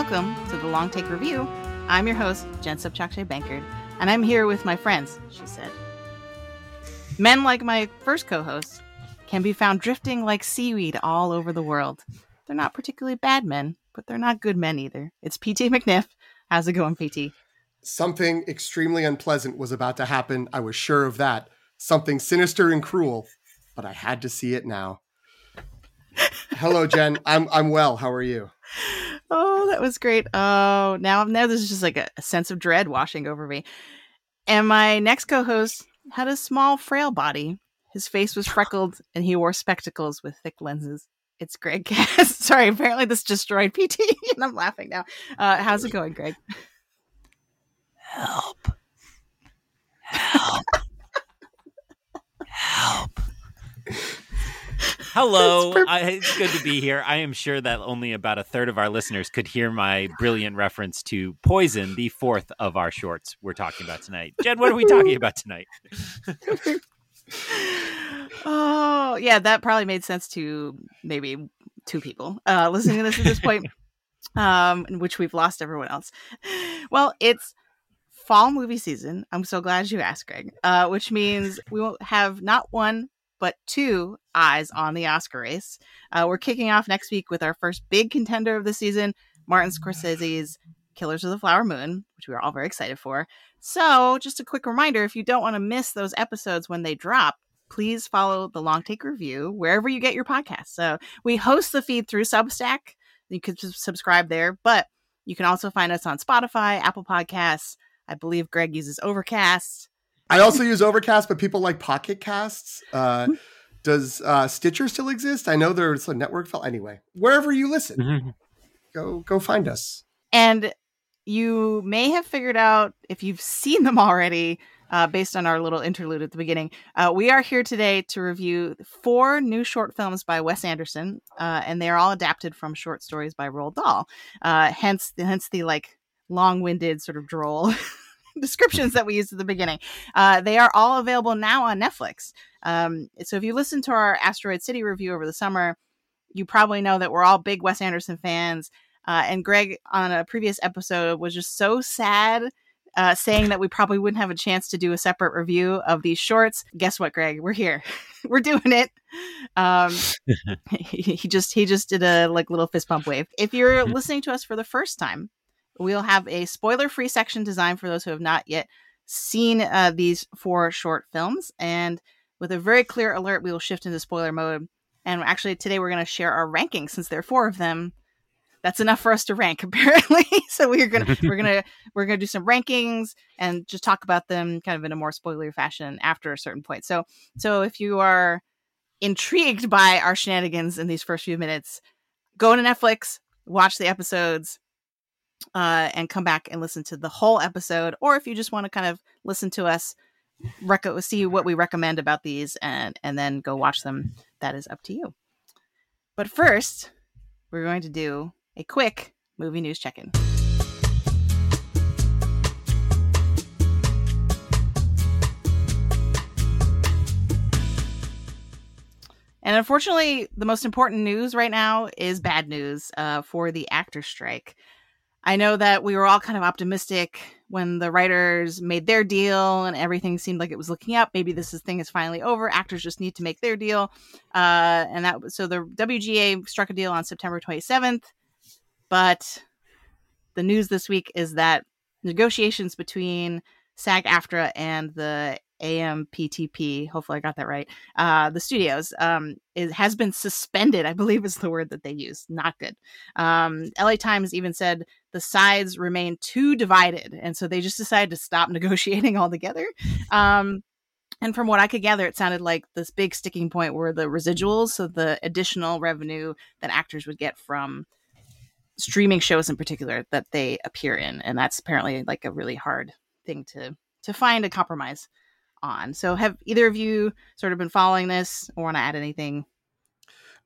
Welcome to the Long Take Review. I'm your host, Jen Subchakshay Bankard, and I'm here with my friends, she said. Men like my first co host can be found drifting like seaweed all over the world. They're not particularly bad men, but they're not good men either. It's PT McNiff. How's it going, PT? Something extremely unpleasant was about to happen. I was sure of that. Something sinister and cruel, but I had to see it now. Hello, Jen. I'm I'm well. How are you? Oh, that was great. Oh, now now there's just like a, a sense of dread washing over me. And my next co-host had a small, frail body. His face was freckled, and he wore spectacles with thick lenses. It's Greg Cass. Sorry, apparently this destroyed PT, and I'm laughing now. Uh, how's it going, Greg? Help. Help. Help. Hello, I, it's good to be here. I am sure that only about a third of our listeners could hear my brilliant reference to Poison, the fourth of our shorts we're talking about tonight. Jed, what are we talking about tonight? oh, yeah, that probably made sense to maybe two people uh, listening to this at this point, um, in which we've lost everyone else. Well, it's fall movie season. I'm so glad you asked, Greg, uh, which means we will have not one, but two eyes on the Oscar race. Uh, we're kicking off next week with our first big contender of the season, Martin Scorsese's Killers of the Flower Moon, which we are all very excited for. So, just a quick reminder if you don't want to miss those episodes when they drop, please follow the Long Take Review wherever you get your podcasts. So, we host the feed through Substack. You can subscribe there, but you can also find us on Spotify, Apple Podcasts. I believe Greg uses Overcast. I also use Overcast, but people like Pocket Casts. Uh, hmm. does uh, Stitcher still exist? I know there's a network file. Anyway, wherever you listen, mm-hmm. go go find us. And you may have figured out if you've seen them already, uh, based on our little interlude at the beginning. Uh, we are here today to review four new short films by Wes Anderson, uh, and they are all adapted from short stories by Roald Dahl. Uh, hence, hence the like long-winded sort of droll descriptions that we used at the beginning. Uh, they are all available now on Netflix. Um, so if you listen to our Asteroid City review over the summer, you probably know that we're all big Wes Anderson fans. Uh, and Greg on a previous episode was just so sad, uh, saying that we probably wouldn't have a chance to do a separate review of these shorts. Guess what, Greg? We're here. We're doing it. Um, he, he just he just did a like little fist pump wave. If you're listening to us for the first time, we'll have a spoiler free section designed for those who have not yet seen uh, these four short films. And with a very clear alert, we will shift into spoiler mode. And actually, today we're going to share our rankings since there are four of them. That's enough for us to rank, apparently. so we're gonna we're gonna we're gonna do some rankings and just talk about them kind of in a more spoilery fashion after a certain point. So so if you are intrigued by our shenanigans in these first few minutes, go to Netflix, watch the episodes, uh, and come back and listen to the whole episode. Or if you just want to kind of listen to us, rec- see what we recommend about these, and and then go watch them, that is up to you. But first, we're going to do a quick movie news check in. And unfortunately, the most important news right now is bad news uh, for the actor strike. I know that we were all kind of optimistic when the writers made their deal and everything seemed like it was looking up. Maybe this is, thing is finally over. Actors just need to make their deal. Uh, and that so the WGA struck a deal on September 27th. But the news this week is that negotiations between SAG AFTRA and the AMPTP, hopefully I got that right, uh, the studios, um, has been suspended, I believe is the word that they use. Not good. Um, LA Times even said the sides remain too divided. And so they just decided to stop negotiating altogether. Um, and from what I could gather, it sounded like this big sticking point were the residuals, so the additional revenue that actors would get from streaming shows in particular that they appear in. And that's apparently like a really hard thing to to find a compromise on. So have either of you sort of been following this or want to add anything?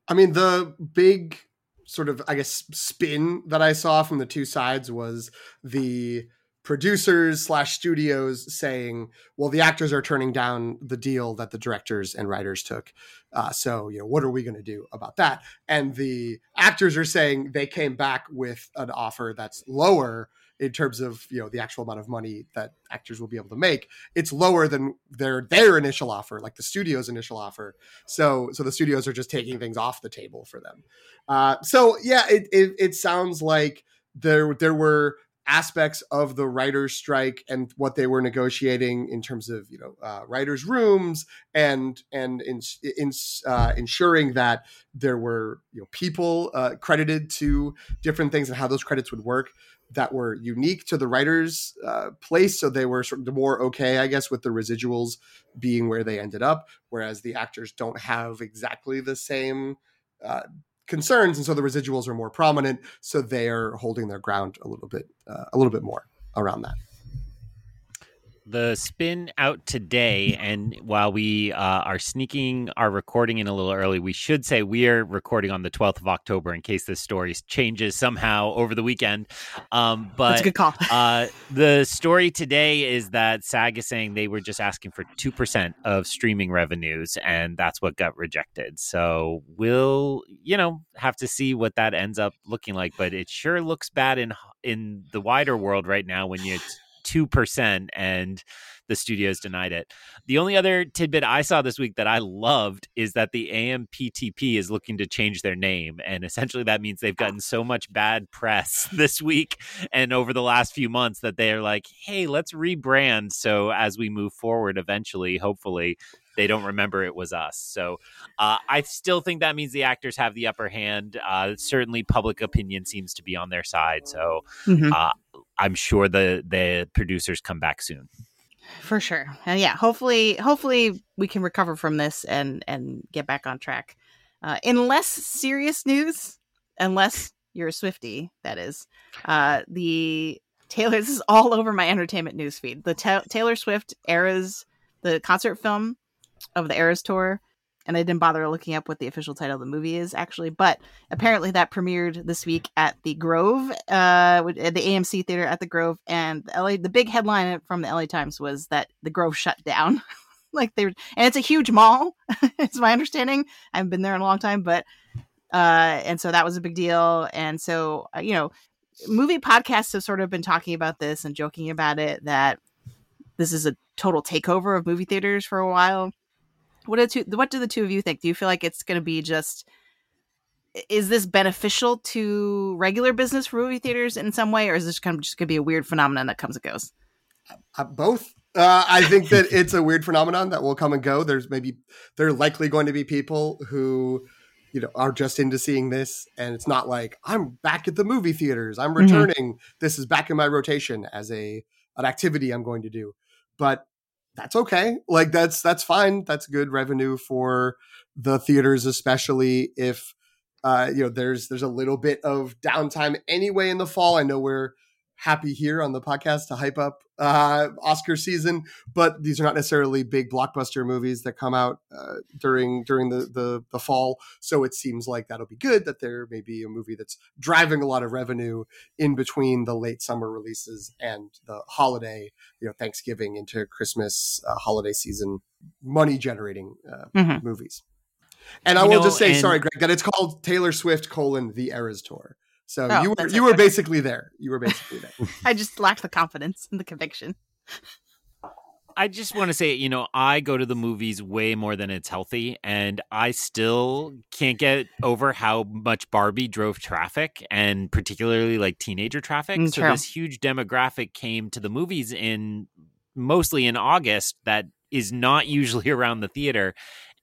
I mean, the big sort of I guess spin that I saw from the two sides was the producers slash studios saying, "Well, the actors are turning down the deal that the directors and writers took. Uh, so, you know, what are we going to do about that?" And the actors are saying they came back with an offer that's lower in terms of you know the actual amount of money that actors will be able to make it's lower than their their initial offer like the studio's initial offer. So so the studios are just taking things off the table for them. Uh, so yeah it, it it sounds like there there were aspects of the writers strike and what they were negotiating in terms of you know uh, writers rooms and and in, in uh, ensuring that there were you know people uh, credited to different things and how those credits would work that were unique to the writers uh, place so they were sort of more okay i guess with the residuals being where they ended up whereas the actors don't have exactly the same uh, concerns, and so the residuals are more prominent. So they are holding their ground a little bit, uh, a little bit more around that the spin out today and while we uh, are sneaking our recording in a little early we should say we are recording on the 12th of october in case this story changes somehow over the weekend. Um, but That's a good call. uh, the story today is that sag is saying they were just asking for 2% of streaming revenues and that's what got rejected. So we'll you know have to see what that ends up looking like but it sure looks bad in in the wider world right now when you 2% and the studios denied it. The only other tidbit I saw this week that I loved is that the AMPTP is looking to change their name. And essentially that means they've ah. gotten so much bad press this week and over the last few months that they're like, hey, let's rebrand. So as we move forward, eventually, hopefully, they don't remember it was us. So uh, I still think that means the actors have the upper hand. Uh, certainly, public opinion seems to be on their side. So mm-hmm. uh, I'm sure the the producers come back soon. For sure. And yeah, hopefully hopefully we can recover from this and and get back on track. Uh, in less serious news, unless you're a Swifty, that is, uh, the Taylor. This is all over my entertainment news feed. The ta- Taylor Swift Eras, the concert film of the Eras tour, and I didn't bother looking up what the official title of the movie is actually, but apparently that premiered this week at the Grove, uh, at the AMC theater at the Grove, and the LA. The big headline from the LA Times was that the Grove shut down. like they were, and it's a huge mall. it's my understanding. I haven't been there in a long time, but uh, and so that was a big deal. And so uh, you know, movie podcasts have sort of been talking about this and joking about it that this is a total takeover of movie theaters for a while what do two, what do the two of you think? Do you feel like it's going to be just is this beneficial to regular business for movie theaters in some way, or is this kind of just going to be a weird phenomenon that comes and goes? Uh, both. Uh, I think that it's a weird phenomenon that will come and go. There's maybe there are likely going to be people who you know are just into seeing this, and it's not like I'm back at the movie theaters. I'm mm-hmm. returning. Mm-hmm. This is back in my rotation as a an activity I'm going to do. But that's okay. Like that's that's fine. That's good revenue for the theaters, especially if uh, you know there's there's a little bit of downtime anyway in the fall. I know we're happy here on the podcast to hype up uh, Oscar season, but these are not necessarily big blockbuster movies that come out uh, during during the, the, the fall. So it seems like that'll be good that there may be a movie that's driving a lot of revenue in between the late summer releases and the holiday, you know, Thanksgiving into Christmas uh, holiday season money generating uh, mm-hmm. movies. And I will know, just say, and- sorry, Greg, that it's called Taylor Swift colon the Eras Tour. So oh, you were you were basically there. You were basically there. I just lacked the confidence and the conviction. I just want to say, you know, I go to the movies way more than it's healthy, and I still can't get over how much Barbie drove traffic, and particularly like teenager traffic. Mm, so true. this huge demographic came to the movies in mostly in August that is not usually around the theater.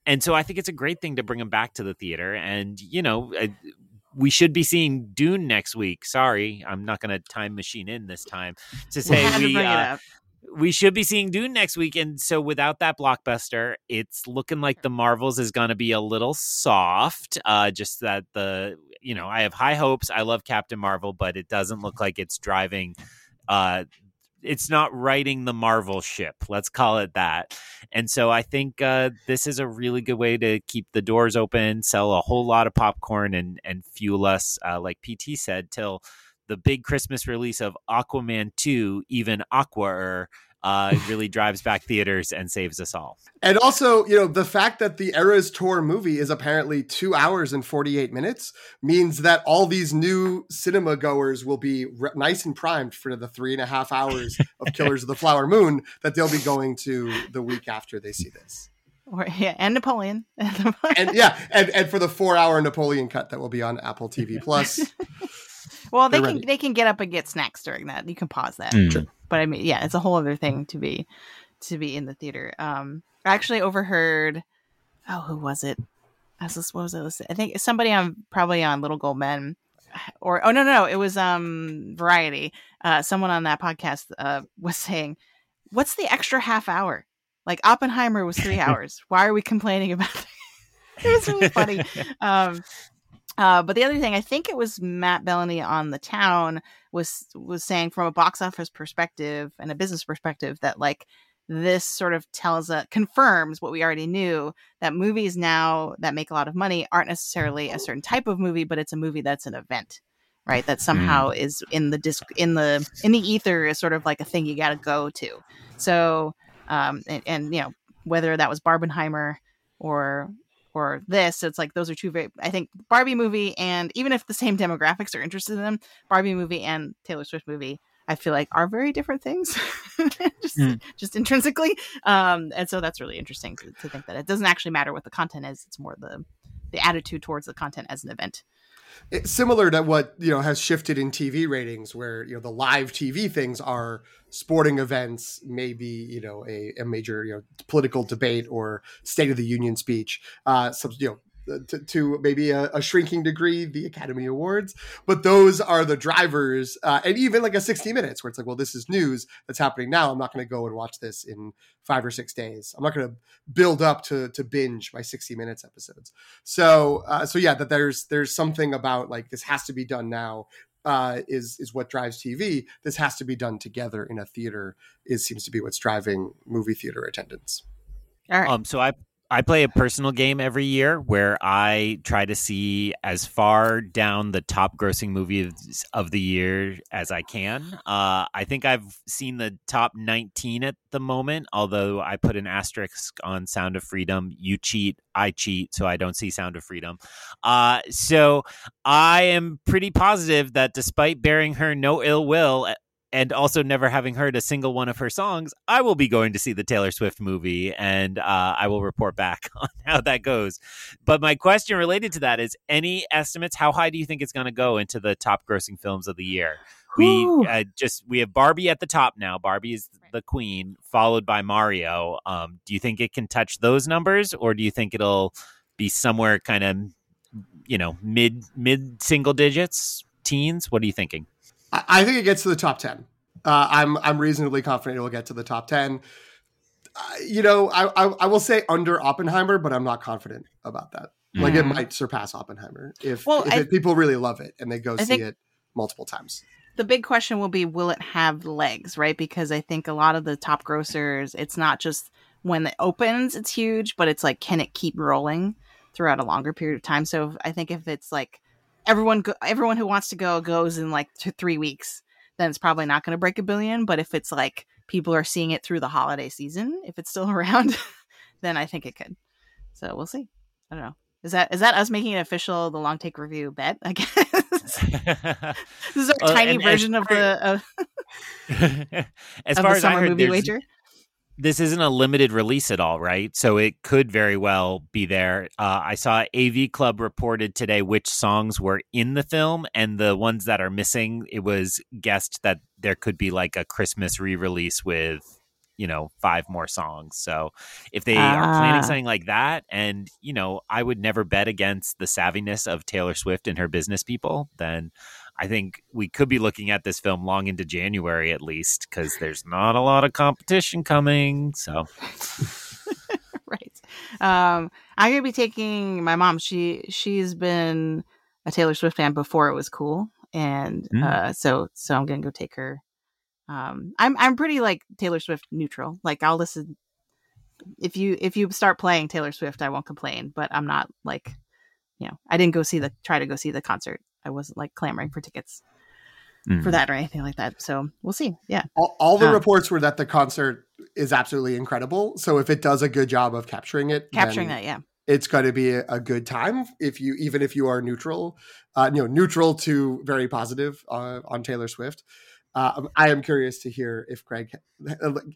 And so I think it's a great thing to bring them back to the theater. And, you know, we should be seeing Dune next week. Sorry, I'm not going to time machine in this time to say we uh, we should be seeing Dune next week. And so without that blockbuster, it's looking like the Marvels is going to be a little soft. Uh, just that the you know I have high hopes. I love Captain Marvel, but it doesn't look like it's driving uh, it's not writing the Marvel ship. Let's call it that. And so I think uh, this is a really good way to keep the doors open, sell a whole lot of popcorn, and and fuel us, uh, like PT said, till the big Christmas release of Aquaman 2, even Aqua uh, really drives back theaters and saves us all. And also, you know, the fact that the Eras Tour movie is apparently two hours and 48 minutes means that all these new cinema goers will be re- nice and primed for the three and a half hours of Killers of the Flower Moon that they'll be going to the week after they see this. Or, yeah, and Napoleon. and yeah, and, and for the four hour Napoleon cut that will be on Apple TV Plus. well, they can they can get up and get snacks during that. You can pause that. Mm. But I mean, yeah, it's a whole other thing to be to be in the theater. Um, I actually overheard. Oh, who was it? I was what was it? I think somebody on probably on Little Gold Men, or oh no no no, it was um Variety. Uh, someone on that podcast uh was saying, "What's the extra half hour? Like Oppenheimer was three hours. Why are we complaining about?" It? it was really funny. Um, uh, but the other thing, I think it was Matt Belloni on the town was was saying from a box office perspective and a business perspective that like this sort of tells us confirms what we already knew that movies now that make a lot of money aren't necessarily a certain type of movie, but it's a movie that's an event, right? That somehow mm. is in the disc in the in the ether is sort of like a thing you got to go to. So, um, and, and you know whether that was Barbenheimer or or this it's like those are two very i think barbie movie and even if the same demographics are interested in them barbie movie and taylor swift movie i feel like are very different things. Just, mm. just intrinsically. Um and so that's really interesting to, to think that it doesn't actually matter what the content is it's more the the attitude towards the content as an event it's similar to what you know has shifted in TV ratings, where you know the live TV things are sporting events, maybe you know a, a major you know political debate or State of the Union speech. Uh, some you know to, to maybe a, a, shrinking degree the Academy Awards, but those are the drivers, uh, and even like a 60 minutes where it's like, well, this is news that's happening now. I'm not going to go and watch this in five or six days. I'm not going to build up to to binge my 60 minutes episodes. So, uh, so yeah, that there's there's something about like this has to be done now. Uh, is is what drives TV. This has to be done together in a theater. Is seems to be what's driving movie theater attendance. All right. Um, so I I play a personal game every year where I try to see as far down the top grossing movies of the year as I can. Uh, I think I've seen the top 19 at the moment, although I put an asterisk on Sound of Freedom. You cheat, I cheat, so I don't see Sound of Freedom. Uh, so I am pretty positive that despite bearing her no ill will, and also never having heard a single one of her songs, I will be going to see the Taylor Swift movie and uh, I will report back on how that goes. But my question related to that is any estimates? How high do you think it's going to go into the top grossing films of the year? We uh, just we have Barbie at the top now. Barbie is the queen, followed by Mario. Um, do you think it can touch those numbers, or do you think it'll be somewhere kind of, you know, mid mid single digits, teens? What are you thinking? I, think it gets to the top ten. Uh, I'm I'm reasonably confident it will get to the top ten. Uh, you know, I, I, I will say under Oppenheimer, but I'm not confident about that. Mm. Like it mm. might surpass Oppenheimer if, well, if I, it, people really love it and they go I see it multiple times. The big question will be, will it have legs, right? Because I think a lot of the top grossers, it's not just when it opens, it's huge, but it's like, can it keep rolling throughout a longer period of time? So I think if it's like everyone go- everyone who wants to go goes in like two, three weeks, then it's probably not going to break a billion. But if it's like people are seeing it through the holiday season, if it's still around, then I think it could. So we'll see. I don't know. Is that is that us making it official? The long take review bet, I guess. this is our tiny version of the of, as far as I heard, movie wager this isn't a limited release at all, right? So it could very well be there. Uh, I saw AV Club reported today which songs were in the film, and the ones that are missing, it was guessed that there could be like a Christmas re release with, you know, five more songs. So if they are planning ah. something like that, and, you know, I would never bet against the savviness of Taylor Swift and her business people, then I think we could be looking at this film long into January at least because there's not a lot of competition coming. So, right. Um, I'm gonna be taking my mom. She she's been a Taylor Swift fan before it was cool, and mm. uh, so so I'm gonna go take her. Um, I'm I'm pretty like Taylor Swift neutral. Like I'll listen if you if you start playing Taylor Swift, I won't complain. But I'm not like you know I didn't go see the try to go see the concert I wasn't like clamoring for tickets. mm. for that or anything like that. So we'll see. Yeah. All, all the uh, reports were that the concert is absolutely incredible. So if it does a good job of capturing it, capturing that, yeah, it's going to be a, a, good time. If you even if you are neutral, uh, you know, neutral to very positive uh, on Taylor Swift. Uh, I am curious to hear if Greg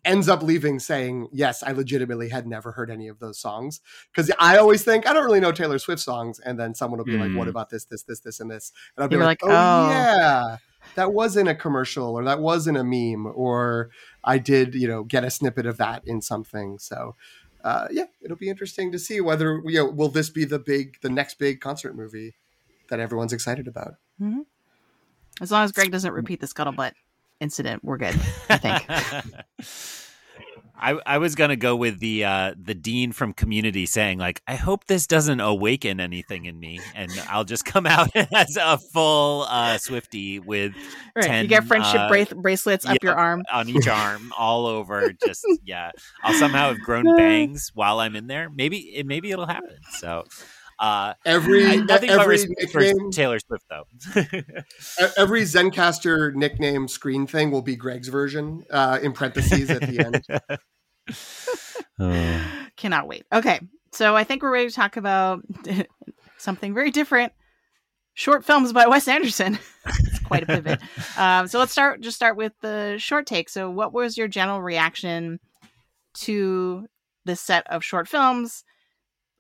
ends up leaving saying, Yes, I legitimately had never heard any of those songs. Because I always think, I don't really know Taylor Swift songs. And then someone will be mm. like, What mm. about this, this, this, this, and this? And I'll be like, like, oh, oh, yeah, that was in a commercial or that was in a meme or I did, you know, get a snippet of that in something. So, uh, yeah, it'll be interesting to see whether, you know, will this be the big, the next big concert movie that everyone's excited about? Mm-hmm. As long as Greg doesn't repeat the scuttlebutt incident, we're good. I think. I, I was gonna go with the uh, the dean from Community saying like, I hope this doesn't awaken anything in me, and I'll just come out as a full uh, Swifty with right. 10, you get friendship uh, bra- bracelets up yeah, your arm on each arm, all over. Just yeah, I'll somehow have grown bangs while I'm in there. Maybe it maybe it'll happen. So uh, every I, nothing every nickname, Taylor Swift though. every Zencastr nickname screen thing will be Greg's version uh, in parentheses at the end. oh. Cannot wait. Okay, so I think we're ready to talk about something very different. Short films by Wes Anderson. it's quite a pivot. Um, so let's start. Just start with the short take. So, what was your general reaction to this set of short films?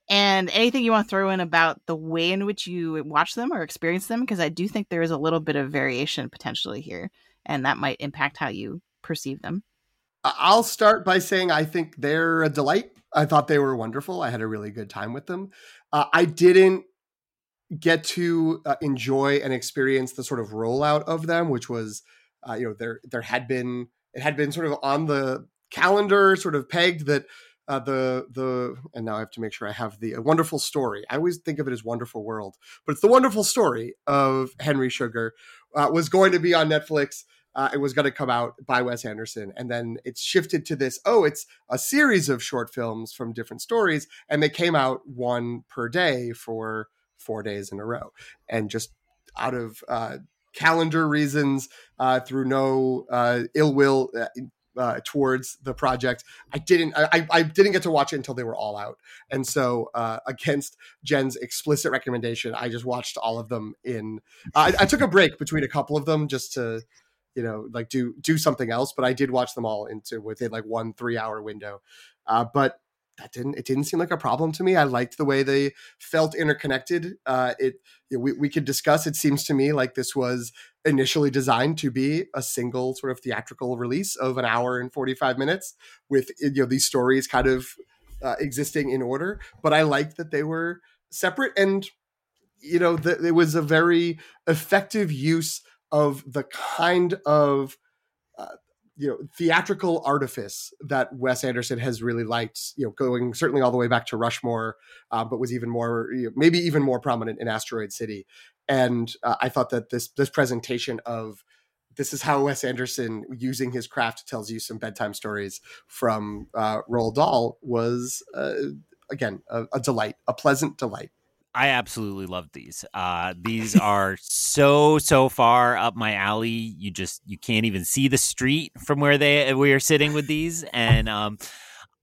And anything you want to throw in about the way in which you watch them or experience them? Because i do think there is a little bit of variation potentially here and that might impact how you perceive them. I'll start by saying i think they're a delight. I thought they were wonderful. I had a really good time with them. Uh, i didn't get to uh, enjoy and experience the sort of rollout of them which was uh, you know there there had been it had been sort of on the calendar sort of pegged that uh, the the and now I have to make sure I have the wonderful story. I always think of it as Wonderful World, but it's the wonderful story of Henry Sugar uh, was going to be on Netflix. Uh, it was going to come out by Wes Anderson, and then it's shifted to this. Oh, it's a series of short films from different stories, and they came out one per day for four days in a row, and just out of uh, calendar reasons, uh, through no uh, ill will, uh, uh, towards the project. I didn't I, I didn't get to watch it until they were all out, and so uh, against Jen's explicit recommendation, I just watched all of them in. I, I took a break between a couple of them just to you know like do do something else, but I did watch them all into within like one three hour window. Uh, but that didn't it didn't seem like a problem to me. I liked the way they felt interconnected. Uh, it you know, we we could discuss. It seems to me like this was initially designed to be a single sort of theatrical release of an hour and forty five minutes with you know these stories kind of uh, existing in order. But I liked that they were separate and you know that it was a very effective use of the kind of you know theatrical artifice that Wes Anderson has really liked. You know, going certainly all the way back to Rushmore, uh, but was even more you know, maybe even more prominent in Asteroid City. And uh, I thought that this this presentation of this is how Wes Anderson, using his craft, tells you some bedtime stories from uh, Roald Dahl was uh, again a, a delight, a pleasant delight. I absolutely love these. Uh, these are so so far up my alley. You just you can't even see the street from where they we are sitting with these, and um,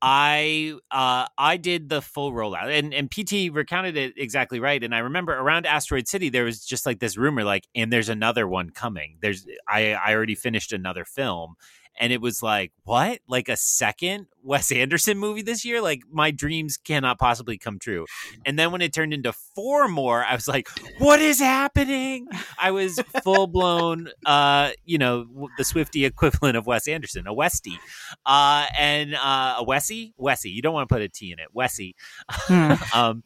I uh, I did the full rollout, and and PT recounted it exactly right. And I remember around Asteroid City, there was just like this rumor, like, and there's another one coming. There's I I already finished another film, and it was like what? Like a second wes anderson movie this year? Like my dreams cannot possibly come true. And then when it turned into four more i was like what is happening? I was full blown uh you know the swifty equivalent of wes anderson a westy uh and uh a wessie? Wessie. You don't want to put a t in it. Wessie. Hmm. um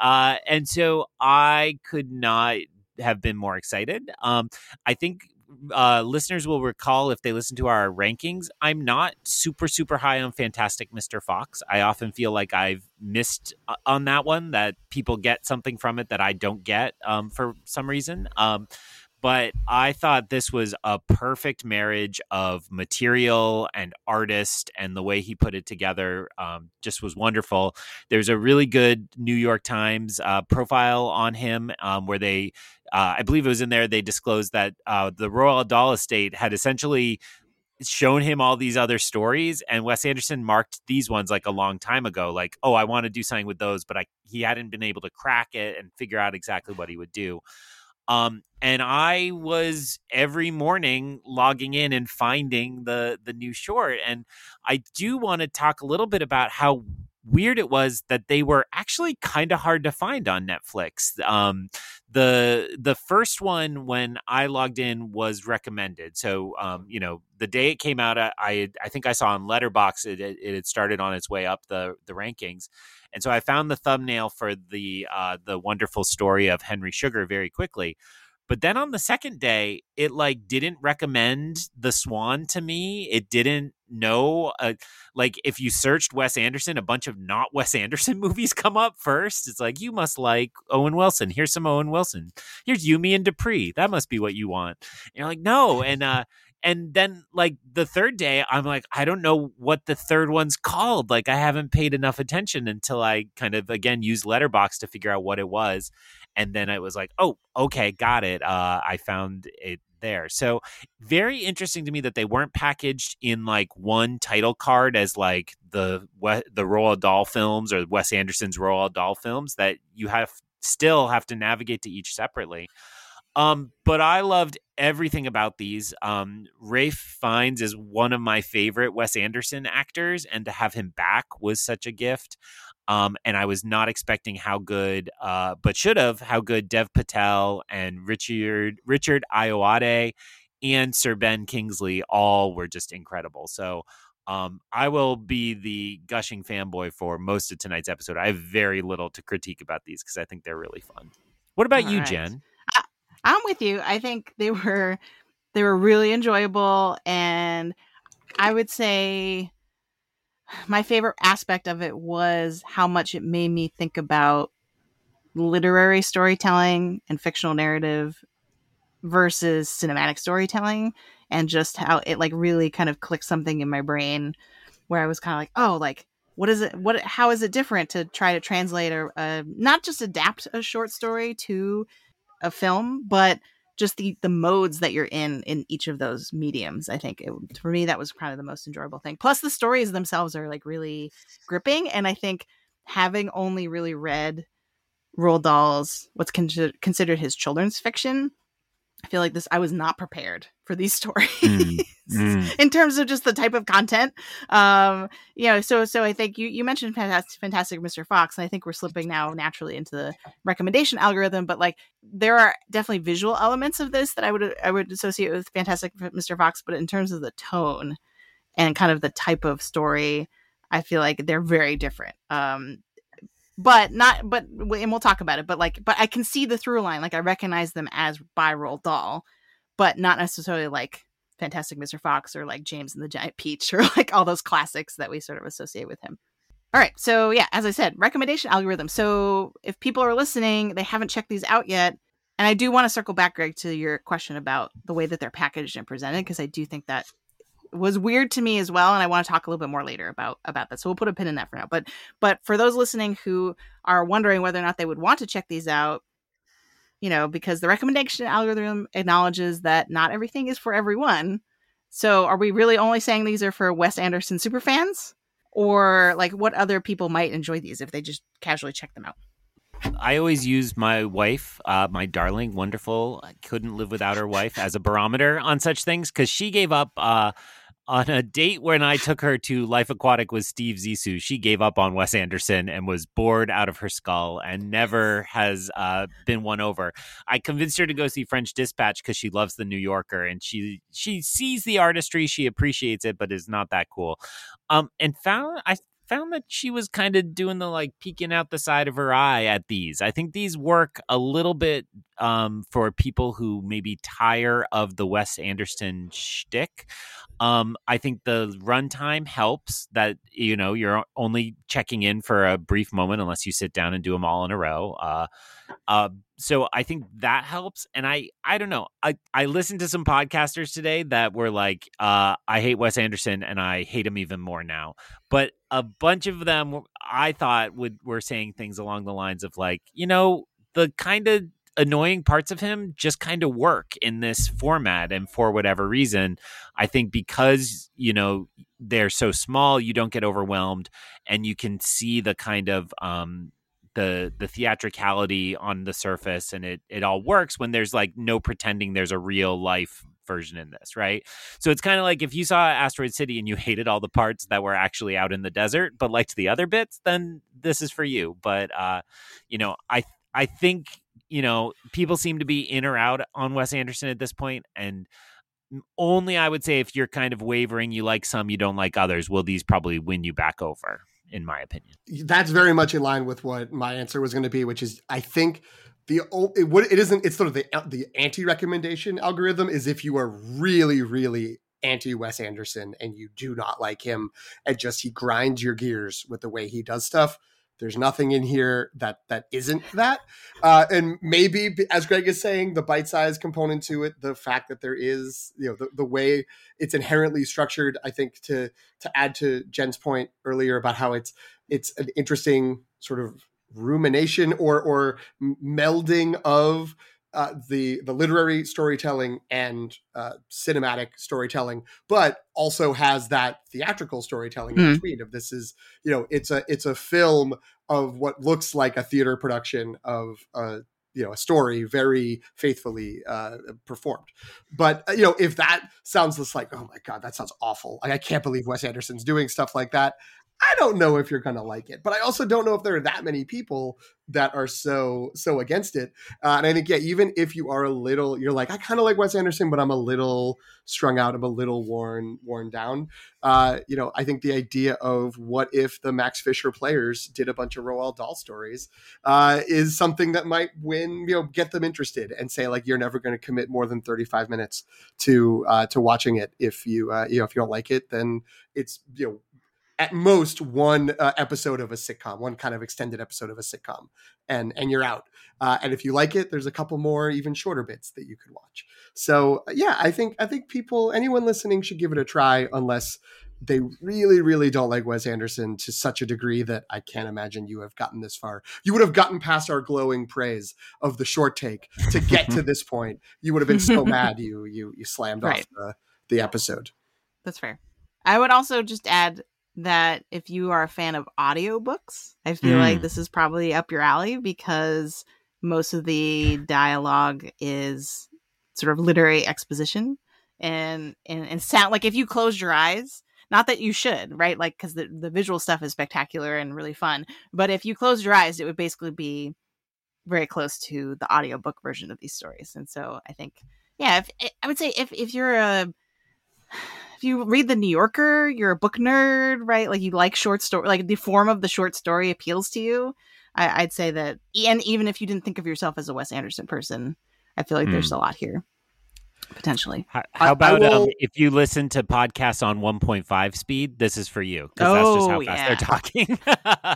uh and so i could not have been more excited. Um, I think uh, listeners will recall if they listen to our rankings, I'm not super, super high on Fantastic Mr. Fox. I often feel like I've missed uh, on that one, that people get something from it that I don't get um, for some reason. Um, but I thought this was a perfect marriage of material and artist, and the way he put it together um, just was wonderful. There's a really good New York Times uh, profile on him um, where they uh, I believe it was in there. They disclosed that uh, the Roald Dahl estate had essentially shown him all these other stories and Wes Anderson marked these ones like a long time ago like oh I want to do something with those but I he hadn't been able to crack it and figure out exactly what he would do um and I was every morning logging in and finding the the new short and I do want to talk a little bit about how weird it was that they were actually kind of hard to find on Netflix. Um, the the first one when I logged in was recommended. So um, you know, the day it came out, I I, think I saw on Letterboxd it, it, it had started on its way up the the rankings, and so I found the thumbnail for the uh, the wonderful story of Henry Sugar very quickly. But then on the second day, it like didn't recommend the Swan to me. It didn't know uh, like if you searched Wes Anderson, a bunch of not Wes Anderson movies come up first. It's like you must like Owen Wilson. Here's some Owen Wilson. Here's You, Me and Dupree. That must be what you want. And you're like, no. And uh and then like the third day i'm like i don't know what the third one's called like i haven't paid enough attention until i kind of again used Letterboxd to figure out what it was and then it was like oh okay got it uh, i found it there. So very interesting to me that they weren't packaged in like one title card as like the the Roald Dahl films or Wes Anderson's Roald Dahl films that you have still have to navigate to each separately. Um, but I loved everything about these. Um, Ralph Fiennes is one of my favorite Wes Anderson actors, and to have him back was such a gift. Um, and I was not expecting how good, uh, but should have how good Dev Patel and Richard Richard Ayoade and Sir Ben Kingsley all were just incredible. So um, I will be the gushing fanboy for most of tonight's episode. I have very little to critique about these because I think they're really fun. What about all you, right. Jen? I'm with you. I think they were they were really enjoyable, and I would say my favorite aspect of it was how much it made me think about literary storytelling and fictional narrative versus cinematic storytelling and just how it like really kind of clicked something in my brain where I was kind of like, oh, like what is it? What? How is it different to try to translate or uh, not just adapt a short story to a film, but just the the modes that you're in in each of those mediums i think it, for me that was of the most enjoyable thing. Plus the stories themselves are like really gripping and i think having only really read Roald Dahl's what's con- considered his children's fiction I feel like this I was not prepared for these stories mm, mm. in terms of just the type of content. Um, you know, so so I think you you mentioned fantastic, fantastic Mr. Fox, and I think we're slipping now naturally into the recommendation algorithm. But like, there are definitely visual elements of this that I would I would associate with Fantastic Mr. Fox, but in terms of the tone and kind of the type of story, I feel like they're very different. Um, but not but and we'll talk about it but like but i can see the through line like i recognize them as by Roald Dahl but not necessarily like fantastic mr fox or like james and the giant peach or like all those classics that we sort of associate with him. All right so yeah as i said recommendation algorithm. So if people are listening they haven't checked these out yet and i do want to circle back greg to your question about the way that they're packaged and presented because i do think that was weird to me as well and i want to talk a little bit more later about about that. So we'll put a pin in that for now. But but for those listening who are wondering whether or not they would want to check these out you know because the recommendation algorithm acknowledges that not everything is for everyone. So are we really only saying these are for wes anderson super fans? Or like what other people might enjoy these if they just casually check them out? I always use my wife, uh, my darling, wonderful, I couldn't live without her wife, as a barometer on such things because she gave up uh, on a date when I took her to Life Aquatic with Steve Zissou, she gave up on Wes Anderson and was bored out of her skull and never has uh, been won over. I convinced her to go see French Dispatch because she loves the New Yorker and she she sees the artistry, she appreciates it, but is not that cool. Um, and found I found that she was kind of doing the like peeking out the side of her eye at these. I think these work a little bit um, for people who maybe tire of the Wes Anderson shtick. Um, I think the runtime helps that you know you're only checking in for a brief moment unless you sit down and do them all in a row. Uh, uh, so I think that helps. And I I don't know. I I listened to some podcasters today that were like, uh, I hate Wes Anderson and I hate him even more now. But a bunch of them I thought would were saying things along the lines of like, you know, the kind of annoying parts of him just kind of work in this format and for whatever reason i think because you know they're so small you don't get overwhelmed and you can see the kind of um the the theatricality on the surface and it it all works when there's like no pretending there's a real life version in this, right? So it's kind of like if you saw Asteroid City and you hated all the parts that were actually out in the desert, but liked the other bits, then this is for you. But uh, you know, I I think you know people seem to be in or out on Wes Anderson at this point, and only I would say if you're kind of wavering, you like some, you don't like others, will these probably win you back over? In my opinion, that's very much in line with what my answer was going to be, which is I think the it, what it isn't it's sort of the the anti recommendation algorithm is if you are really really anti Wes Anderson and you do not like him and just he grinds your gears with the way he does stuff. There's nothing in here that that isn't that, uh, and maybe as Greg is saying, the bite size component to it, the fact that there is, you know, the, the way it's inherently structured. I think to to add to Jen's point earlier about how it's it's an interesting sort of rumination or or melding of uh, the the literary storytelling and uh, cinematic storytelling, but also has that theatrical storytelling mm. in hmm. between. Of this is you know it's a it's a film of what looks like a theater production of a you know a story very faithfully uh, performed. But uh, you know if that sounds just like oh my god that sounds awful, like, I can't believe Wes Anderson's doing stuff like that. I don't know if you're going to like it, but I also don't know if there are that many people that are so so against it. Uh, and I think yeah, even if you are a little, you're like I kind of like Wes Anderson, but I'm a little strung out. I'm a little worn worn down. Uh, you know, I think the idea of what if the Max Fisher players did a bunch of Roald Dahl stories uh, is something that might win. You know, get them interested and say like you're never going to commit more than 35 minutes to uh, to watching it. If you uh, you know if you don't like it, then it's you know at most one uh, episode of a sitcom, one kind of extended episode of a sitcom, and and you're out. Uh, and if you like it, there's a couple more even shorter bits that you could watch. So uh, yeah, I think I think people, anyone listening, should give it a try, unless they really really don't like Wes Anderson to such a degree that I can't imagine you have gotten this far. You would have gotten past our glowing praise of the short take to get to this point. You would have been so mad you you you slammed right. off the the episode. That's fair. I would also just add that if you are a fan of audiobooks, I feel mm. like this is probably up your alley because most of the dialogue is sort of literary exposition and and, and sound like if you closed your eyes not that you should right like because the, the visual stuff is spectacular and really fun but if you closed your eyes it would basically be very close to the audiobook version of these stories and so i think yeah if, i would say if, if you're a if you read the New Yorker, you're a book nerd, right? Like you like short story, like the form of the short story appeals to you. I, would say that, and even if you didn't think of yourself as a Wes Anderson person, I feel like mm. there's hmm. a lot here potentially. How, how about will... um, if you listen to podcasts on 1.5 speed? This is for you because oh, that's just how fast yeah. they're talking.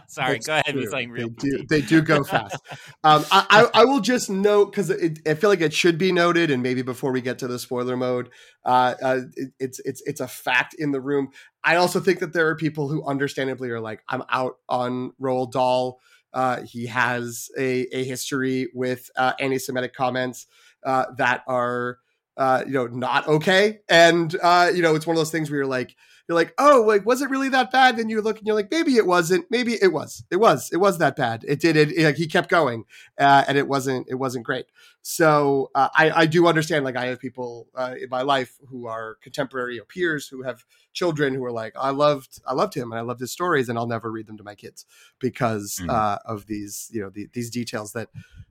Sorry, that's go ahead. True. Saying real they do, they do go fast. um, I, I, I, will just note because I feel like it should be noted, and maybe before we get to the spoiler mode, uh, uh, it, it's it's it's a fact in the room. I also think that there are people who understandably are like, I'm out on Roald Dahl. Uh, he has a, a history with uh, anti-Semitic comments uh, that are uh, you know, not okay. And uh, you know, it's one of those things where you're like, you're like, oh, like, was it really that bad? Then you look and you're like, maybe it wasn't. Maybe it was. It was. It was that bad. It did. It. it he kept going, uh, and it wasn't. It wasn't great. So uh, I, I do understand. Like I have people uh, in my life who are contemporary or peers who have children who are like, I loved, I loved him, and I loved his stories, and I'll never read them to my kids because mm-hmm. uh, of these, you know, the, these details that,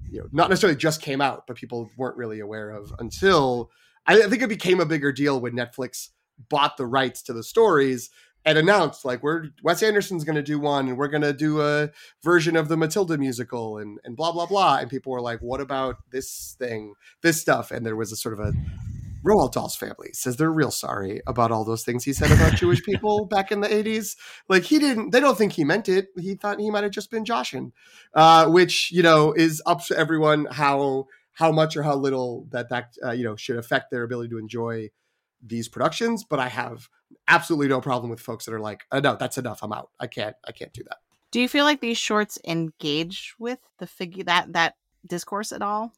you know, not necessarily just came out, but people weren't really aware of until. I, I think it became a bigger deal when Netflix bought the rights to the stories and announced like we're Wes Anderson's going to do one and we're going to do a version of the Matilda musical and and blah blah blah and people were like what about this thing this stuff and there was a sort of a Roald Dahl's family says they're real sorry about all those things he said about Jewish people back in the 80s. Like he didn't, they don't think he meant it. He thought he might have just been joshing, uh, which, you know, is up to everyone how, how much or how little that that, uh, you know, should affect their ability to enjoy these productions, but I have absolutely no problem with folks that are like, oh, no, that's enough. I'm out. I can't, I can't do that. Do you feel like these shorts engage with the figure that, that discourse at all,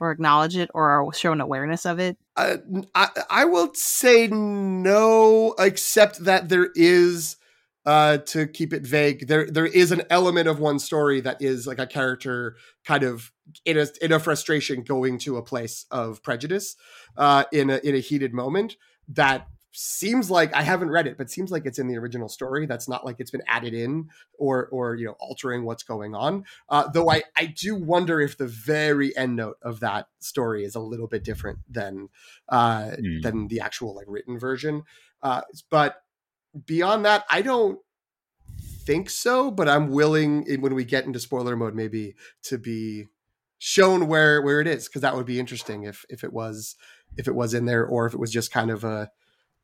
or acknowledge it, or show an awareness of it? Uh, I, I will say no, except that there is uh, to keep it vague, there there is an element of one story that is like a character kind of in a in a frustration going to a place of prejudice uh, in a in a heated moment that seems like I haven't read it, but seems like it's in the original story. That's not like it's been added in or or you know altering what's going on. Uh, though I I do wonder if the very end note of that story is a little bit different than uh, mm. than the actual like written version. Uh, but beyond that, I don't think so, but I'm willing when we get into spoiler mode maybe to be shown where where it is because that would be interesting if if it was if it was in there or if it was just kind of a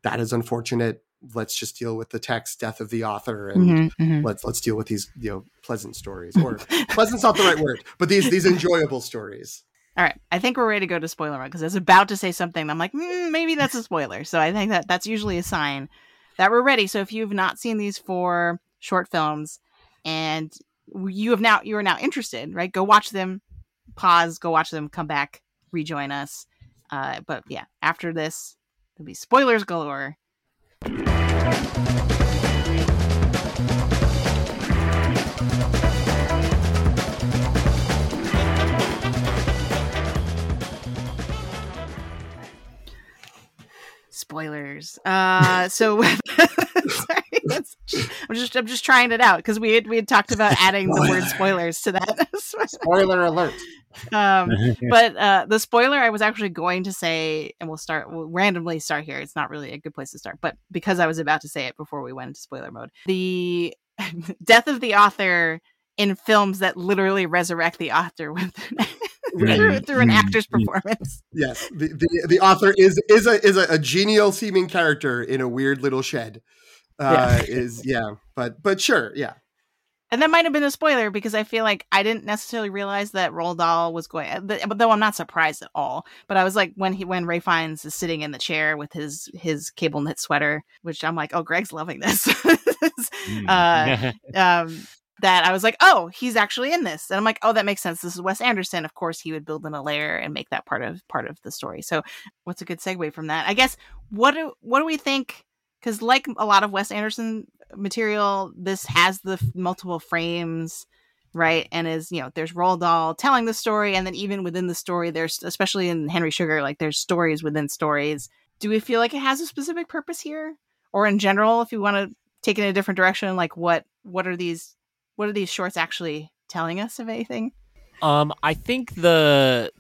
that is unfortunate let's just deal with the text death of the author and mm-hmm, mm-hmm. let's let's deal with these you know pleasant stories or pleasant's not the right word but these these enjoyable stories all right, I think we're ready to go to spoiler mode because I was about to say something. I'm like, mm, maybe that's a spoiler. So I think that that's usually a sign that we're ready. So if you've not seen these four short films and you have now you are now interested, right? Go watch them, pause, go watch them, come back, rejoin us. Uh, but yeah, after this, there'll be spoilers galore. Spoilers. Uh, so sorry, I'm just I'm just trying it out because we had we had talked about adding the word spoilers to that. Spoiler alert. Um, but uh, the spoiler I was actually going to say, and we'll start we'll randomly start here. It's not really a good place to start, but because I was about to say it before we went into spoiler mode, the death of the author in films that literally resurrect the author with through, through an actor's performance. Yes, the, the, the author is is a is a, a, genial seeming character in a weird little shed. Uh, yeah. Is yeah, but but sure, yeah. And that might have been a spoiler because I feel like I didn't necessarily realize that Roald Dahl was going. Uh, but though I'm not surprised at all. But I was like when he when Ralph Fiennes is sitting in the chair with his his cable knit sweater, which I'm like, oh, Greg's loving this. Hmm. uh, um, that I was like, oh, he's actually in this. And I'm like, oh, that makes sense. This is Wes Anderson. Of course, he would build in a layer and make that part of part of the story. So, what's a good segue from that? I guess what do what do we think? Because like a lot of Wes Anderson material, this has the multiple frames, right? And is you know, there's Roald Dahl telling the story, and then even within the story, there's especially in Henry Sugar, like there's stories within stories. Do we feel like it has a specific purpose here, or in general, if you want to take it in a different direction, like what what are these what are these shorts actually telling us of anything? Um, I think the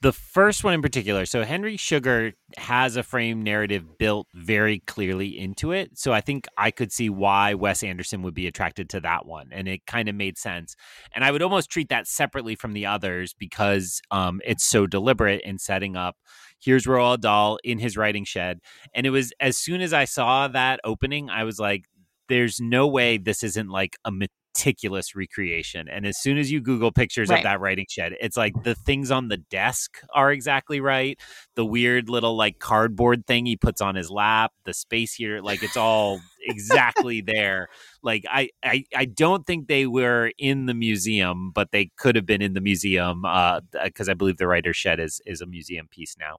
the first one in particular. So Henry Sugar has a frame narrative built very clearly into it. So I think I could see why Wes Anderson would be attracted to that one, and it kind of made sense. And I would almost treat that separately from the others because um, it's so deliberate in setting up. Here's Roald Dahl in his writing shed, and it was as soon as I saw that opening, I was like, "There's no way this isn't like a meticulous recreation. And as soon as you Google pictures right. of that writing shed, it's like the things on the desk are exactly right. The weird little like cardboard thing he puts on his lap, the space here, like it's all exactly there. Like I, I, I don't think they were in the museum, but they could have been in the museum because uh, I believe the writer's shed is is a museum piece now.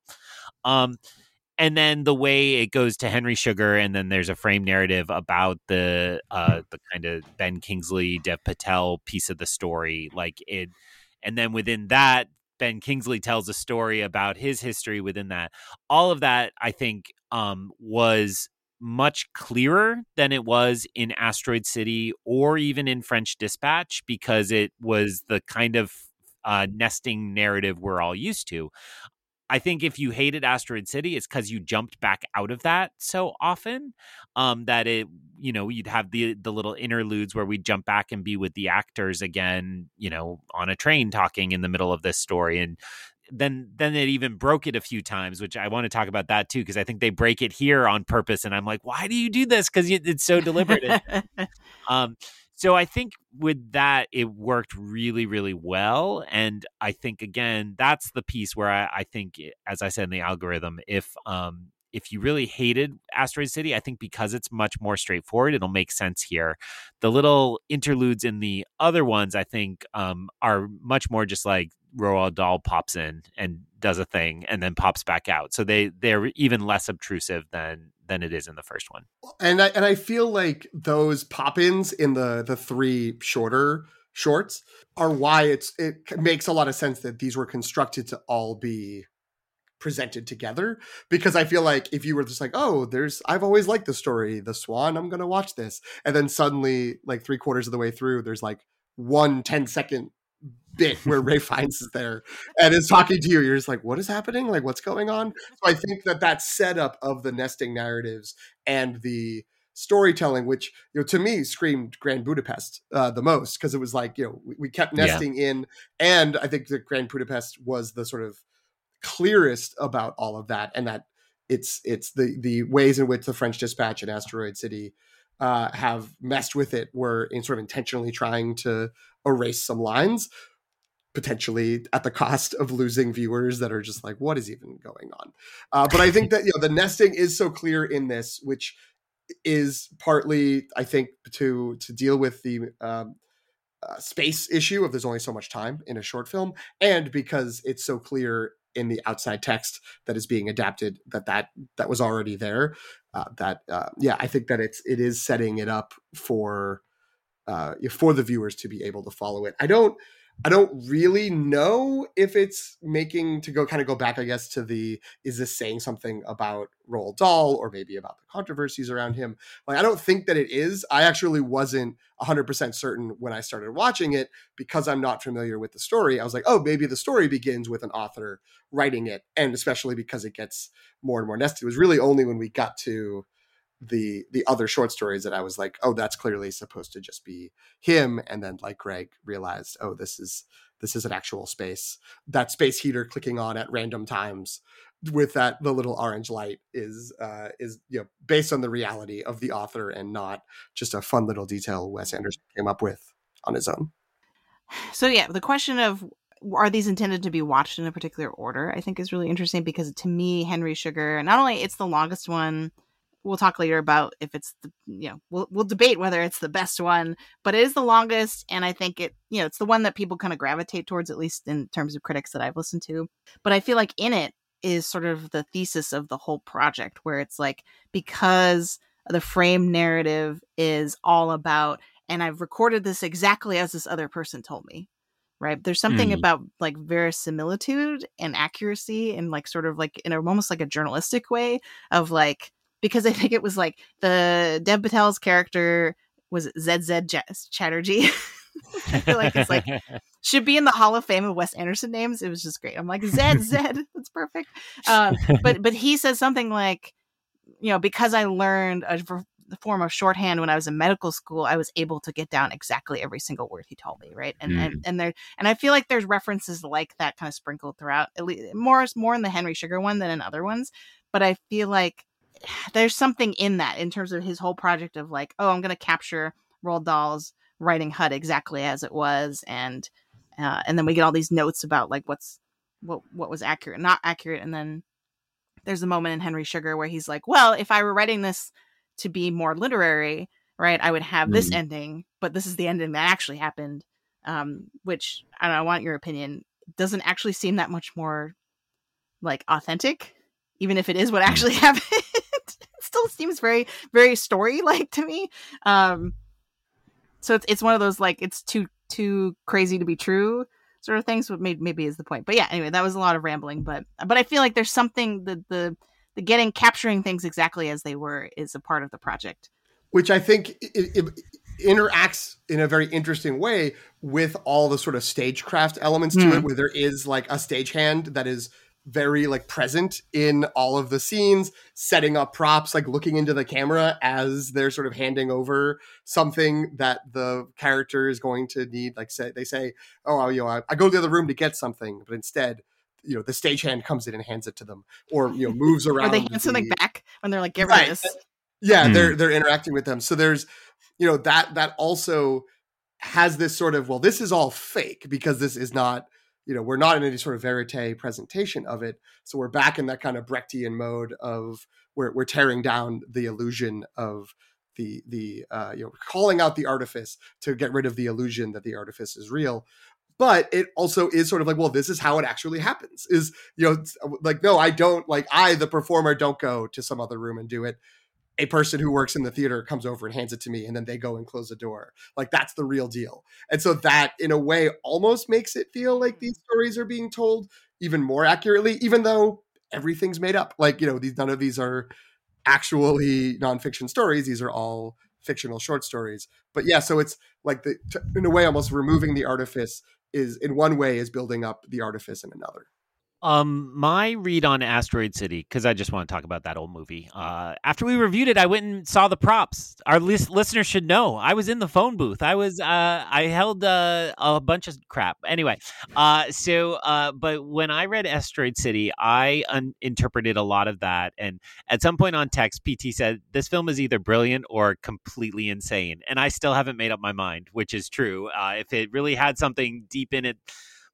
Um, and then the way it goes to Henry Sugar, and then there's a frame narrative about the uh, the kind of Ben Kingsley, Dev Patel piece of the story, like it, and then within that, Ben Kingsley tells a story about his history within that. All of that, I think, um, was much clearer than it was in Asteroid City or even in French Dispatch because it was the kind of uh, nesting narrative we're all used to. I think if you hated Asteroid City, it's because you jumped back out of that so often um, that it, you know, you'd have the the little interludes where we'd jump back and be with the actors again, you know, on a train talking in the middle of this story, and then then it even broke it a few times, which I want to talk about that too because I think they break it here on purpose, and I'm like, why do you do this? Because it's so deliberate. um, so I think with that, it worked really, really well. And I think again, that's the piece where I, I think, eh, as I said in the algorithm, if um, if you really hated Asteroid City, I think because it's much more straightforward, it'll make sense here. The little interludes in the other ones, I think, um, are much more just like Roald Dahl pops in and does a thing and then pops back out. So they they're even less obtrusive than than it is in the first one. And I and I feel like those pop-ins in the the three shorter shorts are why it's it makes a lot of sense that these were constructed to all be presented together because I feel like if you were just like, oh, there's I've always liked the story, The Swan, I'm gonna watch this. And then suddenly, like three quarters of the way through, there's like one 10 second bit where Ralph Fiennes is there and is talking to you. You're just like, what is happening? Like, what's going on? So I think that that setup of the nesting narratives and the storytelling, which you know to me screamed Grand Budapest uh, the most because it was like you know we, we kept nesting yeah. in, and I think that Grand Budapest was the sort of clearest about all of that, and that it's it's the the ways in which the French Dispatch and Asteroid City uh, have messed with it were in sort of intentionally trying to erase some lines potentially at the cost of losing viewers that are just like what is even going on? Uh, but i think that you know the nesting is so clear in this which is partly i think to to deal with the um, uh, space issue of there's only so much time in a short film and because it's so clear in the outside text that is being adapted that that that was already there uh, that uh, yeah i think that it's it is setting it up for uh, for the viewers to be able to follow it i don't I don't really know if it's making to go kind of go back, I guess, to the is this saying something about Roald Dahl or maybe about the controversies around him? Like, I don't think that it is. I actually wasn't 100% certain when I started watching it because I'm not familiar with the story. I was like, oh, maybe the story begins with an author writing it. And especially because it gets more and more nested. It was really only when we got to the the other short stories that I was like, oh, that's clearly supposed to just be him. And then like Greg realized, oh, this is this is an actual space. That space heater clicking on at random times with that the little orange light is uh is you know based on the reality of the author and not just a fun little detail Wes Anderson came up with on his own. So yeah, the question of are these intended to be watched in a particular order i think is really interesting because to me henry sugar not only it's the longest one we'll talk later about if it's the you know we'll we'll debate whether it's the best one but it is the longest and i think it you know it's the one that people kind of gravitate towards at least in terms of critics that i've listened to but i feel like in it is sort of the thesis of the whole project where it's like because the frame narrative is all about and i've recorded this exactly as this other person told me right there's something mm. about like verisimilitude and accuracy and like sort of like in a almost like a journalistic way of like because I think it was like the Dev Patel's character was ZZ Chatterjee. I feel like it's like should be in the Hall of Fame of Wes Anderson names. It was just great. I'm like ZZ, that's perfect. Um, but but he says something like, you know, because I learned a form of shorthand when I was in medical school, I was able to get down exactly every single word he told me, right? And mm. and and there and I feel like there's references like that kind of sprinkled throughout, at least more more in the Henry Sugar one than in other ones. But I feel like there's something in that in terms of his whole project of like, oh, I'm going to capture Roald Dahl's writing HUD exactly as it was, and uh, and then we get all these notes about like what's what what was accurate, not accurate, and then there's a moment in Henry Sugar where he's like, well, if I were writing this to be more literary, right, I would have this mm. ending, but this is the ending that actually happened, um, which I don't know, I want your opinion. Doesn't actually seem that much more like authentic, even if it is what actually happened still seems very very story like to me. Um, so it's it's one of those like it's too too crazy to be true sort of things. What maybe maybe is the point. But yeah, anyway, that was a lot of rambling. But but I feel like there's something the the the getting capturing things exactly as they were is a part of the project, which I think it, it interacts in a very interesting way with all the sort of stagecraft elements to mm. it, where there is like a stagehand that is very like present in all of the scenes, setting up props, like looking into the camera as they're sort of handing over something that the character is going to need. Like say they say, "Oh, you know, I, I go to the other room to get something," but instead, you know, the stagehand comes in and hands it to them, or you know, moves around. or they hand the, something back when they're like, "Get right. rid of this." Yeah, mm. they're they're interacting with them. So there's, you know, that that also has this sort of well, this is all fake because this is not you know we're not in any sort of verite presentation of it so we're back in that kind of brechtian mode of where we're tearing down the illusion of the the uh, you know calling out the artifice to get rid of the illusion that the artifice is real. But it also is sort of like well this is how it actually happens is you know like no i don't like i the performer don't go to some other room and do it a person who works in the theater comes over and hands it to me and then they go and close the door. Like that's the real deal. And so that in a way almost makes it feel like mm-hmm. these stories are being told even more accurately even though everything's made up. Like you know these none of these are actually nonfiction stories. These are all fictional short stories. But yeah so it's like the in a way almost removing the artifice is in one way is building up the artifice in another um, my read on Asteroid City, because I just want to talk about that old movie. Uh, after we reviewed it, I went and saw the props. Our lis- listeners should know I was in the phone booth. I was, uh, I held uh, a bunch of crap. Anyway, uh, so, uh, but when I read Asteroid City, I un- interpreted a lot of that. And at some point on text, PT said this film is either brilliant or completely insane. And I still haven't made up my mind, which is true. Uh, if it really had something deep in it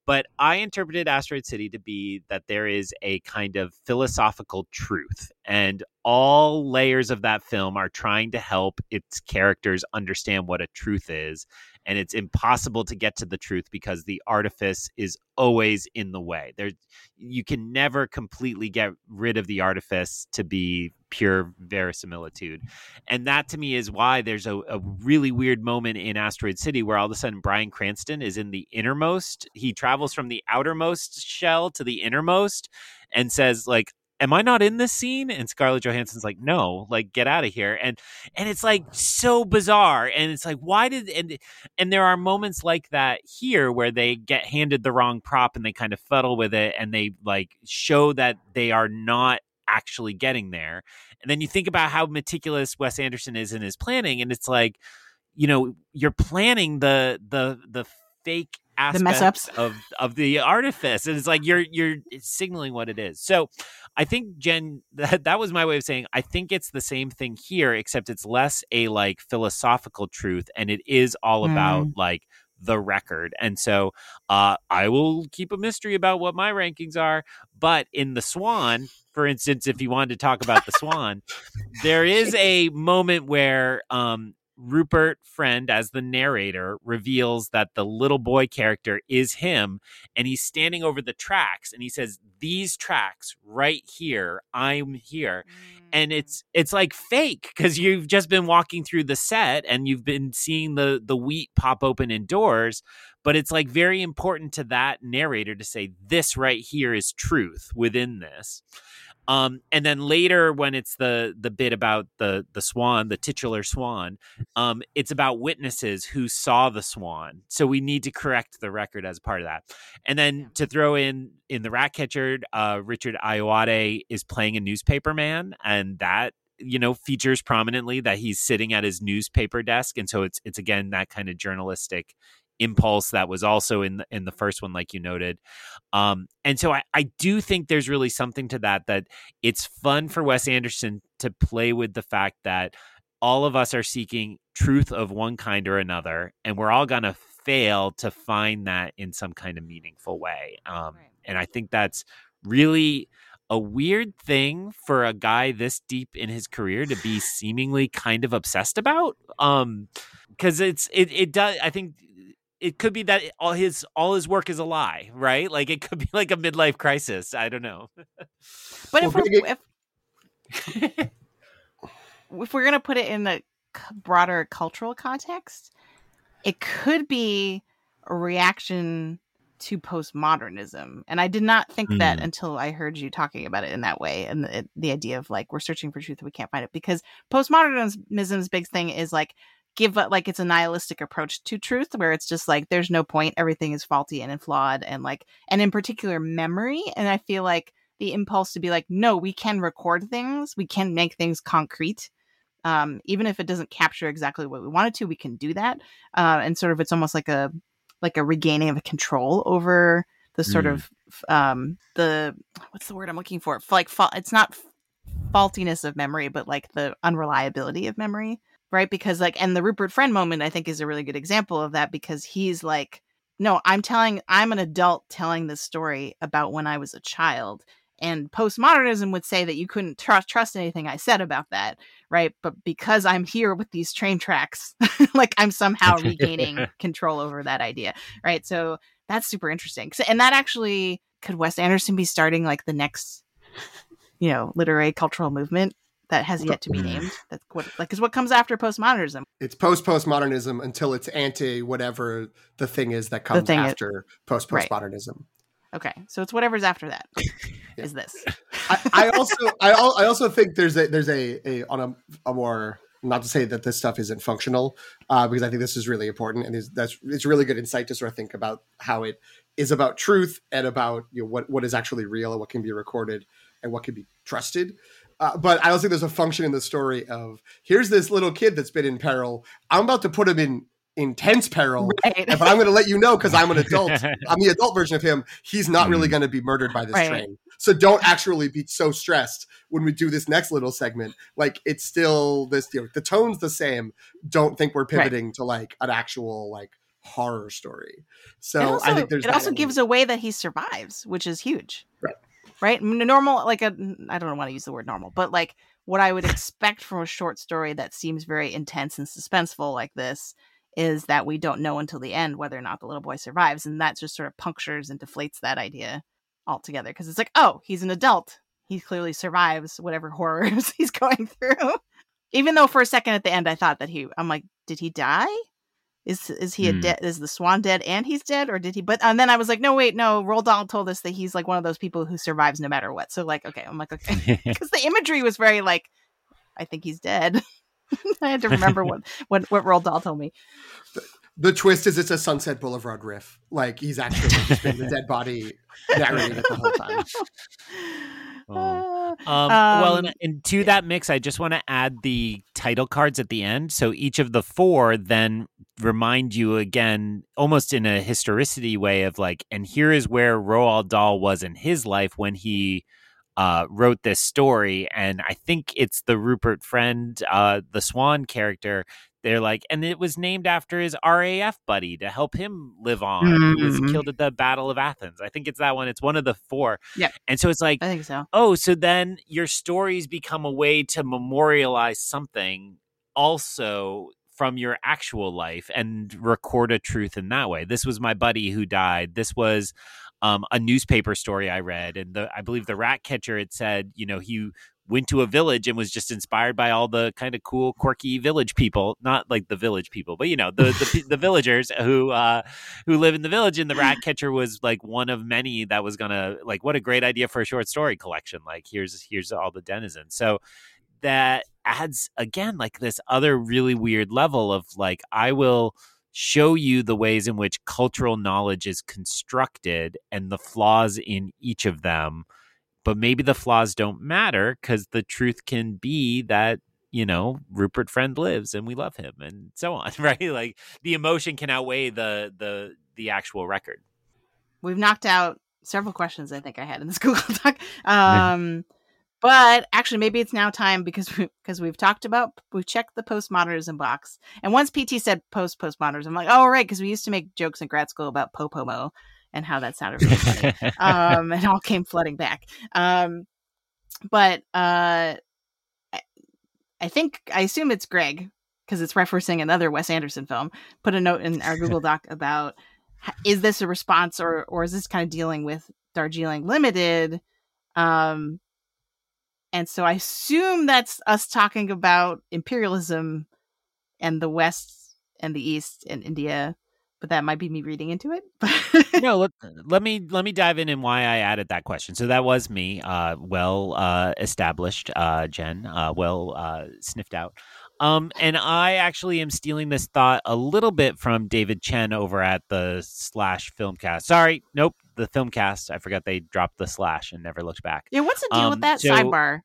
but I interpreted Asteroid City to be that there is a kind of philosophical truth, and all layers of that film are trying to help its characters understand what a truth is. And it's impossible to get to the truth because the artifice is always in the way. There, you can never completely get rid of the artifice to be pure verisimilitude. And that to me is why there's a, a, really weird moment in Asteroid City where all of a sudden Bryan Cranston is in the innermost. He travels from the outermost shell to the innermost and says, like, am I not in this scene? And Scarlett Johansson's like, no, like get out of here. And and it's like so bizarre. And it's like, why did and and there are moments like that here where they get handed the wrong prop and they kind of fuddle with it and they like show that they are not actually getting there. And then you think about how meticulous Wes Anderson is in his planning, and it's like, you know, you're planning the the the fake aspects of of the artifice and it's like you're you're signaling what it is so i think jen that, that was my way of saying i think it's the same thing here except it's less a like philosophical truth and it is all about mm. like the record. And so uh, I will keep a mystery about what my rankings are. But in The Swan, for instance, if you wanted to talk about The Swan, there is a moment where um, Rupert Friend, as the narrator, reveals that the little boy character is him, and he's standing over the tracks, and he says, "These tracks right here, I'm here," mm. And it's it's like fake because you've just been walking through the set and you've been seeing the the wheat pop open indoors, but it's like very important to that narrator to say, "This right here is truth within this." Um, and then later when it's the the bit about the the swan, the titular swan, um, it's about witnesses who saw the swan. So we need to correct the record as part of that. And then to throw in in the Ratcatcher, uh, Richard Ayoade is playing a newspaper man, and that you know features prominently that he's sitting at his newspaper desk, and so it's it's again that kind of journalistic impulse that was also in the, in the first one like you noted. Um, and so I, I do think there's really something to that that it's fun for wes anderson to play with the fact that all of us are seeking truth of one kind or another and we're all going to fail to find that in some kind of meaningful way. Um, right. and i think that's really a weird thing for a guy this deep in his career to be seemingly kind of obsessed about. Um because it's it, it does i think it could be that all his all his work is a lie, right? Like it could be like a midlife crisis. I don't know. but if, we're, if if we're gonna put it in the broader cultural context, it could be a reaction to postmodernism. And I did not think mm. that until I heard you talking about it in that way and the, the idea of like we're searching for truth and we can't find it because postmodernism's big thing is like give a, like it's a nihilistic approach to truth where it's just like there's no point everything is faulty and flawed and like and in particular memory and i feel like the impulse to be like no we can record things we can make things concrete um, even if it doesn't capture exactly what we wanted to we can do that uh, and sort of it's almost like a like a regaining of a control over the sort mm. of um the what's the word i'm looking for like fa- it's not faultiness of memory but like the unreliability of memory right? Because like, and the Rupert Friend moment, I think, is a really good example of that because he's like, no, I'm telling, I'm an adult telling this story about when I was a child, and postmodernism would say that you couldn't trust trust anything I said about that, right? But because I'm here with these train tracks, like I'm somehow regaining control over that idea, right? So that's super interesting. And that actually could Wes Anderson be starting like the next, you know, literary cultural movement that has yet to be named. That's what like is what comes after postmodernism. It's post postmodernism until it's anti whatever the thing is that comes after post postmodernism. Okay, so it's whatever's after that. yeah. Is this? I, I, also I, I also think there's a there's a, a on a, a more not to say that this stuff isn't functional uh, because I think this is really important and is, that's it's really good insight to sort of think about how it is about truth and about you know what what is actually real and what can be recorded and what can be trusted. Uh, but I also think there's a function in the story of here's this little kid that's been in peril. I'm about to put him in intense peril, right. but I'm going to let you know because I'm an adult. I'm the adult version of him. He's not really mm. going to be murdered by this right. train. So don't actually be so stressed when we do this next little segment. Like it's still this, you know, the tone's the same. Don't think we're pivoting right. to like an actual like horror story. So also, I think there's it also element. gives away that he survives, which is huge. Right. Right. Normal, like a I don't want to use the word normal, but like what I would expect from a short story that seems very intense and suspenseful like this is that we don't know until the end whether or not the little boy survives and that just sort of punctures and deflates that idea altogether because it's like oh he's an adult. He clearly survives whatever horrors he's going through. Even though for a second at the end i thought that he i'm like did he die is is he a hmm. dead is the swan dead and he's dead or did he but and then i was like no wait no Roald Dahl told us that he's like one of those people who survives no matter what so like okay i'm like okay because the imagery was very like i think he's dead I had to remember what what what Roald Dahl told me. The, the, twist is it's a Sunset Boulevard riff. Like he's actually just been the dead body narrating it the whole time. Oh. Um, well, and, um, and, to that mix, I just want to add the title cards at the end. So each of the four then remind you again, almost in a historicity way of like, and here is where Roald Dahl was in his life when he uh, wrote this story, and I think it's the Rupert Friend, uh, the Swan character. They're like, and it was named after his RAF buddy to help him live on. Mm-hmm. Who was killed at the Battle of Athens. I think it's that one. It's one of the four. Yeah. And so it's like, I think so. Oh, so then your stories become a way to memorialize something also from your actual life and record a truth in that way. This was my buddy who died. This was um, a newspaper story I read, and the I believe the rat catcher had said, you know, he went to a village and was just inspired by all the kind of cool, quirky village people, not like the village people, but you know, the the, the villagers who uh, who live in the village. And the rat catcher was like one of many that was gonna like, what a great idea for a short story collection. Like, here's here's all the denizens. So that adds again like this other really weird level of like I will show you the ways in which cultural knowledge is constructed and the flaws in each of them. But maybe the flaws don't matter because the truth can be that, you know, Rupert Friend lives and we love him and so on, right? Like the emotion can outweigh the the the actual record. We've knocked out several questions I think I had in this Google Doc. Um but actually, maybe it's now time because we, because we've talked about we've checked the postmodernism box, and once PT said post postmodernism, I'm like, oh right, because we used to make jokes in grad school about popomo and how that sounded really funny, um, and all came flooding back. Um, but uh, I think I assume it's Greg because it's referencing another Wes Anderson film. Put a note in our Google Doc about is this a response or or is this kind of dealing with Darjeeling Limited? Um, and so I assume that's us talking about imperialism and the West and the East and India, but that might be me reading into it. no, let, let, me let me dive in and why I added that question. So that was me, uh, well uh, established, uh, Jen, uh, well uh, sniffed out. Um, and I actually am stealing this thought a little bit from David Chen over at the Slash Filmcast. Sorry, nope, the Filmcast. I forgot they dropped the slash and never looked back. Yeah, what's the deal um, with that so, sidebar?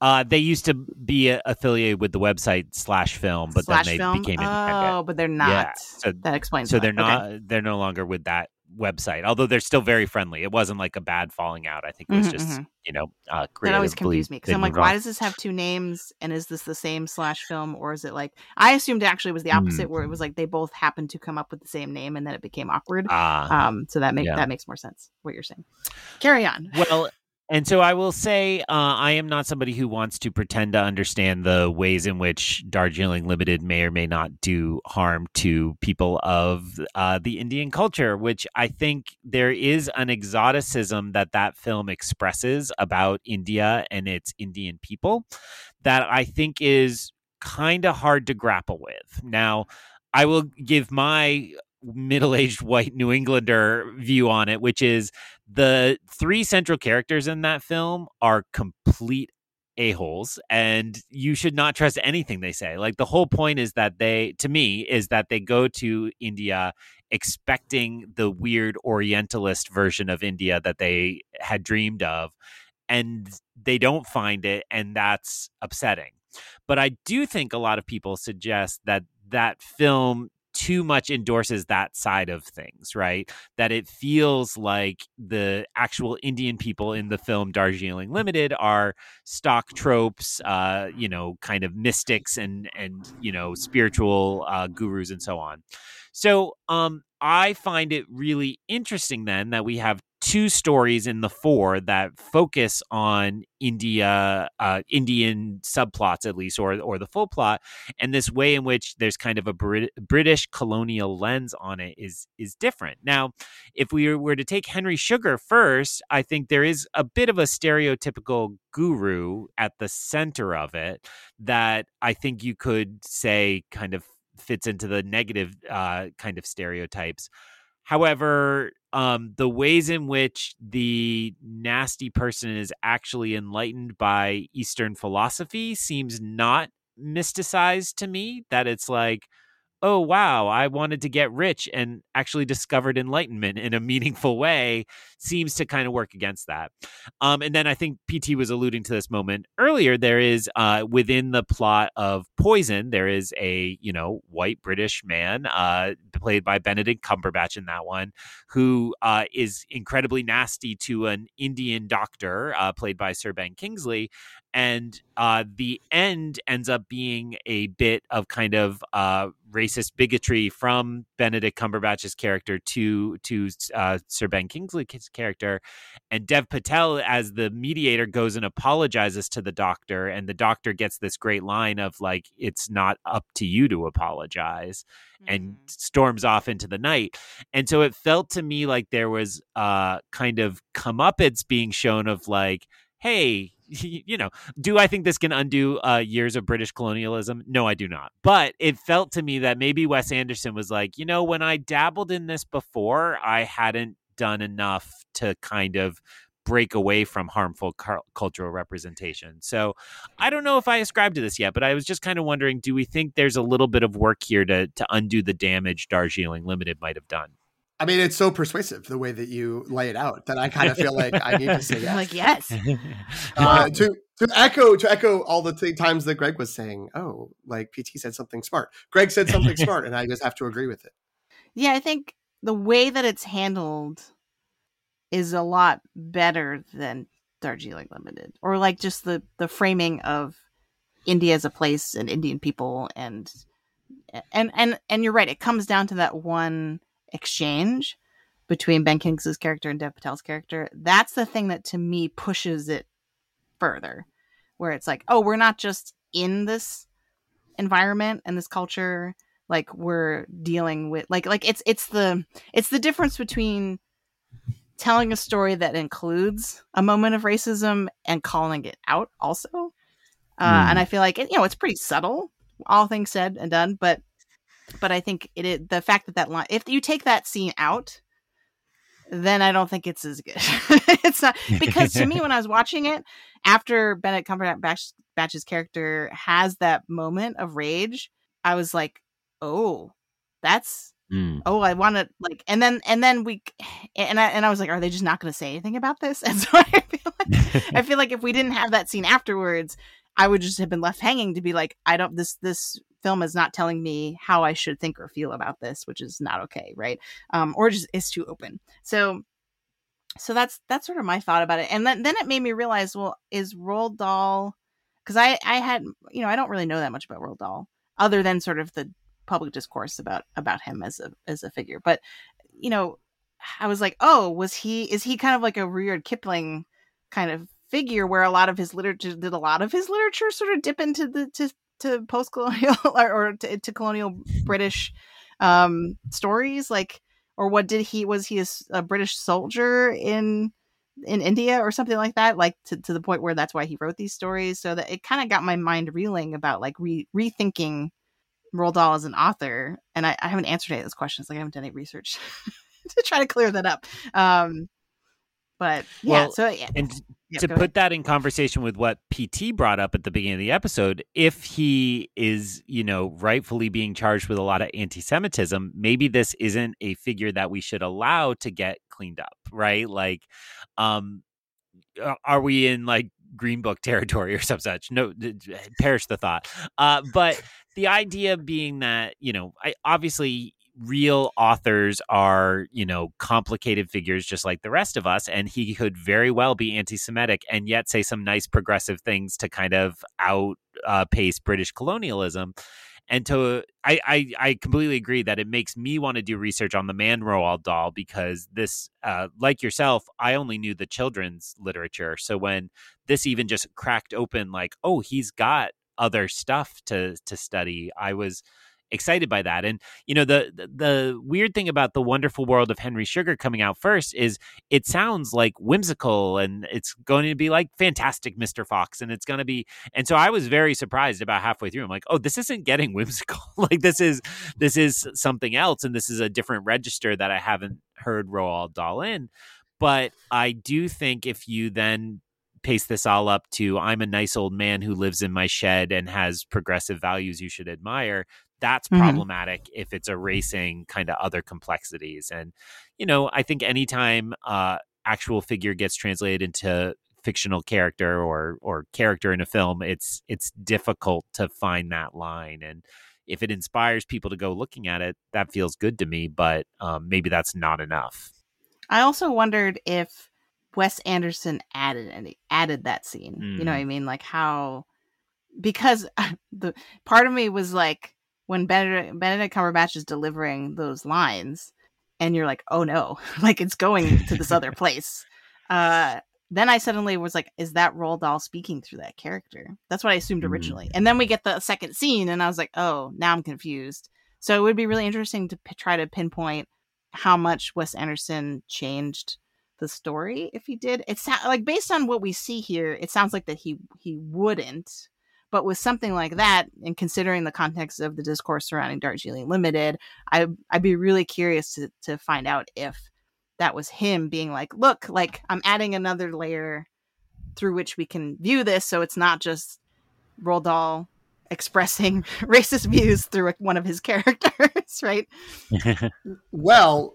Uh, they used to be affiliated with the website Slash Film, but slash then they film? became independent. Oh, but they're not. Yeah. So that explains. So that. they're not. They're no longer with that website, although they're still very friendly. It wasn't like a bad falling out. I think it was mm-hmm, just mm-hmm. you know. Uh, that always confused me because I'm like, why does this have two names? And is this the same Slash Film, or is it like I assumed actually was the hmm. opposite, mm. where it was like they both happened to come up with the same name, and then it became awkward. Uh, um, so that makes yeah. that makes more sense. What you're saying. Carry on. Well And so I will say, uh, I am not somebody who wants to pretend to understand the ways in which Darjeeling Limited may or may not do harm to people of uh, the Indian culture, which I think there is an exoticism that that film expresses about India and its Indian people that I think is kind of hard to grapple with. Now, I will give my middle aged white New Englander view on it, which is the three central characters in that film are complete a-holes and you should not trust anything they say. Like the whole point is that they to me is that they go to india expecting the weird orientalist version of india that they had dreamed of and they don't find it and that's upsetting. But i do think a lot of people suggest that that film too much endorses that side of things, right? That it feels like the actual Indian people in the film Darjeeling Limited are stock tropes, uh, you know, kind of mystics and and you know spiritual uh, gurus and so on. So um, I find it really interesting then that we have two stories in the four that focus on India, uh, Indian subplots at least, or or the full plot, and this way in which there's kind of a Brit- British colonial lens on it is is different. Now, if we were to take Henry Sugar first, I think there is a bit of a stereotypical guru at the center of it that I think you could say kind of fits into the negative uh, kind of stereotypes. However, um, the ways in which the nasty person is actually enlightened by Eastern philosophy seems not mysticized to me. That it's like, oh wow i wanted to get rich and actually discovered enlightenment in a meaningful way seems to kind of work against that. Um, and then i think pt was alluding to this moment earlier there is uh, within the plot of poison there is a you know white british man uh, played by benedict cumberbatch in that one who uh, is incredibly nasty to an indian doctor uh, played by sir ben kingsley and uh, the end ends up being a bit of kind of uh, racist bigotry from Benedict Cumberbatch's character to to uh, Sir Ben Kingsley's character, and Dev Patel as the mediator goes and apologizes to the doctor, and the doctor gets this great line of like, "It's not up to you to apologize," mm-hmm. and storms off into the night. And so it felt to me like there was uh, kind of comeuppance being shown of like hey, you know, do I think this can undo uh, years of British colonialism? No, I do not. But it felt to me that maybe Wes Anderson was like, you know, when I dabbled in this before, I hadn't done enough to kind of break away from harmful cu- cultural representation. So I don't know if I ascribe to this yet, but I was just kind of wondering do we think there's a little bit of work here to, to undo the damage Darjeeling Limited might have done? I mean, it's so persuasive the way that you lay it out that I kind of feel like I need to say yes. like yes. Uh, to to echo to echo all the th- times that Greg was saying, oh, like PT said something smart. Greg said something smart, and I just have to agree with it. Yeah, I think the way that it's handled is a lot better than Darjeeling Limited, or like just the the framing of India as a place and Indian people, and and and and you're right. It comes down to that one exchange between Ben Kingsley's character and Dev Patel's character, that's the thing that to me pushes it further. Where it's like, oh, we're not just in this environment and this culture, like we're dealing with like like it's it's the it's the difference between telling a story that includes a moment of racism and calling it out also. Uh, mm. And I feel like you know it's pretty subtle, all things said and done, but but I think it is the fact that that line, if you take that scene out, then I don't think it's as good. it's not because to me, when I was watching it, after Benedict Cumberbatch's character has that moment of rage, I was like, "Oh, that's mm. oh, I want to like." And then and then we and I and I was like, "Are they just not going to say anything about this?" And so I feel like I feel like if we didn't have that scene afterwards, I would just have been left hanging to be like, I don't this this film is not telling me how I should think or feel about this, which is not okay, right? Um, or just is too open. So so that's that's sort of my thought about it. And then then it made me realize, well, is Roald Dahl because I I had you know I don't really know that much about Roald Dahl other than sort of the public discourse about about him as a as a figure, but you know I was like, oh, was he is he kind of like a Rudyard Kipling kind of figure where a lot of his literature did a lot of his literature sort of dip into the to, to post colonial or, or to, to, colonial British um stories? Like or what did he was he a, a, British soldier in in India or something like that? Like to, to the point where that's why he wrote these stories? So that it kind of got my mind reeling about like re- rethinking Roald Dahl as an author and I, I haven't answered any of those questions. Like I haven't done any research to try to clear that up. Um but yeah well, so yeah. and yeah, to put ahead. that in conversation with what PT brought up at the beginning of the episode, if he is, you know, rightfully being charged with a lot of anti Semitism, maybe this isn't a figure that we should allow to get cleaned up, right? Like, um, are we in like green book territory or some such? No, perish the thought. Uh, but the idea being that, you know, I obviously real authors are, you know, complicated figures just like the rest of us. And he could very well be anti Semitic and yet say some nice progressive things to kind of outpace uh, British colonialism. And to I, I, I completely agree that it makes me want to do research on the man Roald Dahl because this, uh, like yourself, I only knew the children's literature. So when this even just cracked open, like, oh, he's got other stuff to to study, I was excited by that. And you know, the, the, the weird thing about the Wonderful World of Henry Sugar coming out first is it sounds like whimsical and it's going to be like fantastic Mr. Fox and it's going to be and so I was very surprised about halfway through. I'm like, "Oh, this isn't getting whimsical. like this is this is something else and this is a different register that I haven't heard Roald Dahl in." But I do think if you then paste this all up to I'm a nice old man who lives in my shed and has progressive values you should admire that's mm-hmm. problematic if it's erasing kind of other complexities and you know i think anytime uh actual figure gets translated into fictional character or or character in a film it's it's difficult to find that line and if it inspires people to go looking at it that feels good to me but um, maybe that's not enough i also wondered if wes anderson added any added that scene mm. you know what i mm. mean like how because the part of me was like when Benedict, Benedict Cumberbatch is delivering those lines, and you're like, oh no, like it's going to this other place. Uh, then I suddenly was like, is that Roald Dahl speaking through that character? That's what I assumed mm. originally. And then we get the second scene, and I was like, oh, now I'm confused. So it would be really interesting to p- try to pinpoint how much Wes Anderson changed the story if he did. It's like based on what we see here, it sounds like that he he wouldn't but with something like that, and considering the context of the discourse surrounding Darjeeling Limited, I I'd be really curious to to find out if that was him being like, look, like I'm adding another layer through which we can view this, so it's not just Roald Dahl expressing racist views through one of his characters, right? well,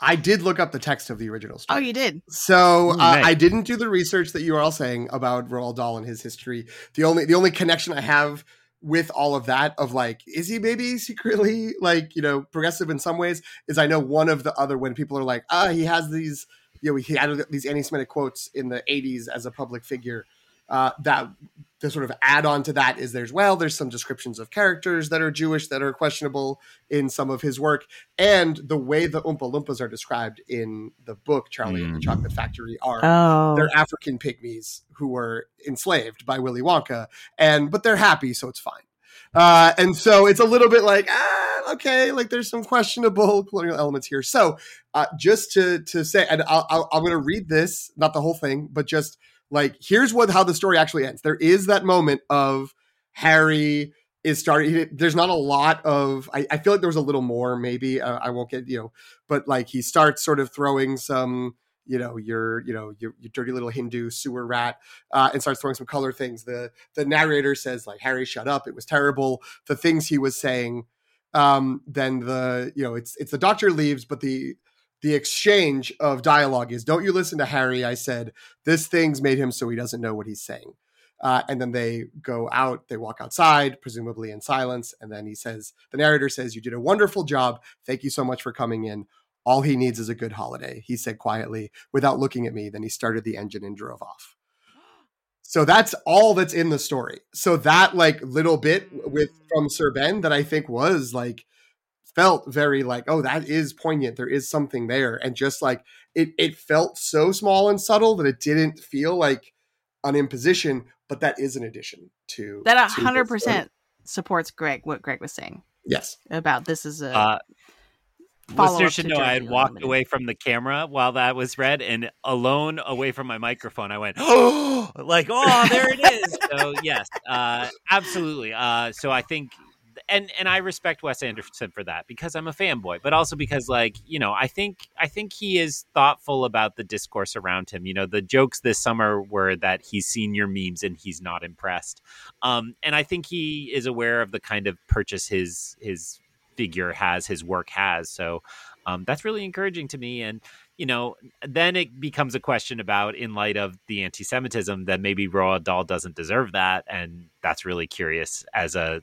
I did look up the text of the original story. Oh, you did. So uh, nice. I didn't do the research that you are all saying about Roald Dahl and his history. The only the only connection I have with all of that of like, is he maybe secretly like you know progressive in some ways? Is I know one of the other when people are like, ah, he has these you know he had these anti-Semitic quotes in the '80s as a public figure. Uh, that the sort of add on to that is there's well there's some descriptions of characters that are jewish that are questionable in some of his work and the way the oompa loompas are described in the book charlie mm. and the mm. chocolate factory are oh. they're african pygmies who were enslaved by willy wonka and but they're happy so it's fine uh, and so it's a little bit like ah okay like there's some questionable colonial elements here so uh, just to to say and I'll, I'll, i'm going to read this not the whole thing but just like, here's what how the story actually ends. There is that moment of Harry is starting. There's not a lot of. I, I feel like there was a little more. Maybe uh, I won't get you know, but like he starts sort of throwing some you know your you know your, your dirty little hindu sewer rat uh, and starts throwing some color things the the narrator says like harry shut up it was terrible the things he was saying um then the you know it's it's the doctor leaves but the the exchange of dialogue is don't you listen to harry? I said this thing's made him so he doesn't know what he's saying. Uh, and then they go out they walk outside presumably in silence and then he says the narrator says you did a wonderful job. Thank you so much for coming in. All he needs is a good holiday he said quietly without looking at me. Then he started the engine and drove off. So that's all that's in the story. So that like little bit with from sir ben that i think was like felt very like, oh, that is poignant. There is something there. And just like it, it felt so small and subtle that it didn't feel like an imposition, but that is an addition to that. to hundred the story. percent supports Greg. What Greg was saying Yes. about this is a Uh, listeners should know I had walked Unlimited. away from the camera while that was read, and alone away from my microphone, I went, "Oh, like oh, there it is." so yes, uh, absolutely. Uh, so I think, and and I respect Wes Anderson for that because I'm a fanboy, but also because like you know, I think I think he is thoughtful about the discourse around him. You know, the jokes this summer were that he's seen your memes and he's not impressed, um, and I think he is aware of the kind of purchase his his figure has, his work has. So um, that's really encouraging to me. And you know, then it becomes a question about, in light of the anti-Semitism, that maybe Roald Dahl doesn't deserve that, and that's really curious as a.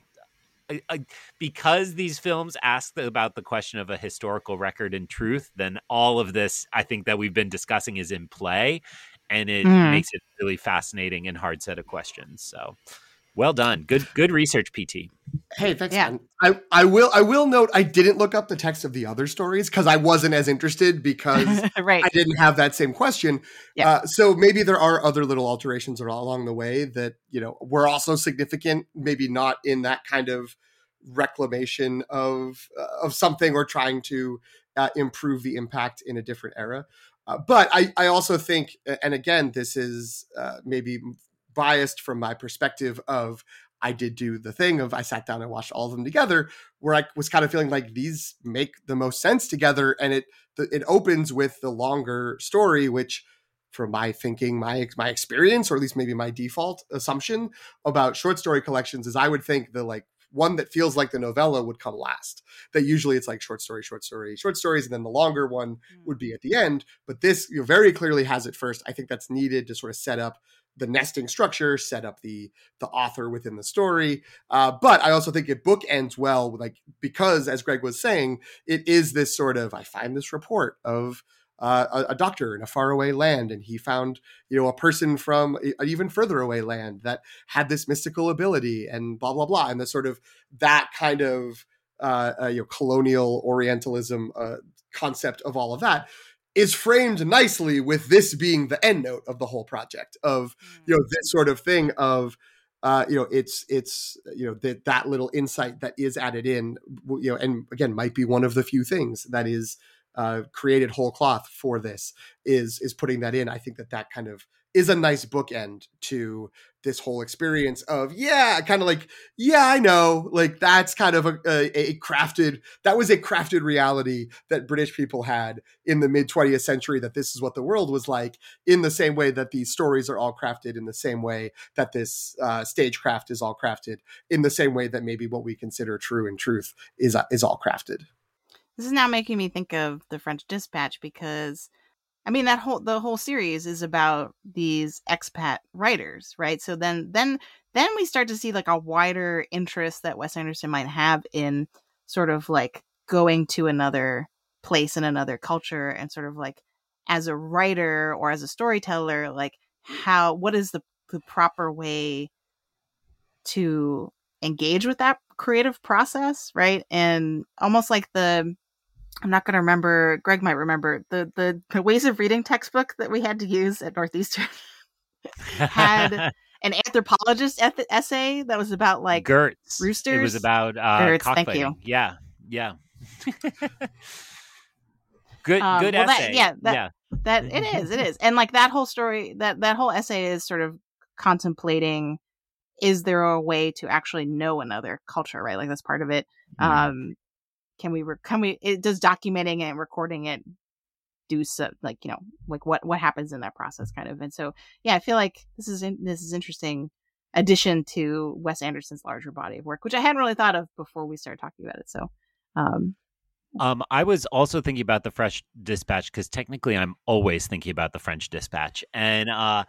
a- because these films ask about the question of a historical record and truth, then all of this I think that we've been discussing is in play, and it Mhm. makes it really fascinating and hard set of questions. So, well done, good good research, PT. Hey, thanks. Yeah. I, I will I will note I didn't look up the text of the other stories because I wasn't as interested because right. I didn't have that same question. Yeah. Uh, so maybe there are other little alterations along the way that you know were also significant. Maybe not in that kind of reclamation of uh, of something or trying to uh, improve the impact in a different era. Uh, but I, I also think, and again, this is uh, maybe biased from my perspective of I did do the thing of I sat down and watched all of them together, where I was kind of feeling like these make the most sense together, and it it opens with the longer story, which from my thinking, my my experience, or at least maybe my default assumption about short story collections is I would think the like one that feels like the novella would come last. That usually it's like short story, short story, short stories, and then the longer one would be at the end. But this you know, very clearly has it first. I think that's needed to sort of set up the nesting structure, set up the the author within the story. Uh, but I also think it bookends well, like because as Greg was saying, it is this sort of I find this report of uh, a, a doctor in a faraway land, and he found you know a person from an even further away land that had this mystical ability, and blah blah blah, and the sort of that kind of uh, uh, you know colonial Orientalism uh, concept of all of that is framed nicely with this being the end note of the whole project of you know this sort of thing of uh, you know it's it's you know that that little insight that is added in you know and again might be one of the few things that is uh, created whole cloth for this is is putting that in. I think that that kind of is a nice bookend to this whole experience of yeah kind of like yeah i know like that's kind of a, a, a crafted that was a crafted reality that british people had in the mid 20th century that this is what the world was like in the same way that these stories are all crafted in the same way that this uh, stagecraft is all crafted in the same way that maybe what we consider true and truth is is all crafted This is now making me think of the French Dispatch because I mean that whole the whole series is about these expat writers, right? So then then then we start to see like a wider interest that Wes Anderson might have in sort of like going to another place in another culture and sort of like as a writer or as a storyteller, like how what is the the proper way to engage with that creative process, right? And almost like the I'm not going to remember. Greg might remember the, the the ways of reading textbook that we had to use at Northeastern. Had- An anthropologist eth- essay that was about like Geertz. roosters. It was about uh, Geertz, thank you. Yeah, yeah. good, Um, good well, that- essay. yeah, that- yeah. that it is it is and like that whole story that that whole essay is sort of contemplating is there a way to actually know another culture right like that's part of it Mm. um can we re- can we it does documenting and recording it do so like you know like what what happens in that process kind of and so yeah i feel like this is in, this is interesting addition to wes anderson's larger body of work which i hadn't really thought of before we started talking about it so um Um, I was also thinking about the French Dispatch because technically I'm always thinking about the French Dispatch. And uh,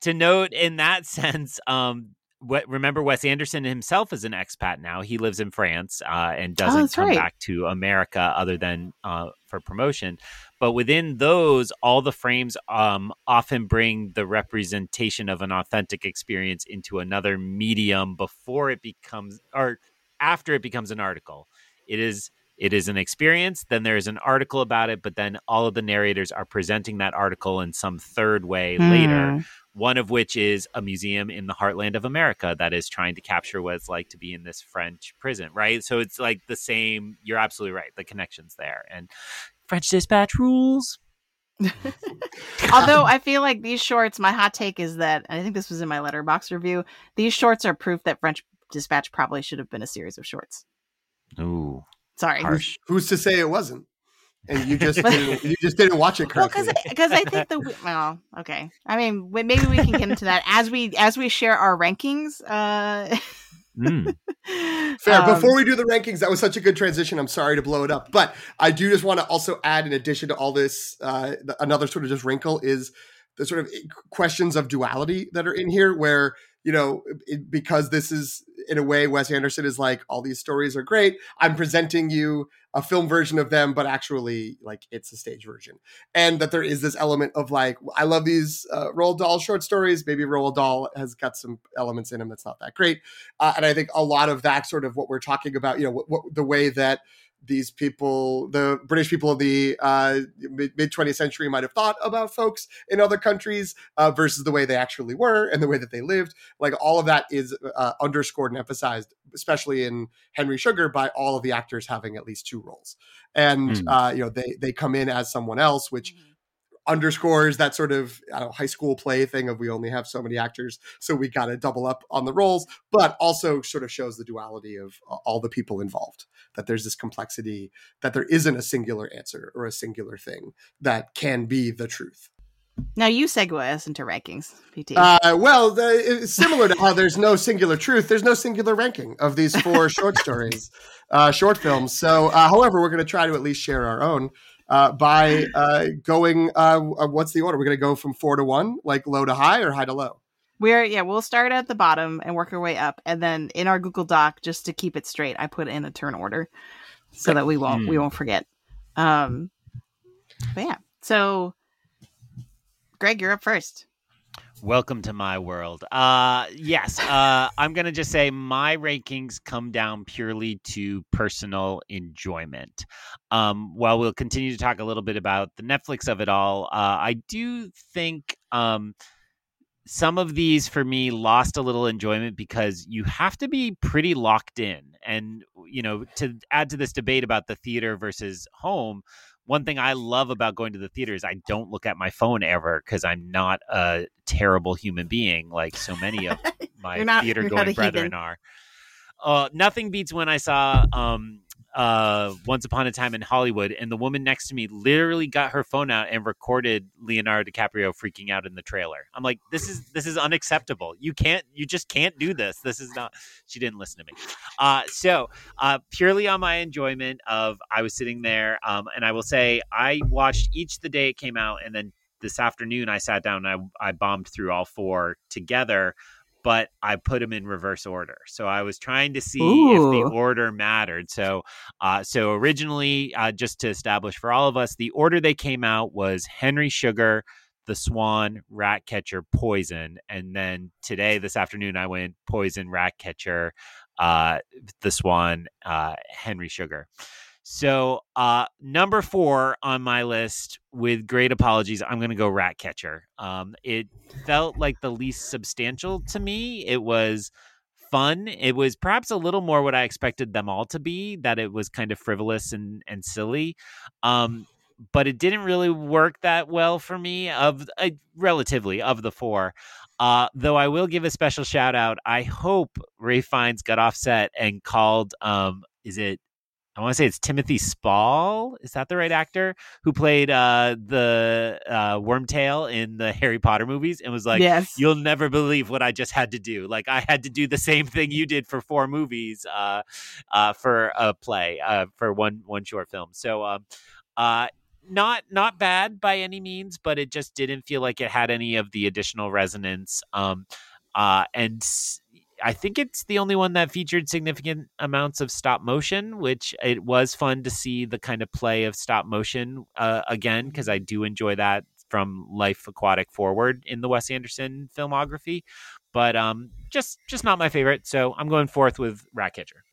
to note in that sense, um, remember Wes Anderson himself is an expat now. He lives in France uh, and doesn't Oh, come right. back to America other than uh, for promotion. But within those, all the frames um, often bring the representation of an authentic experience into another medium before it becomes or after it becomes an article. It is it is an experience. Then there is an article about it, but then all of the narrators are presenting that article in some third way Hmm. later. One of which is a museum in the heartland of America that is trying to capture what it's like to be in this French prison, right? So it's like the same. You're absolutely right. The connection's there, and French Dispatch rules. Although I feel like these shorts, my hot take is that and I think this was in my Letterboxd review. These shorts are proof that French Dispatch probably should have been a series of shorts. Ooh, Sorry, harsh. Who's to say it wasn't? And you just didn't, you just didn't watch it correctly. because because I think the well, okay. I mean, maybe we can get into that as we as we share our rankings. Uh, Mm. Fair. um, Before we do the rankings, that was such a good transition. I'm sorry to blow it up, but I do just want to also add, in addition to all this, uh, another sort of just wrinkle is the sort of questions of duality that are in here, where you know, it, because this is in a way, Wes Anderson is like, all these stories are great. I'm presenting you a film version of them, but actually, like, it's a stage version, and that there is this element of like, I love these uh, Roald Dahl short stories. Maybe Roald Dahl has got some elements in him that's not that great. Uh, and I think a lot of that sort of what we're talking about, you know, what, what, the way that these people, the British people of the uh, mid 20th century might have thought about folks in other countries uh, versus the way they actually were and the way that they lived. Like all of that is uh, underscored and emphasized, especially in Henry Sugar, by all of the actors having at least two roles. And, Mm. uh, you know, they, they come in as someone else, which underscores that sort of I don't know, high school play thing of we only have so many actors, so we got to double up on the roles, but also sort of shows the duality of uh, all the people involved. That there's this complexity, that there isn't a singular answer or a singular thing that can be the truth. now you segue us into rankings, PT. Uh, well, the, similar to how there's no singular truth, there's no singular ranking of these four short stories, uh, short films. So, uh, however, we're going to try to at least share our own uh, by uh, going. Uh, what's the order? We're going to go from four to one, like low to high, or high to low. We're yeah, we'll start at the bottom and work our way up, and then in our Google Doc, just to keep it straight, I put in a turn order so that we won't we Hmm. won't forget. Um, but yeah, so Greg, you're up first. Welcome to my world. Uh yes, uh I'm going to just say my rankings come down purely to personal enjoyment. Um while we'll continue to talk a little bit about the Netflix of it all, uh I do think um some of these for me lost a little enjoyment because you have to be pretty locked in and you know to add to this debate about the theater versus home one thing I love about going to the theater is I don't look at my phone ever because I'm not a terrible human being like so many of my not- theater going brethren heathen. are. Uh, nothing beats when I saw um, uh, Once Upon a Time in Hollywood, and the woman next to me literally got her phone out and recorded Leonardo DiCaprio freaking out in the trailer. I'm like, this is this is unacceptable. You can't, you just can't do this. This is not. She didn't listen to me. Uh, so uh, purely on my enjoyment of, I was sitting there, um, and I will say I watched each the day it came out, and then this afternoon I sat down and I I bombed through all four together but I put them in reverse order. So I was trying to see if the order mattered. So, uh, so originally, uh, just to establish for all of us, the order they came out was Henry Sugar, The Swan, Ratcatcher, Poison, and then today, this afternoon, I went Poison, Ratcatcher, uh, The Swan, uh, Henry Sugar. So, uh, number four on my list, with great apologies, I'm going to go Ratcatcher. Um, it felt like the least substantial to me. It was fun. It was perhaps a little more what I expected them all to be, that it was kind of frivolous and, and silly. Um, but it didn't really work that well for me of uh, relatively of the four. Uh, though I will give a special shout out. I hope Ralph Fiennes got offset and called um, is it I want to say it's Timothy Spall. Is that the right actor who played uh, the uh, Wormtail in the Harry Potter movies? And was like, yes, "You'll never believe what I just had to do. Like I had to do the same thing you did for four movies, uh, uh, for a play, uh, for one one short film." So, um, uh, not not bad by any means, but it just didn't feel like it had any of the additional resonance. Um, uh, and s- I think it's the only one that featured significant amounts of stop motion, which it was fun to see the kind of play of stop motion uh, again because I do enjoy that from Life Aquatic forward in the Wes Anderson filmography. But um, just just not my favorite, so I'm going forth with Ratcatcher.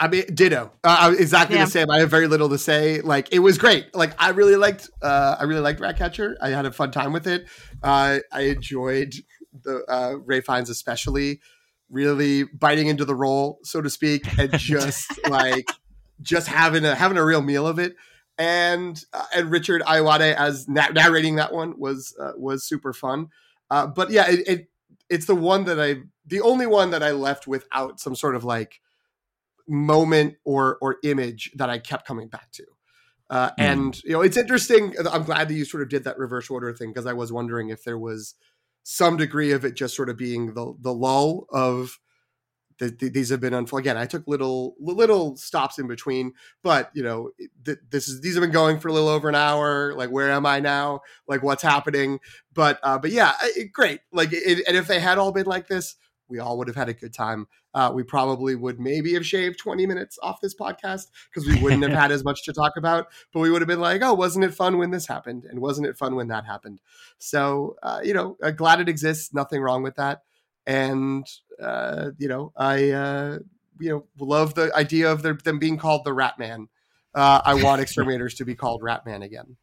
I mean, ditto. Uh, exactly Yeah. the same. I have very little to say. Like, it was great. Like, I really liked. Uh, I really liked Ratcatcher. I had a fun time with it. Uh, I enjoyed the uh, Ralph Fiennes, especially really biting into the role, so to speak, and just like just having a having a real meal of it. And uh, and Richard Ayoade as na- narrating that one was uh, was super fun. Uh, but yeah, it, it it's the one that I the only one that I left without some sort of like moment or or image that I kept coming back to. Uh, Hmm. And you know, it's interesting. I'm glad that you sort of did that reverse order thing because I was wondering if there was some degree of it just sort of being the the lull of the, the, these have been unfold. Again, I took little little stops in between, but you know, th- this is these have been going for a little over an hour. Like, where am I now? Like, what's happening? But uh, but yeah, it, great. Like, it, and if they had all been like this, we all would have had a good time. Uh, we probably would maybe have shaved 20 minutes off this podcast because we wouldn't have had as much to talk about. But we would have been like, oh, wasn't it fun when this happened? And wasn't it fun when that happened? So, uh, you know, uh, glad it exists. Nothing wrong with that. And, uh, you know, I, uh, you know, love the idea of their, them being called the Rat Man. Uh, I want exterminators to be called Rat Man again.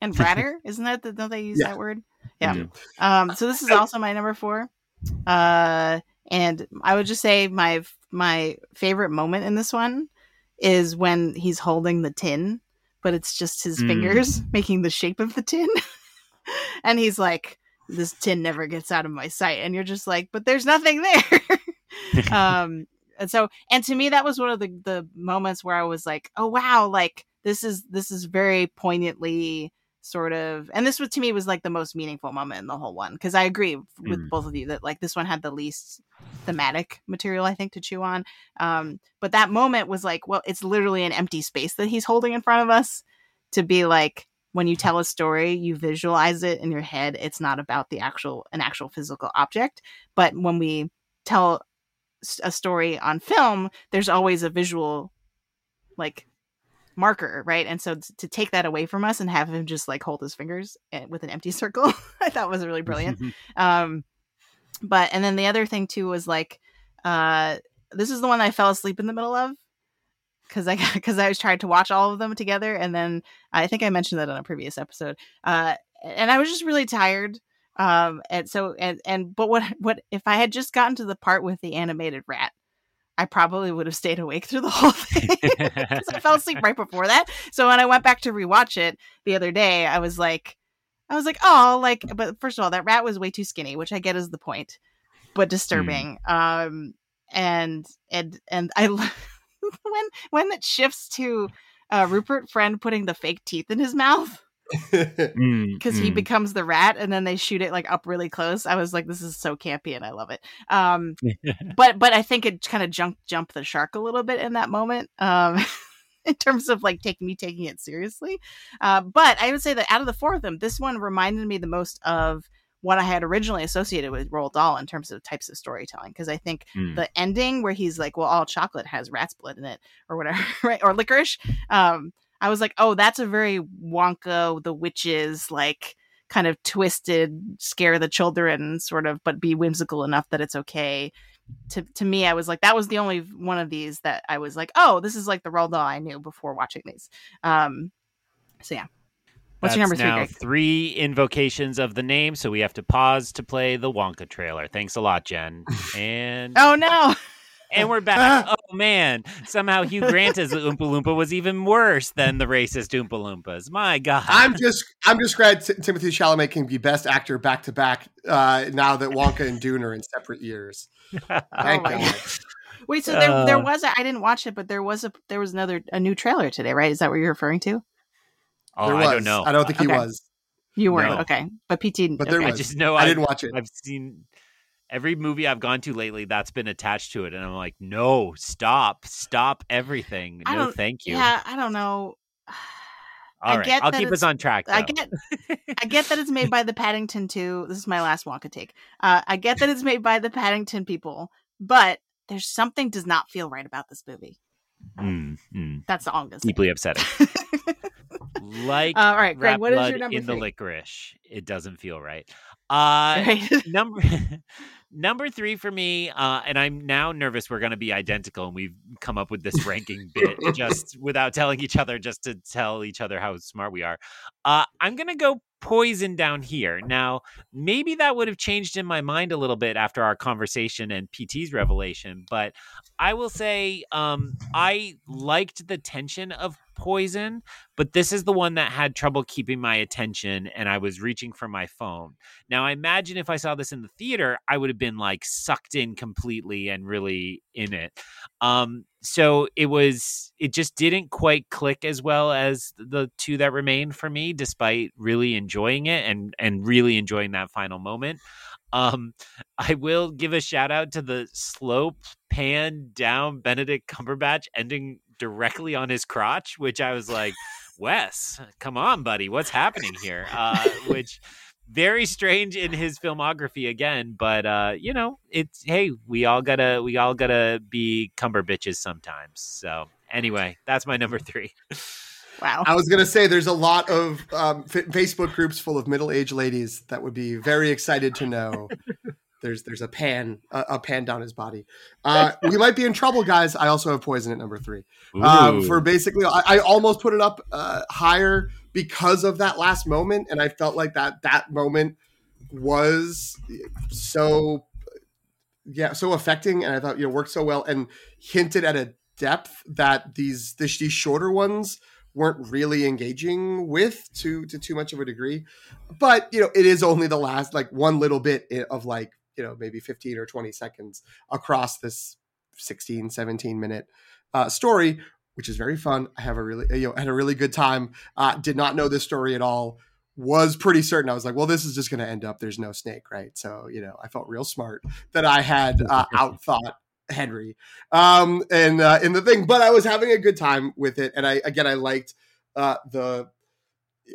And Ratter, isn't that the, don't they use Yeah. that word? Yeah. Um, so this is also my number four. Uh, and I would just say my my favorite moment in this one is when he's holding the tin, but it's just his Mm. fingers making the shape of the tin. and he's like, This tin never gets out of my sight. And you're just like, but there's nothing there. um and so and to me that was one of the the moments where I was like, oh wow, like this is this is very poignantly sort of and this was to me was like the most meaningful moment in the whole one because i agree with Mm. both of you that like this one had the least thematic material i think to chew on um but that moment was like well it's literally an empty space that he's holding in front of us to be like when you tell a story you visualize it in your head it's not about the actual an actual physical object but when we tell a story on film there's always a visual like marker right? And so to take that away from us and have him just like hold his fingers eh, with an empty circle i thought was really brilliant. Um but and then the other thing too was like uh this is the one i fell asleep in the middle of because i because i was trying to watch all of them together and then i think i mentioned that on a previous episode uh and i was just really tired um and so and and but what what if i had just gotten to the part with the animated rat i probably would have stayed awake through the whole thing 'Cause i fell asleep right before that. So when i went back to rewatch it the other day i was like i was like oh like but first of all that rat was way too skinny which i get is the point but disturbing um and and and i when when it shifts to uh rupert friend putting the fake teeth in his mouth Mm, because he mm. becomes the rat and then they shoot it like up really close i was like this is so campy and i love it um but but i think it kind of jumped jumped the shark a little bit in that moment um in terms of like taking me taking it seriously uh, but i would say that out of the four of them this one reminded me the most of what i had originally associated with Roald Dahl in terms of types of storytelling because i think Mm. the ending where he's like well all chocolate has rat's blood in it or whatever right or licorice um i was like oh that's a very wonka the witches like kind of twisted scare the children sort of but be whimsical enough that it's okay to to me i was like that was the only one of these that i was like oh this is like the Roald Dahl i knew before watching these um so yeah what's your number three now Greg? three invocations of the name, so we have to pause to play the Wonka trailer. Thanks a lot, Jen. And oh no and we're back. Oh man! Somehow Hugh Grant as Oompa Loompa was even worse than the racist Oompa Loompas. My God! I'm just I'm just glad T- Timothée Chalamet can be best actor back to back uh, now that Wonka and Dune are in separate years. Thank my God. God. wait so there there Uh. was a, i didn't watch it but there was a there was another a new trailer today right is that what you're referring to oh, there I don't know. I don't think he Okay. was, you weren't No. okay but pt but there okay. I just know I I didn't watch it. I've seen every movie I've gone to lately that's been attached to it, and I'm like, no, stop, stop everything. No, thank you. yeah i don't know All I right, get I'll keep us on track. I get I get that it's made by the Paddington 2. This is my last Wonka take. Uh, I get that it's made by the Paddington people, but there's something does not feel right about this movie. Mm, mm, That's all I'm gonna say. deeply upsetting. like Uh, all right, Greg, what is your number in the licorice. It doesn't feel right. Uh, Right? number number three for me, uh, and I'm now nervous we're going to be identical, and we've come up with this ranking bit just without telling each other, just to tell each other how smart we are. Uh, I'm going to go poison down here. Now, maybe that would have changed in my mind a little bit after our conversation and PT's revelation, but I will say um, I liked the tension of poison, but this is the one that had trouble keeping my attention and I was reaching for my phone. Now, I imagine if I saw this in the theater, I would have been like sucked in completely and really in it. Um, so it was, it just didn't quite click as well as the two that remained for me, despite really enjoying it and and really enjoying that final moment. Um, I will give a shout out to the slow pan down Benedict Cumberbatch ending directly on his crotch, which I was like, Wes, come on, buddy, what's happening here? Uh, which very strange in his filmography again, but uh, you know, it's hey, we all gotta we all gotta be cumber bitches sometimes. So anyway, that's my number three. Wow. I was gonna say there's a lot of um, f- Facebook groups full of middle-aged ladies that would be very excited to know there's there's a pan a, a pan down his body. Uh, we might be in trouble, guys. I also have poison at number three. Um, for basically, I, I almost put it up uh, higher because of that last moment, and I felt like that that moment was so yeah so affecting, and I thought you know worked so well and hinted at a depth that these this, these shorter ones weren't really engaging with to to too much of a degree but you know it is only the last like one little bit of like you know maybe 15 or 20 seconds across this 16 17 minute uh, story which is very fun. I have a really you know had a really good time. Uh, did not know this story at all. Was pretty certain. I was like well this is just going to end up there's no snake right? So you know i felt real smart that i had uh, outthought Henry. Um, and uh, in the thing, but I was having a good time with it, and I again I liked uh, the.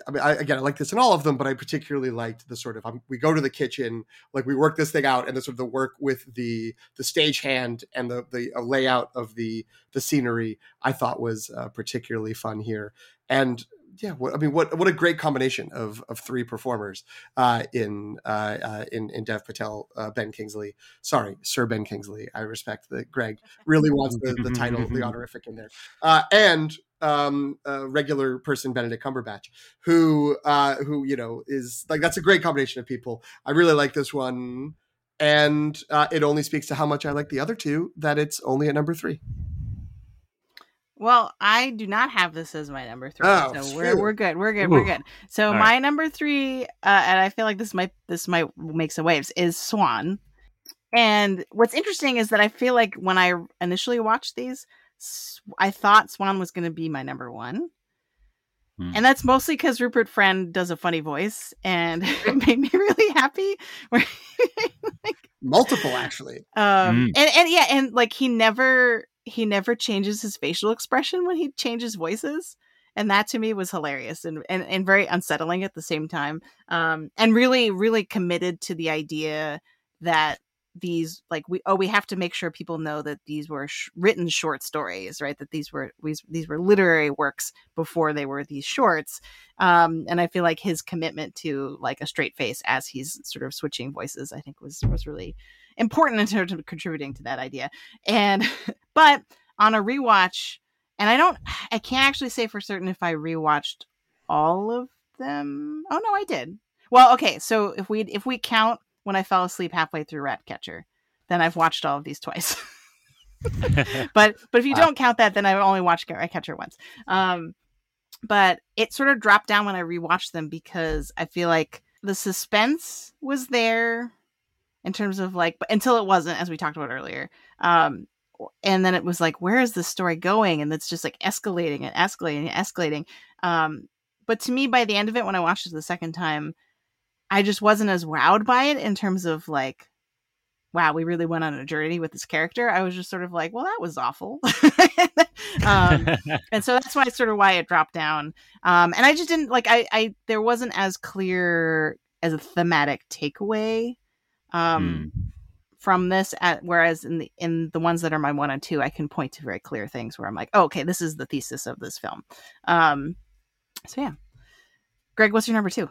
I mean, I, again, I like this in all of them, but I particularly liked the sort of um, we go to the kitchen, like we work this thing out, and the sort of the work with the the stage hand and the the uh, layout of the the scenery. I thought was uh, particularly fun here, and yeah, what, I mean, what what a great combination of of three performers uh, in uh, uh, in in Dev Patel, uh, Ben Kingsley. Sorry, Sir Ben Kingsley. I respect that Greg really wants the, the title, the honorific in there, uh, and um, regular person Benedict Cumberbatch, who uh, who you know is like that's a great combination of people. I really like this one, and uh, it only speaks to how much I like the other two that it's only at number three. Well, I do not have this as my number three, Oh, so we're phew. we're good. We're good. We're good. So All my right. number three, uh, and I feel like this might this might make some waves, is Swan. And what's interesting is that I feel like when I initially watched these, S- I thought Swan was going to be my number one. Hmm. And that's mostly because Rupert Friend does a funny voice, and it made me really happy. Where Multiple, actually. um and and yeah and like he never he never changes his facial expression when he changes voices and that to me was hilarious and, and and very unsettling at the same time um and really really committed to the idea that these like we oh we have to make sure people know that these were sh- written short stories right? That these were these, these were literary works before they were these shorts. Um and i feel like his commitment to like a straight face as he's sort of switching voices i think was was really important in terms of contributing to that idea. And but on a rewatch and i don't i can't actually say for certain if i rewatched all of them. Oh no i did. Well okay so if we if we count when i fell asleep halfway through ratcatcher. Then i've watched all of these twice. But but if you Wow. don't count that then i've only watched ratcatcher once. Um but it sort of dropped down when i rewatched them because i feel like the suspense was there in terms of like but until it wasn't as we talked about earlier. Um and then it was like where is this story going? And it's just like escalating and escalating and escalating. Um but to me by the end of it when i watched it the second time i just wasn't as wowed by it in terms of like wow we really went on a journey with this character. I was just sort of like well that was awful. Um and so that's why sort of why it dropped down. Um and i just didn't like i i there wasn't as clear as a thematic takeaway um Hmm. from this at whereas in the in the ones that are my one and two i can point to very clear things where i'm like oh, okay this is the thesis of this film. Um so yeah. Greg what's your number two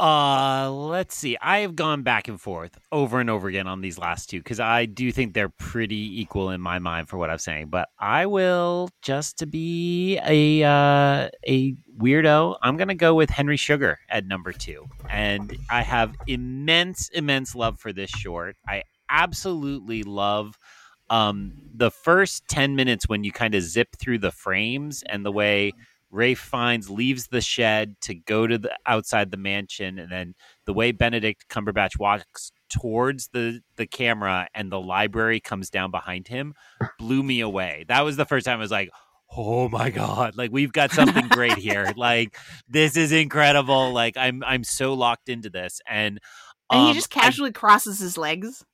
Uh, let's see. I have gone back and forth over and over again on these last two because I do think they're pretty equal in my mind for what I'm saying. But I will just to be a uh, a weirdo. I'm gonna go with Henry Sugar at number two, and I have immense, immense love for this short. I absolutely love um, the first 10 minutes when you kind of zip through the frames and the way Ralph Fiennes leaves the shed to go to the outside the mansion, and then the way Benedict Cumberbatch walks towards the the camera and the library comes down behind him blew me away. That was the first time I was like, "Oh my god! Like we've got something great here. Like this is incredible. Like I'm I'm so locked into this." And and um, he just casually I, crosses his legs.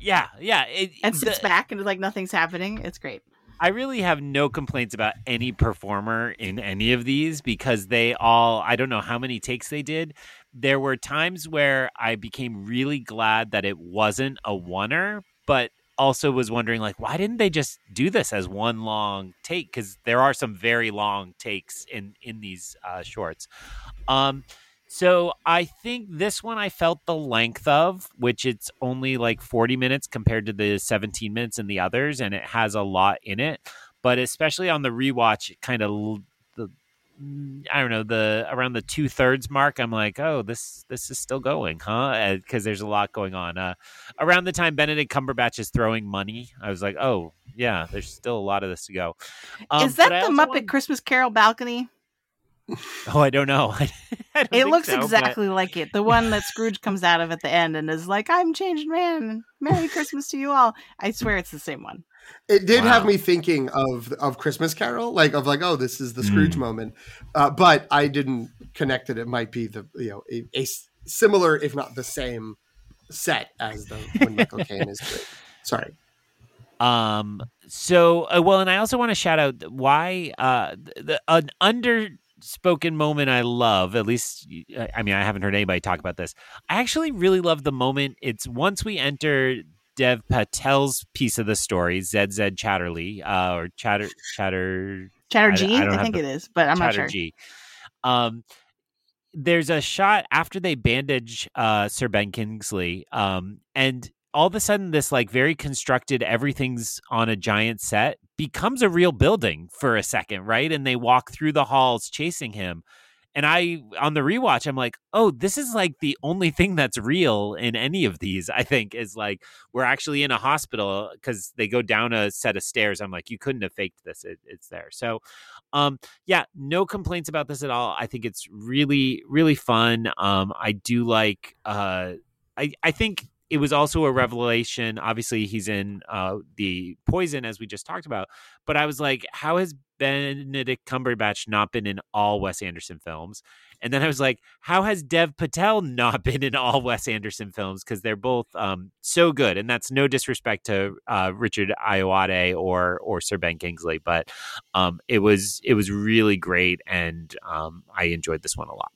Yeah, yeah, it, and sits the, back and like nothing's happening. It's great. I really have no complaints about any performer in any of these because they all, I don't know how many takes they did. There were times where I became really glad that it wasn't a oneer, but also was wondering like why didn't they just do this as one long take because there are some very long takes in in these uh, shorts um so I think this one I felt the length of, which it's only like 40 minutes compared to the 17 minutes in the others, and it has a lot in it. But especially on the rewatch, kind of the I don't know the around the two thirds mark. I'm like, oh, this this is still going, huh? Because there's a lot going on. Uh, around the time Benedict Cumberbatch is throwing money, I was like, oh yeah, there's still a lot of this to go. Um, is that the Muppet. Christmas Carol balcony? Oh, I don't know. I don't it looks so, exactly but... like it. The one that Scrooge comes out of at the end and is like, "I'm changed man. Merry Christmas to you all." I swear it's the same one. It did wow. have me thinking of of Christmas Carol, like of like, oh, this is the Scrooge mm. moment, uh, but I didn't connect it. It might be the you know a, a similar, if not the same, set as the when Michael Caine is. Great. Sorry. Um. So, uh, well, and I also want to shout out why uh, the, an under spoken moment I love, at least, I mean, I haven't heard anybody talk about this. I actually really love the moment. It's once we enter Dev Patel's piece of the story, ZZ Chatterley, uh, or Chatter, Chatter, Chatterjee, I, I, I think the, it is, but I'm not sure. Um, there's a shot after they bandage uh, Sir Ben Kingsley, um, and all of a sudden this like very constructed everything's on a giant set becomes a real building for a second right? And they walk through the halls chasing him. And i on the rewatch i'm like oh this is like the only thing that's real in any of these i think is like we're actually in a hospital because they go down a set of stairs. I'm like you couldn't have faked this. It, it's there. So um yeah no complaints about this at all. I think it's really really fun. Um i do like uh I, I think it was also a revelation. Obviously, he's in uh, the Poison, as we just talked about. But I was like, how has Benedict Cumberbatch not been in all Wes Anderson films? And then I was like, how has Dev Patel not been in all Wes Anderson films? Because they're both um, so good, and that's no disrespect to uh, Richard Ayoade or or Sir Ben Kingsley, but um, it was it was really great, and um, I enjoyed this one a lot.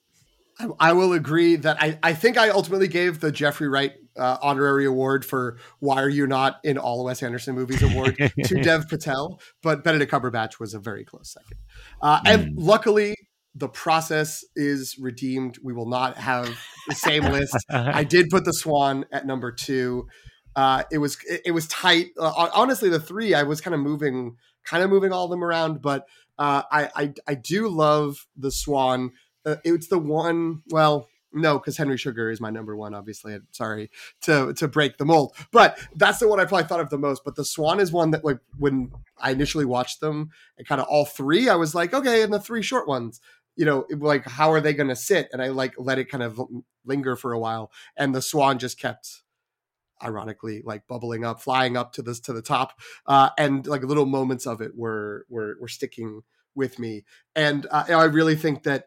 I will agree that I, I think I ultimately gave the Jeffrey Wright uh, honorary award for Why Are You Not in All Wes Anderson Movies award to Dev Patel, but Benedict Cumberbatch was a very close second. Uh, mm. And luckily, the process is redeemed. We will not have the same list. I did put the Swan at number two. Uh, it was it, it was tight. Uh, honestly, the three I was kind of moving, kind of moving all of them around, but uh, I, I I do love the Swan uh, it's the one. Well, no, because Henry Sugar is my number one. Obviously, sorry to to break the mold, but that's the one I probably thought of the most. But the Swan is one that, like, when I initially watched them, and kind of all three, I was like, okay, and the three short ones, you know, like how are they going to sit? And I like let it kind of linger for a while, and the Swan just kept ironically like bubbling up flying up to this to the top uh and like little moments of it were were were sticking with me and uh, i really think that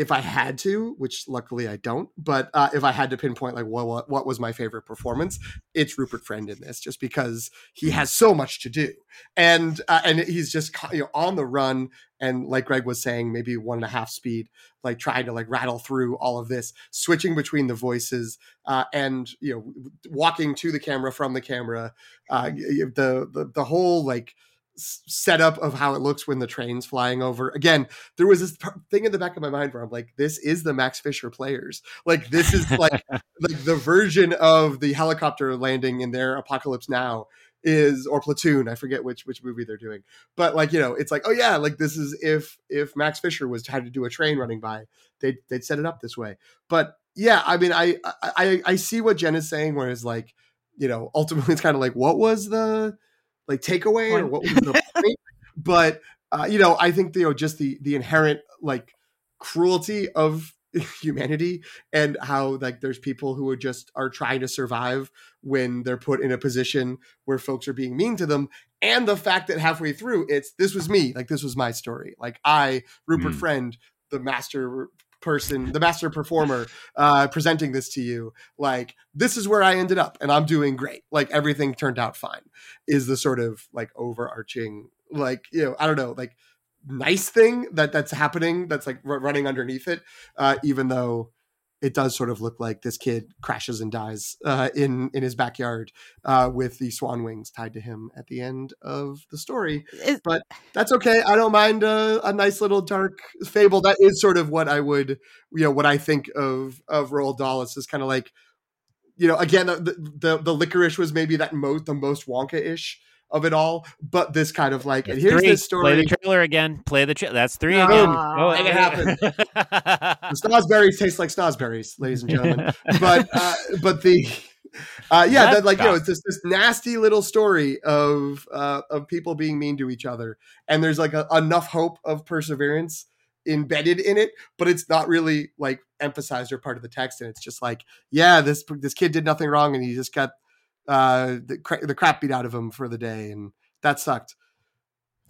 if I had to, which luckily I don't, but uh, if I had to pinpoint like what, what, what was my favorite performance, it's Rupert Friend in this, just because he has so much to do, and uh, and he's just you know on the run, and like Greg was saying, maybe one and a half speed, like trying to like rattle through all of this, switching between the voices, uh, and you know walking to the camera from the camera, uh, the the the whole like setup of how it looks when the train's flying over. Again, there was this thing in the back of my mind where I'm like, this is the Max Fischer players. Like this is like like the version of the helicopter landing in their Apocalypse Now is or Platoon. I forget which which movie they're doing, but like you know, it's like oh yeah, like this is if if Max Fischer was had to do a train running by, they'd they'd set it up this way. But yeah, I mean, I I I see what Jen is saying, whereas like you know, ultimately it's kind of like what was the like takeaway or what was the point? But uh, you know, I think you know just the the inherent like cruelty of humanity and how like there's people who are just are trying to survive when they're put in a position where folks are being mean to them and the fact that halfway through it's this was me like this was my story like i rupert mm. friend the master person, the master performer, uh, presenting this to you, like this is where I ended up, and I'm doing great. Like everything turned out fine. Is the sort of like overarching, like you know, I don't know, like nice thing that that's happening that's like running underneath it, uh, even though it does sort of look like this kid crashes and dies uh, in in his backyard uh, with the swan wings tied to him at the end of the story. But that's okay. I don't mind a, a, nice little dark fable. That is sort of what I would, you know, what I think of of Roald Dahl. It's kind of like, you know, again, the, the the licorice was maybe that most the most Wonka ish of it all, but this kind of like, and here's three. this story. Play the trailer again. Play the trailer. That's three again. Oh, make it happen. the snozberries taste like snozberries, ladies and gentlemen. but uh, but the uh, yeah, that, like you know, it's this this nasty little story of uh, of people being mean to each other, and there's like a, enough hope of perseverance embedded in it, but it's not really like emphasized or part of the text, and it's just like, yeah, this this kid did nothing wrong, and he just got uh, the, cra- the crap beat out of him for the day, and that sucked.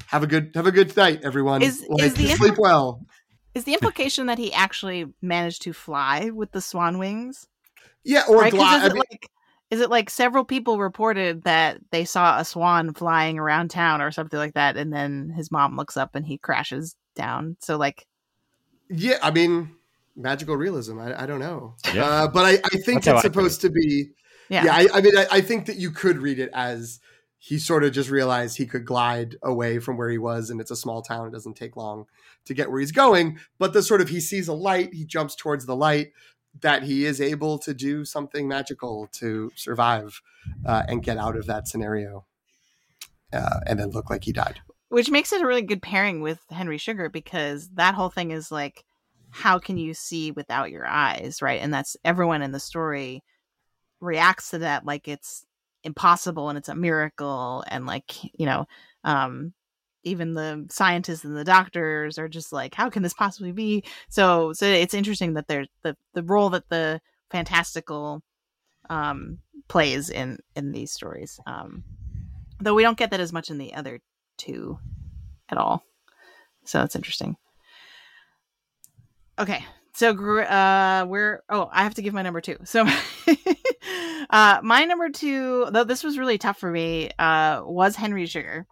Have a good have a good night, everyone. Is, like, is the sleep impl- well. Is the implication that he actually managed to fly with the swan wings? Yeah, or right? glide. Is, like, is it like several people reported that they saw a swan flying around town or something like that, and then his mom looks up and he crashes down? So like, yeah, I mean, magical realism. I, I don't know, yeah. uh, but I, I think That's it's supposed to be yeah, yeah I, I mean, I, I think that you could read it as he sort of just realized he could glide away from where he was and it's a small town it doesn't take long to get where he's going but the sort of he sees a light he jumps towards the light that he is able to do something magical to survive uh, and get out of that scenario uh, and then look like he died. Which makes it a really good pairing with henry sugar because that whole thing is like how can you see without your eyes right? And that's everyone in the story reacts to that like it's impossible and it's a miracle and like you know um even the scientists and the doctors are just like how can this possibly be? So so it's interesting that there's the the role that the fantastical um plays in in these stories um though we don't get that as much in the other two at all. So it's interesting. Okay so uh we're oh i have to give my number two. So uh my number two though this was really tough for me uh was henry sugar.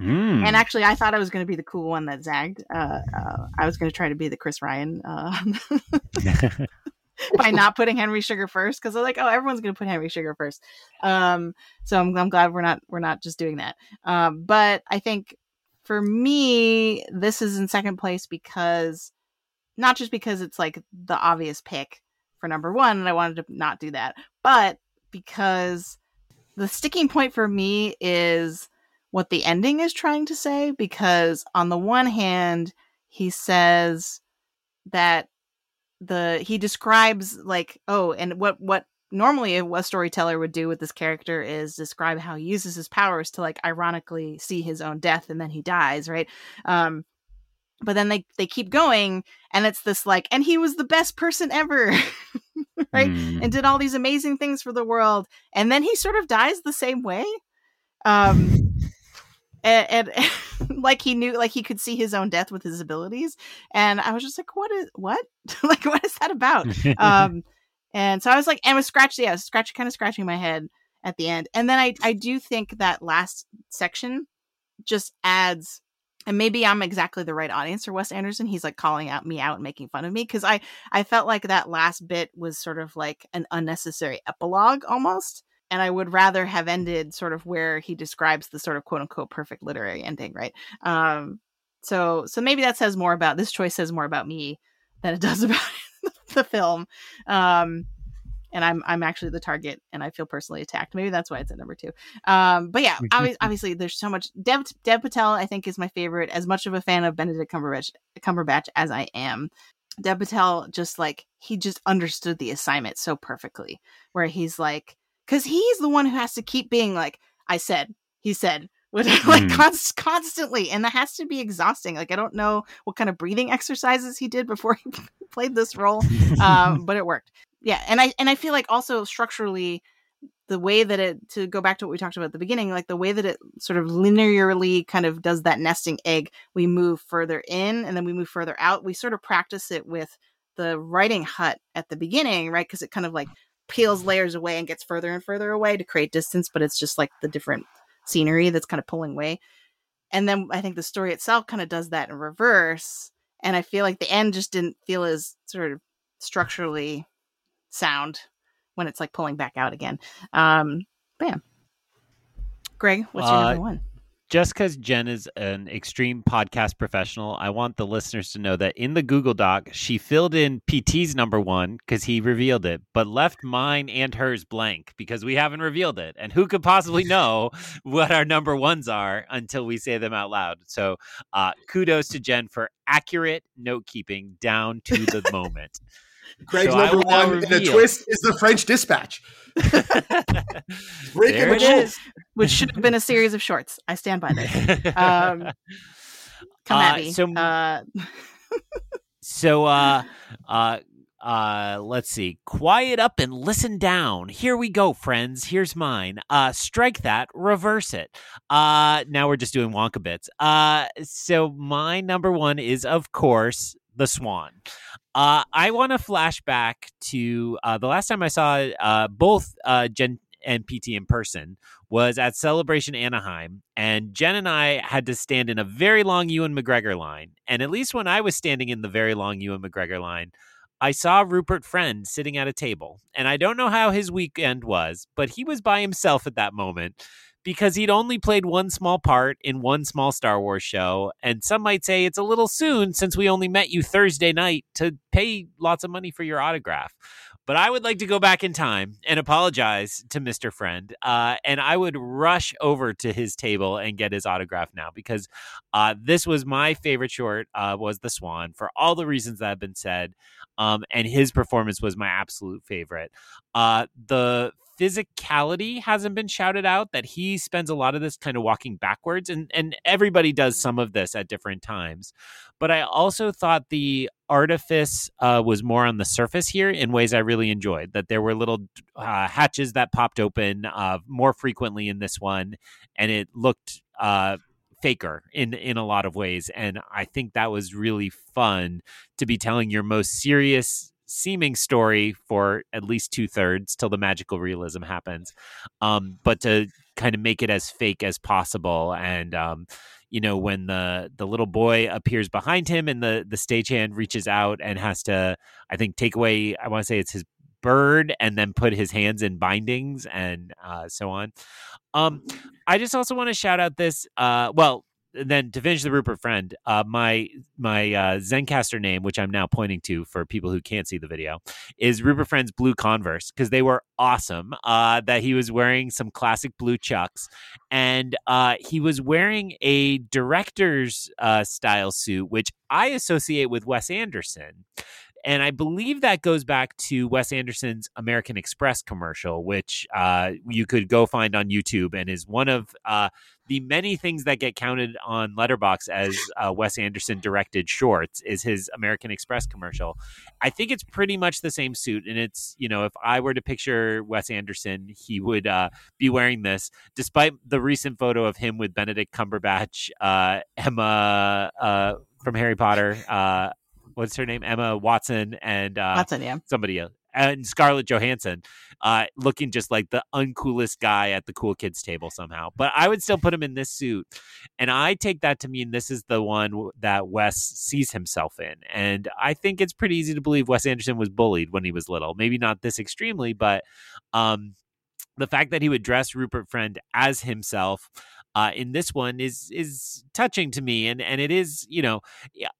Mm. and actually i thought i was going to be the cool one that zagged. Uh, uh i was going to try to be the chris ryan uh by not putting henry sugar first because i was like oh everyone's going to put henry sugar first. Um so I'm, I'm glad we're not we're not just doing that. Um but i think for me this is in second place because not just because it's like the obvious pick for number one, and I wanted to not do that, but because the sticking point for me is what the ending is trying to say. Because on the one hand, he says that the he describes like oh, and what what normally a, a storyteller would do with this character is describe how he uses his powers to like ironically see his own death and then he dies, right? Um, but then they they keep going and it's this like and he was the best person ever right mm. and did all these amazing things for the world and then he sort of dies the same way um and, and like he knew like he could see his own death with his abilities and i was just like what is what like what is that about um and so i was like and was scratching yeah was scratch kind of scratching my head at the end and then i i do think that last section just adds and maybe I'm exactly the right audience for Wes Anderson. He's like calling out me out and making fun of me because I I felt like that last bit was sort of like an unnecessary epilogue almost. and I would rather have ended sort of where he describes the sort of quote unquote perfect literary ending, right? Um, so so maybe that says more about this choice says more about me than it does about the film. Um, and I'm I'm actually the target, and I feel personally attacked. Maybe that's why it's at number two. Um, but yeah, obviously, obviously, there's so much. Dev Dev Patel, I think, is my favorite. As much of a fan of Benedict Cumberbatch Cumberbatch as I am, Dev Patel just like he just understood the assignment so perfectly, where he's like, because he's the one who has to keep being like, I said, he said, like mm. const- constantly and that has to be exhausting like i don't know what kind of breathing exercises he did before he played this role um, but it worked yeah and i and i feel like also structurally the way that it to go back to what we talked about at the beginning like the way that it sort of linearly kind of does that nesting egg we move further in and then we move further out we sort of practice it with the writing hut at the beginning right because it kind of like peels layers away and gets further and further away to create distance but it's just like the different scenery that's kind of pulling away. And then I think the story itself kind of does that in reverse. And I feel like the end just didn't feel as sort of structurally sound when it's like pulling back out again. Um, bam. Greg, what's your uh, number one? just because Jen is an extreme podcast professional, I want the listeners to know that in the Google Doc, she filled in PT's number one because he revealed it, but left mine and hers blank because we haven't revealed it. And who could possibly know what our number ones are until we say them out loud? So uh, kudos to Jen for accurate note keeping down to the moment. Greg's so number one in the twist is the French Dispatch. Breaking there the rules, which should have been a series of shorts. I stand by this. Um, come uh, at me. So, uh, so uh, uh, uh, let's see. Quiet up and listen down. Here we go, friends. Here's mine. Uh, strike that, reverse it. Uh, now we're just doing Wonka bits. Uh, so my number one is, of course, the Swan. Uh, I want to flash back to uh, the last time I saw uh, both uh, Jen and PT in person was at Celebration Anaheim, and Jen and I had to stand in a very long Ewan McGregor line. And at least when I was standing in the very long Ewan McGregor line, I saw Rupert Friend sitting at a table. And I don't know how his weekend was, but he was by himself at that moment because he'd only played one small part in one small Star Wars show. And some might say it's a little soon since we only met you Thursday night to pay lots of money for your autograph. But I would like to go back in time and apologize to Mr. Friend. Uh, and I would rush over to his table and get his autograph now because uh, this was my favorite short, uh, was The Swan, for all the reasons that have been said. Um, and his performance was my absolute favorite. Uh, the physicality hasn't been shouted out that he spends a lot of this kind of walking backwards and and everybody does some of this at different times. But i also thought the artifice uh, was more on the surface here in ways i really enjoyed that there were little uh, hatches that popped open uh, more frequently in this one and it looked uh, faker in in a lot of ways and i think that was really fun to be telling your most serious seeming story for at least two thirds till the magical realism happens, um, but to kind of make it as fake as possible. And um, you know, when the the little boy appears behind him, and the the stagehand reaches out and has to, I think, take away. I want to say it's his bird and then put his hands in bindings and uh, so on. Um, I just also want to shout out this. Uh, well, then to finish the Rupert friend, uh, my my uh, Zencastr name, which I'm now pointing to for people who can't see the video, is Rupert Friend's blue Converse because they were awesome. Uh, that he was wearing some classic blue chucks, and uh, he was wearing a director's uh, style suit, which I associate with Wes Anderson. And I believe that goes back to Wes Anderson's American Express commercial, which uh, you could go find on YouTube and is one of uh, the many things that get counted on Letterboxd as uh, Wes Anderson directed shorts is his American Express commercial. I think it's pretty much the same suit, and it's you know if I were to picture Wes Anderson, he would uh, be wearing this, despite the recent photo of him with Benedict Cumberbatch, uh, Emma uh, from Harry Potter. Uh, what's her name? Emma Watson and uh, Watson, yeah, somebody else and Scarlett Johansson, uh, looking just like the uncoolest guy at the cool kids table somehow. But I would still put him in this suit, and I take that to mean this is the one that Wes sees himself in. And I think it's pretty easy to believe Wes Anderson was bullied when he was little. Maybe not this extremely, but um, the fact that he would dress Rupert Friend as himself uh, in this one is is touching to me, and and it is you know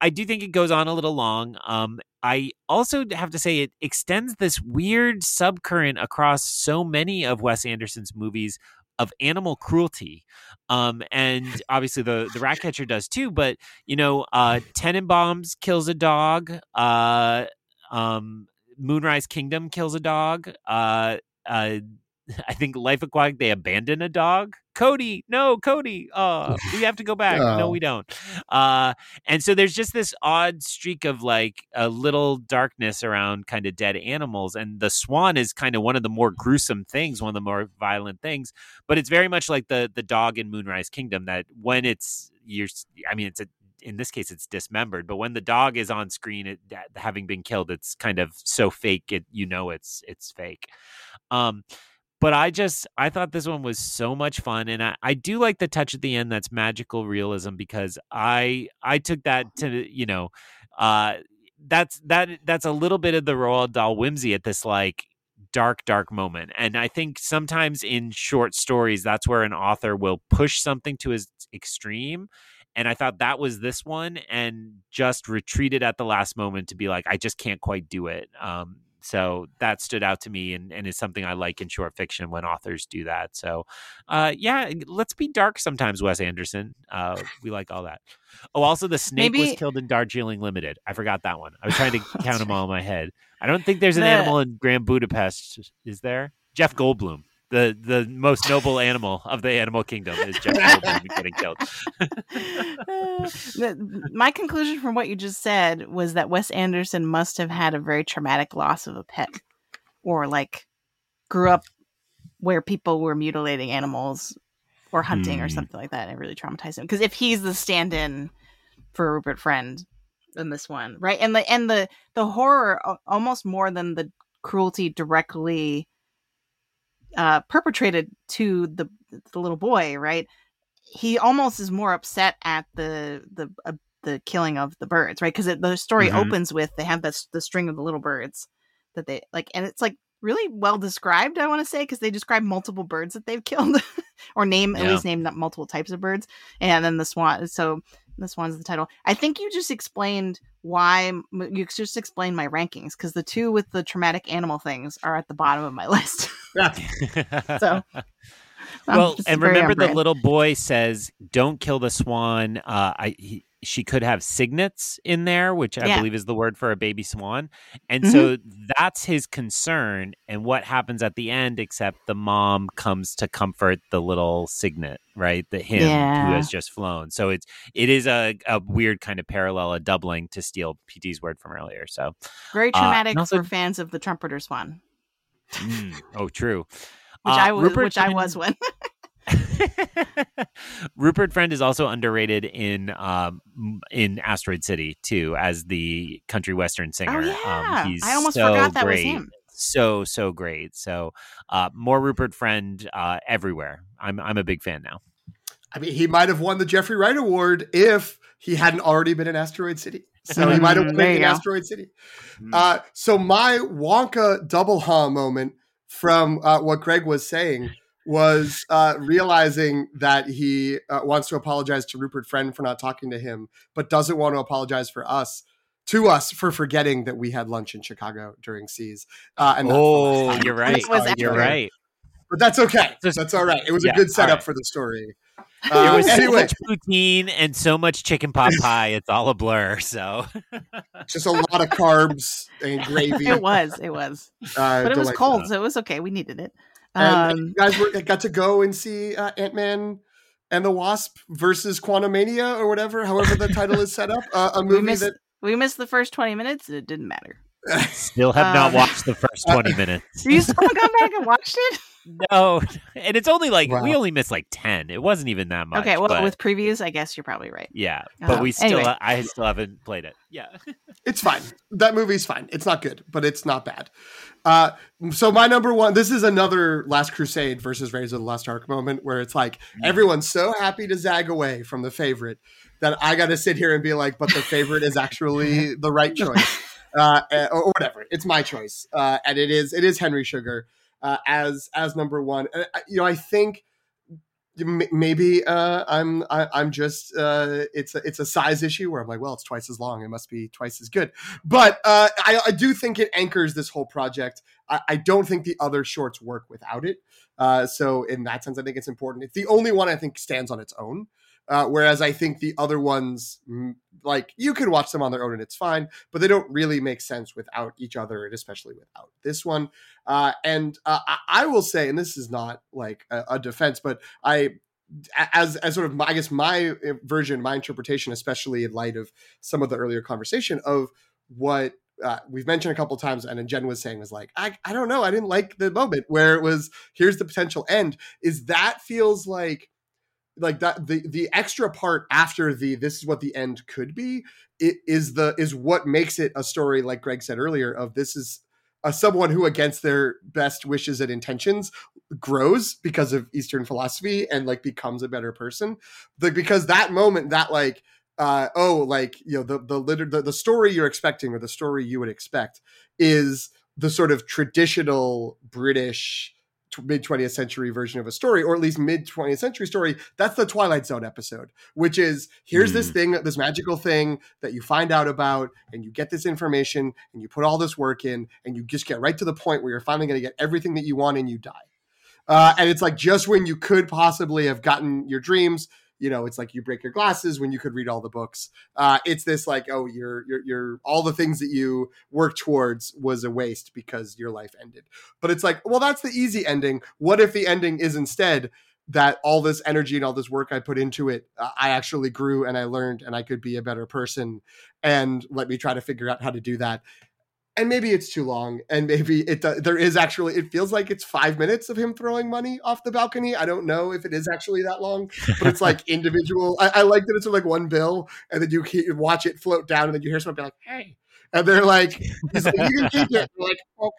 I do think it goes on a little long. Um, I also have to say it extends this weird subcurrent across so many of Wes Anderson's movies of animal cruelty. Um, and obviously the the Ratcatcher does too. But you know, uh, Tenenbaums kills a dog. Uh, um, Moonrise Kingdom kills a dog. Uh, uh, I think Life Aquatic they abandon a dog. Cody, no, Cody. Oh, we have to go back. No, no we don't. Uh, and so there's just this odd streak of like a little darkness around kind of dead animals, and the swan is kind of one of the more gruesome things, one of the more violent things. But it's very much like the the dog in Moonrise Kingdom that when it's you're, I mean, it's a in this case it's dismembered but when the dog is on screen it, having been killed it's kind of so fake it you know it's it's fake um but I just I thought this one was so much fun, and I, I do like the touch at the end that's magical realism because I I took that to you know, uh, that's that that's a little bit of the Roald Dahl whimsy at this like dark dark moment, and I think sometimes in short stories that's where an author will push something to his extreme. And I thought that was this one, and just retreated at the last moment to be like, I just can't quite do it. Um, so that stood out to me and, and is something I like in short fiction when authors do that. So, uh, yeah, let's be dark sometimes, Wes Anderson. Uh, we like all that. Oh, also, the snake Maybe... was killed in Darjeeling Limited. I forgot that one. I was trying to count them all in my head. I don't think there's an the... animal in Grand Budapest. Is there? Jeff Goldblum the the most noble animal of the animal kingdom is Jeff Goldblum getting killed. my conclusion from what you just said was that Wes Anderson must have had a very traumatic loss of a pet, or like grew up where people were mutilating animals or hunting or hmm. something like that, and it really traumatized him. Because if he's the stand-in for Rupert Friend in this one, right, and the and the the horror almost more than the cruelty directly uh, perpetrated to the the little boy, right? He almost is more upset at the the uh, the killing of the birds, right? Because the story mm-hmm. opens with they have this the string of the little birds that they like, and it's like really well described. I want to say because they describe multiple birds that they've killed, or name yeah. at least name multiple types of birds, and then the swan. So this one's the title. I think you just explained why you just explained my rankings because the two with the traumatic animal things are at the bottom of my list. so well, and remember the little boy says, "Don't kill the swan." Uh, I he, she could have cygnets in there, which I yeah. believe is the word for a baby swan. And mm-hmm. so that's his concern. And what happens at the end, except the mom comes to comfort the little cygnet, right? The him yeah. who has just flown. So it's it is a, a weird kind of parallel, a doubling to steal PT's word from earlier. So very uh, traumatic uh, also, for fans of the trumpeter swan. Mm, oh, true. which uh, I was, Rupert which I was one. Rupert Friend is also underrated in um, in Asteroid City too, as the country western singer. Oh, yeah. Um, he's I almost so forgot that great. was him. So so great. So uh, more Rupert Friend uh, everywhere. I'm I'm a big fan now. I mean, he might have won the Jeffrey Wright Award if he hadn't already been in Asteroid City. So he might have won in Asteroid City. Hmm. Uh, so my Wonka double ha moment from uh, what Greg was saying was uh, realizing that he uh, wants to apologize to Rupert Friend for not talking to him, but doesn't want to apologize for us to us for forgetting that we had lunch in Chicago during Seas. Uh, and oh, you're right. You're right. But that's okay. That's all right. It was yeah, a good setup right. for the story. Uh, there was anyway. so much poutine and so much chicken pot pie. It's all a blur. So just a lot of carbs and gravy. It was. It was. Uh, but it was cold, so it was okay. We needed it. And um, you guys were, got to go and see uh, Ant Man and the Wasp versus Quantumania or whatever, however the title is set up. Uh, a movie we missed, that we missed the first twenty minutes. It didn't matter. Still have um, not watched the first twenty minutes. you still gone back and watched it? No, and it's only like wow. we only missed like ten. It wasn't even that much. Okay, well, but, with previews, I guess you're probably right. Yeah, but um, we still, anyway. I still haven't played it. Yeah, it's fine. That movie's fine. It's not good, but it's not bad. Uh, so my number one, this is another Last Crusade versus Raiders of the Lost Ark moment where it's like mm. everyone's so happy to zag away from the favorite that I got to sit here and be like, but the favorite is actually the right choice, uh, or whatever. It's my choice, uh, and it is it is Henry Sugar. Uh, as as number one. Uh, you know, I think maybe uh, I'm I, am i am just uh, it's a, it's a size issue where I'm like, well, it's twice as long, it must be twice as good. But uh, I, I, do think it anchors this whole project. I, I, don't think the other shorts work without it. Uh, so in that sense, I think it's important. It's the only one I think stands on its own. Uh, whereas I think the other ones, like you can watch them on their own and it's fine, but they don't really make sense without each other, and especially without this one. Uh, and uh, I will say, and this is not like a, a defense, but I as as sort of my, I guess my uh, version, my interpretation, especially in light of some of the earlier conversation of what uh, we've mentioned a couple times, and Jen was saying was like, I, I don't know, I didn't like the moment where it was here's the potential end. Is that feels like like that the the extra part after the this is what the end could be it is the is what makes it a story like greg said earlier of this is a someone who against their best wishes and intentions grows because of eastern philosophy and like becomes a better person. Like because that moment that like uh oh like you know the the liter- the, the story you're expecting or the story you would expect is the sort of traditional british mid 20th century version of a story, or at least mid 20th century story, that's the Twilight Zone episode, which is here's mm. this thing, this magical thing that you find out about, and you get this information, and you put all this work in, and you just get right to the point where you're finally going to get everything that you want, and you die. Uh, and it's like just when you could possibly have gotten your dreams, you know it's like you break your glasses when you could read all the books. Uh, it's this like oh you're, you're you're all the things that you worked towards was a waste because your life ended. But it's like well that's the easy ending. What if the ending is instead that all this energy and all this work I put into it, uh, I actually grew and I learned and I could be a better person. And let me try to figure out how to do that and maybe it's too long and maybe it there is actually it feels like it's five minutes of him throwing money off the balcony i don't know if it is actually that long but it's like individual i, I like that it's like one bill and then you watch it float down and then you hear someone be like hey and they're like, like you can keep it. like,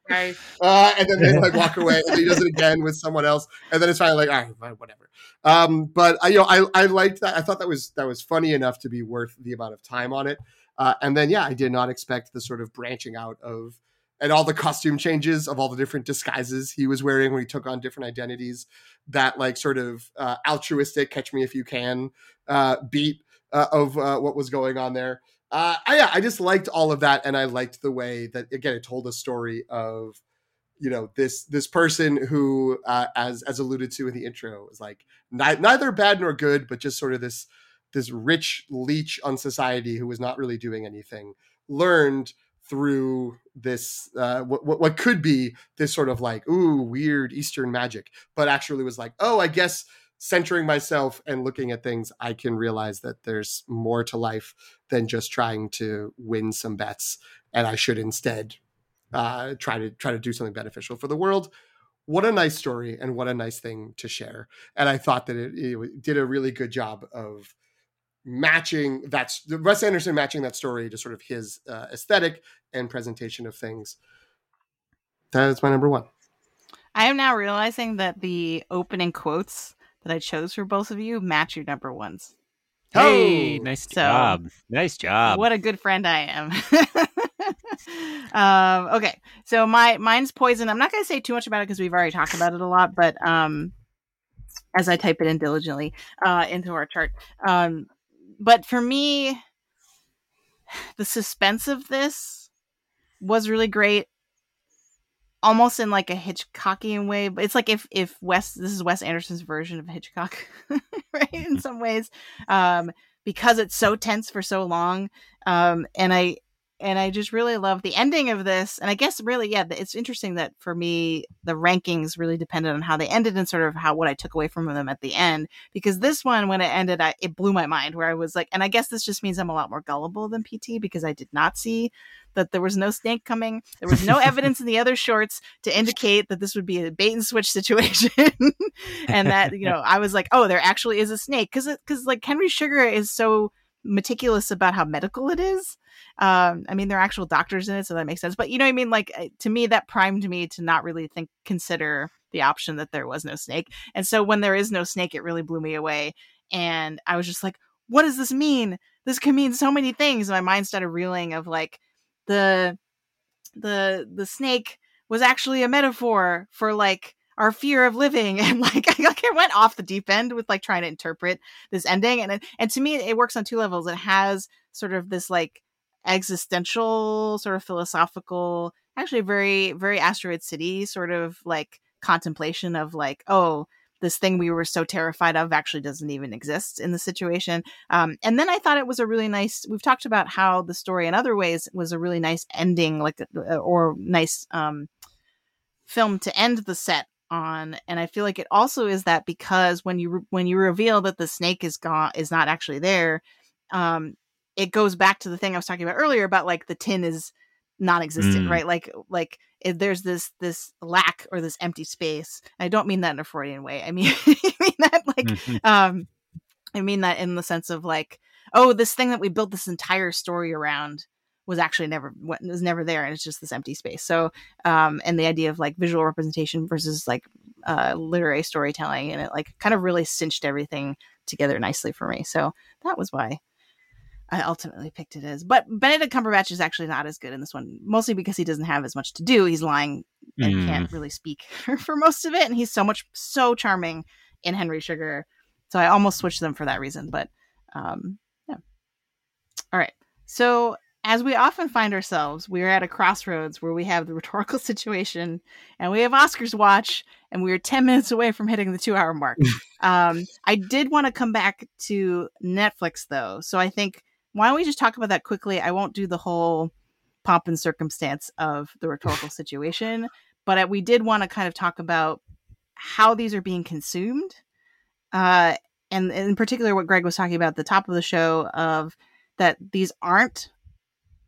okay. Uh, and then they like walk away, and he does it again with someone else, and then it's finally like, all right, whatever. Um, but I, you know, I, I liked that. I thought that was that was funny enough to be worth the amount of time on it. Uh, and then, yeah, I did not expect the sort of branching out of and all the costume changes of all the different disguises he was wearing when he took on different identities. That like sort of uh, altruistic "Catch Me If You Can" uh, beat uh, of uh, what was going on there. Uh, I, yeah, I just liked all of that, and I liked the way that again it told a story of you know this this person who, uh, as as alluded to in the intro, was like ni- neither bad nor good, but just sort of this this rich leech on society who was not really doing anything learned through this uh, what, what could be this sort of like ooh weird eastern magic but actually was like oh i guess centering myself and looking at things i can realize that there's more to life than just trying to win some bets and i should instead uh, try to try to do something beneficial for the world. What a nice story and what a nice thing to share and i thought that it, it did a really good job of matching that's Wes Anderson matching that story to sort of his uh, aesthetic and presentation of things. That is my number one. I am now realizing that the opening quotes that I chose for both of you match your number ones. Hey, oh, nice so, job. Nice job. What a good friend I am. um, okay, so my mine's poison. I'm not going to say too much about it because we've already talked about it a lot, but um, as I type it in diligently uh, into our chart, um, but for me, the suspense of this was really great. Almost in like a Hitchcockian way, but it's like if if Wes this is Wes Anderson's version of Hitchcock, right? In some ways, um, because it's so tense for so long, um, and I and I just really love the ending of this. And I guess really, yeah, it's interesting that for me, the rankings really depended on how they ended and sort of how what I took away from them at the end. Because this one, when it ended, I, it blew my mind. Where I was like, and I guess this just means I'm a lot more gullible than PT because I did not see that there was no snake coming. There was no evidence in the other shorts to indicate that this would be a bait and switch situation, and that you know I was like, oh, there actually is a snake because because like Henry Sugar is so meticulous about how medical it is. Um, I mean, there are actual doctors in it, so that makes sense. But you know I mean? Like to me, that primed me to not really think consider the option that there was no snake. And so when there is no snake, it really blew me away. And I was just like, what does this mean? This can mean so many things. And my mind started reeling of like the the the snake was actually a metaphor for like our fear of living and like I, like I went off the deep end with like trying to interpret this ending and and to me it works on two levels. It has sort of this like existential sort of philosophical actually very very asteroid city sort of like contemplation of like oh this thing we were so terrified of actually doesn't even exist in the situation. Um, and then i thought it was a really nice we've talked about how the story in other ways was a really nice ending like uh, or nice um, film to end the set on and i feel like it also is that because when you re- when you reveal that the snake is gone is not actually there um it goes back to the thing i was talking about earlier about like the tin is non-existent Mm. right like like if there's this this lack or this empty space i don't mean that in a freudian way i mean i mean that like Mhm. um i mean that in the sense of like oh this thing that we built this entire story around was actually never was never there and it's just this empty space so um and the idea of like visual representation versus like uh literary storytelling and it like kind of really cinched everything together nicely for me so that was why I ultimately picked it as. But Benedict Cumberbatch is actually not as good in this one, mostly because he doesn't have as much to do. He's lying and Mm. can't really speak for most of it, and he's so much so charming in Henry Sugar. So I almost switched them for that reason. But um, yeah. All right. So as we often find ourselves, we are at a crossroads where we have the rhetorical situation and we have Oscars watch, and we are 10 minutes away from hitting the two hour mark. um, I did want to come back to Netflix though. So I think why don't we just talk about that quickly? I won't do the whole pomp and circumstance of the rhetorical situation, but we did want to kind of talk about how these are being consumed. Uh, and in particular, what Greg was talking about at the top of the show of that these aren't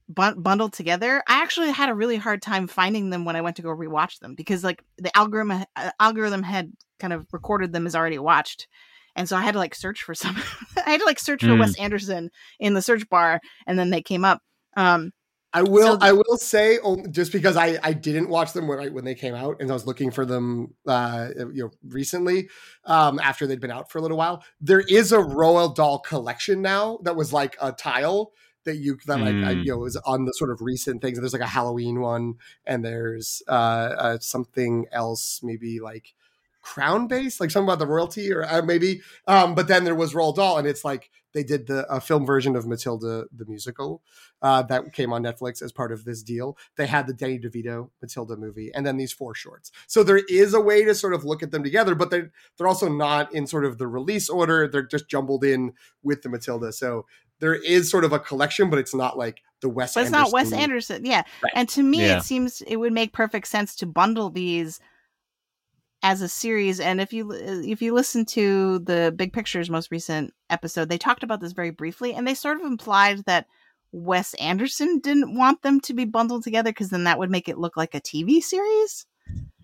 bun- bundled together. I actually had a really hard time finding them when I went to go rewatch them because like the algorithm uh, algorithm had kind of recorded them as already watched. And so I had to like search for some. I had to like search for Mm. Wes Anderson in the search bar, and then they came up. Um, I will. So- I will say, just because I I didn't watch them when I, when they came out, and I was looking for them, uh, you know, recently, um, after they'd been out for a little while. There is a Roald Dahl collection now that was like a tile that you that like I, Mm. you know was on the sort of recent things. There's like a Halloween one, and there's uh, uh something else, maybe like crown base, like something about the royalty, or uh, maybe. Um, but then there was Roald Dahl, and it's like they did the a film version of Matilda the musical uh, that came on Netflix as part of this deal. They had the Danny DeVito Matilda movie, and then these four shorts. So there is a way to sort of look at them together, but they're they're also not in sort of the release order. They're just jumbled in with the Matilda. So there is sort of a collection, but it's not like the Wes. but it's not Wes Anderson. Yeah. Right. And to me, Yeah. it seems it would make perfect sense to bundle these as a series. And if you if you listen to the Big Pictures most recent episode, they talked about this very briefly, and they sort of implied that Wes Anderson didn't want them to be bundled together because then that would make it look like a TV series.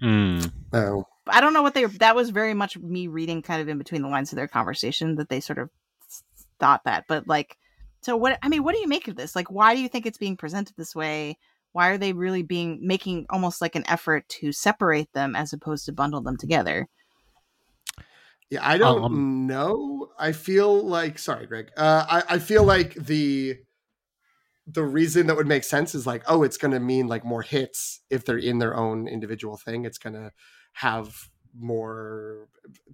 Mm. Oh, I don't know what they. That was very much me reading kind of in between the lines of their conversation that they sort of thought that. But like, so what? I mean, what do you make of this? Like, why do you think it's being presented this way? Why are they really being making almost like an effort to separate them as opposed to bundle them together? yeah. I don't Um, know. I feel like sorry, Greg. Uh, I I feel like the the reason that would make sense is like, oh, it's going to mean like more hits if they're in their own individual thing. It's going to have more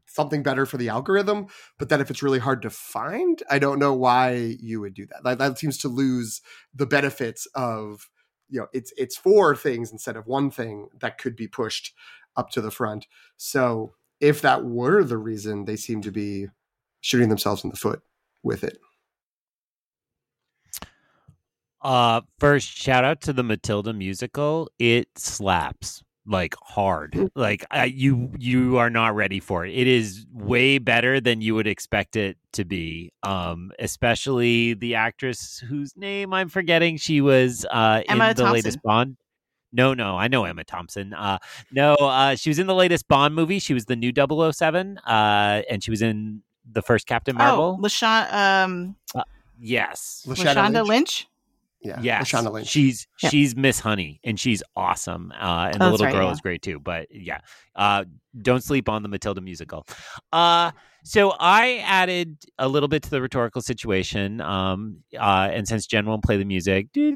something better for the algorithm. But then if it's really hard to find, I don't know why you would do that. That, that seems to lose the benefits of you know it's it's four things instead of one thing that could be pushed up to the front. So if that were the reason, they seem to be shooting themselves in the foot with it. Uh, first, shout out to the Matilda musical. It slaps like hard. Like I, you, you are not ready for it. It is way better than you would expect it to be. Um, especially the actress whose name I'm forgetting. She was uh Emma in the Thompson. latest Bond. No, no, I know Emma Thompson. Uh, no, uh, she was in the latest Bond movie. She was the new 007, uh, and she was in the first Captain Marvel. Oh, LaShawn, um, yes, Lashonda Lynch? Lynch. Yeah, yeah. Lynch. She's yeah. she's Miss Honey, and she's awesome. Uh, and the little right, girl yeah. is great too. But yeah, uh, don't sleep on the Matilda musical. Uh, so I added a little bit to the rhetorical situation. Um, uh, and since Jen won't play the music, there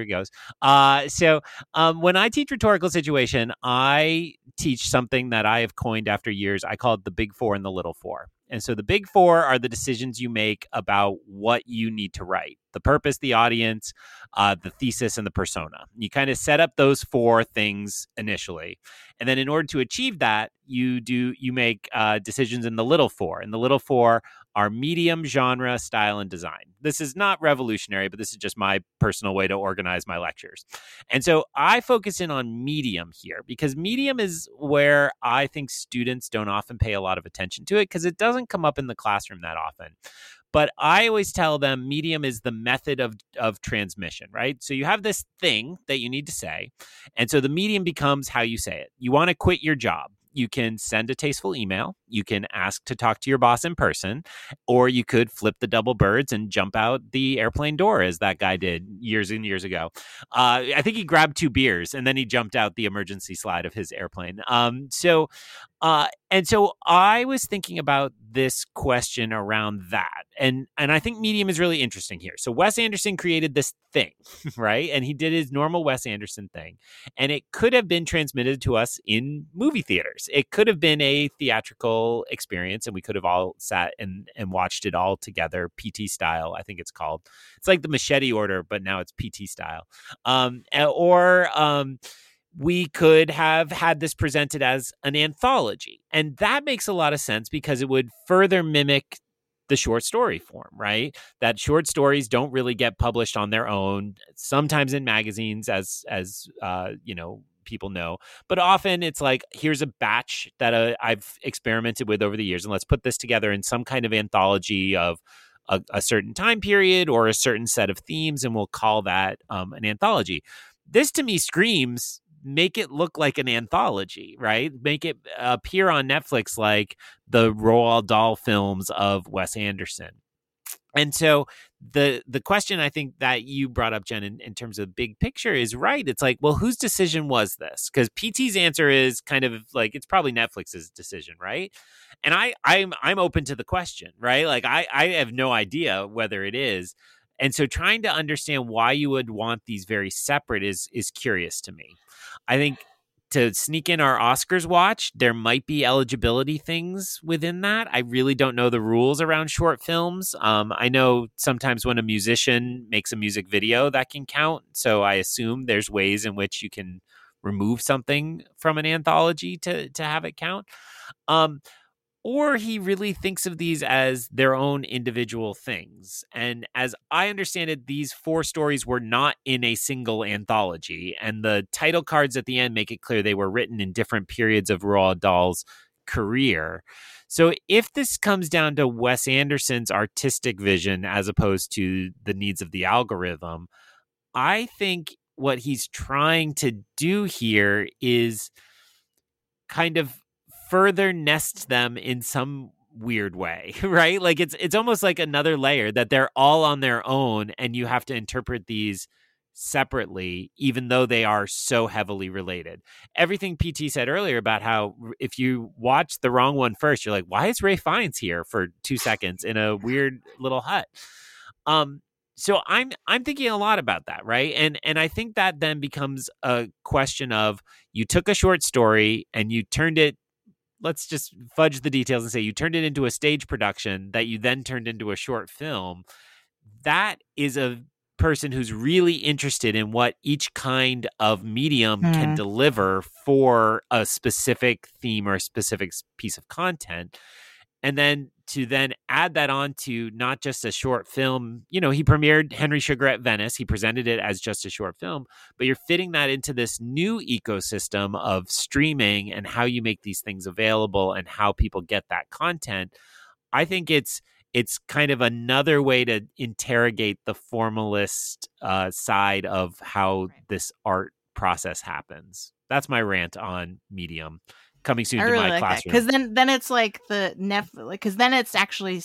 he goes. Uh, so um, when I teach rhetorical situation, I teach something that I have coined after years. I call it the Big Four and the Little Four. And so the big four are the decisions you make about what you need to write the purpose, the audience, uh, the thesis, and the persona. You kind of set up those four things initially. And then in order to achieve that, you do you make uh, decisions in the little four. And the little four are medium, genre, style, and design. This is not revolutionary, but this is just my personal way to organize my lectures. And so I focus in on medium here because medium is where I think students don't often pay a lot of attention to it because it doesn't come up in the classroom that often. But I always tell them medium is the method of, of transmission, right? So you have this thing that you need to say. And so the medium becomes how you say it. You want to quit your job. You can send a tasteful email. You can ask to talk to your boss in person, or you could flip the double birds and jump out the airplane door, as that guy did years and years ago. Uh, I think he grabbed two beers and then he jumped out the emergency slide of his airplane. Um, so, uh, and so I was thinking about this question around that, and and I think medium is really interesting here. So Wes Anderson created this thing, right? And he did his normal Wes Anderson thing, and it could have been transmitted to us in movie theaters. It could have been a theatrical experience, and we could have all sat and and watched it all together, PT style. I think it's called. It's like the Machete Order, but now it's PT style. Um, or um we could have had this presented as an anthology. And that makes a lot of sense because it would further mimic the short story form, right? That short stories don't really get published on their own, sometimes in magazines as as uh, you know, people know. But often it's like here's a batch that uh, I've experimented with over the years and let's put this together in some kind of anthology of a, a certain time period or a certain set of themes and we'll call that um, an anthology. This to me screams make it look like an anthology, right? Make it appear on Netflix like the Roald Dahl films of Wes Anderson. And so the the question I think that you brought up, Jen, in, in terms of big picture is right. It's like, well, whose decision was this? Because PT's answer is kind of like it's probably Netflix's decision, right? And I I'm I'm open to the question, right? Like I I have no idea whether it is. And so trying to understand why you would want these very separate is is curious to me. I think to sneak in our Oscars watch, there might be eligibility things within that. I really don't know the rules around short films. Um, I know sometimes when a musician makes a music video, that can count. So I assume there's ways in which you can remove something from an anthology to to have it count. Um, or he really thinks of these as their own individual things. And as I understand it, these four stories were not in a single anthology. And the title cards at the end make it clear they were written in different periods of Roald Dahl's career. So if this comes down to Wes Anderson's artistic vision as opposed to the needs of the algorithm, I think what he's trying to do here is kind of further nest them in some weird way, right? Like it's it's almost like another layer that they're all on their own and you have to interpret these separately even though they are so heavily related. Everything PT said earlier about how if you watch the wrong one first you're like why is Ralph Fiennes here for 2 seconds in a weird little hut? Um so I'm I'm thinking a lot about that, right? And and I think that then becomes a question of you took a short story and you turned it let's just fudge the details and say you turned it into a stage production that you then turned into a short film. That is a person who's really interested in what each kind of medium Hmm. can deliver for a specific theme or a specific piece of content. And then to then add that on to not just a short film, you know, he premiered Henry Sugar at Venice. He presented it as just a short film, but you're fitting that into this new ecosystem of streaming and how you make these things available and how people get that content. I think it's it's kind of another way to interrogate the formalist uh, side of how this art process happens. That's my rant on Medium. Coming soon I to really my like classroom. because then then it's like the nef like because then it's actually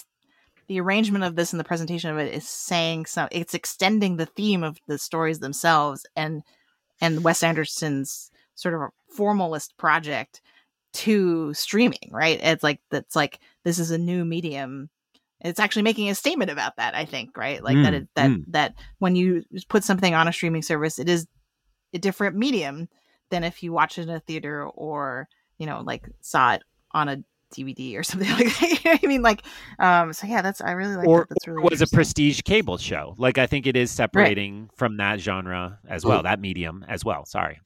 the arrangement of this and the presentation of it is saying some it's extending the theme of the stories themselves and and Wes Anderson's sort of a formalist project to streaming, right? It's like that's like this is a new medium. It's actually making a statement about that, I think, right? Like mm, that it, that mm. that when you put something on a streaming service, it is a different medium than if you watch it in a theater or, you know, like saw it on a DVD or something like that. I mean, like, um, so yeah, that's I really like or, that. That's really was a prestige cable show. Like, I think it is separating right. from that genre as well, that medium as well. Sorry.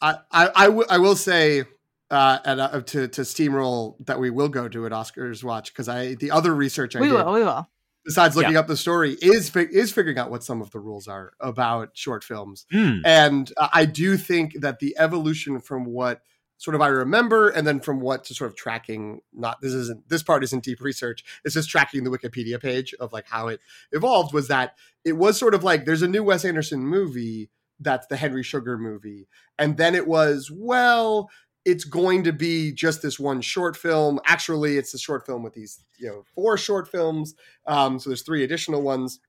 I, I, I, w- I will say uh, and, uh, to to steamroll that we will go to an Oscars watch because I the other research I we did, will we will besides looking yeah. up the story is fi- is figuring out what some of the rules are about short films mm. and uh, I do think that the evolution from what sort of I remember, and then from what to sort of tracking. Not this isn't this part isn't deep research. It's just tracking the Wikipedia page of like how it evolved. Was that it was sort of like there's a new Wes Anderson movie that's the Henry Sugar movie, and then it was well. It's going to be just this one short film. Actually, it's a short film with these, you know, four short films. Um, so there's three additional ones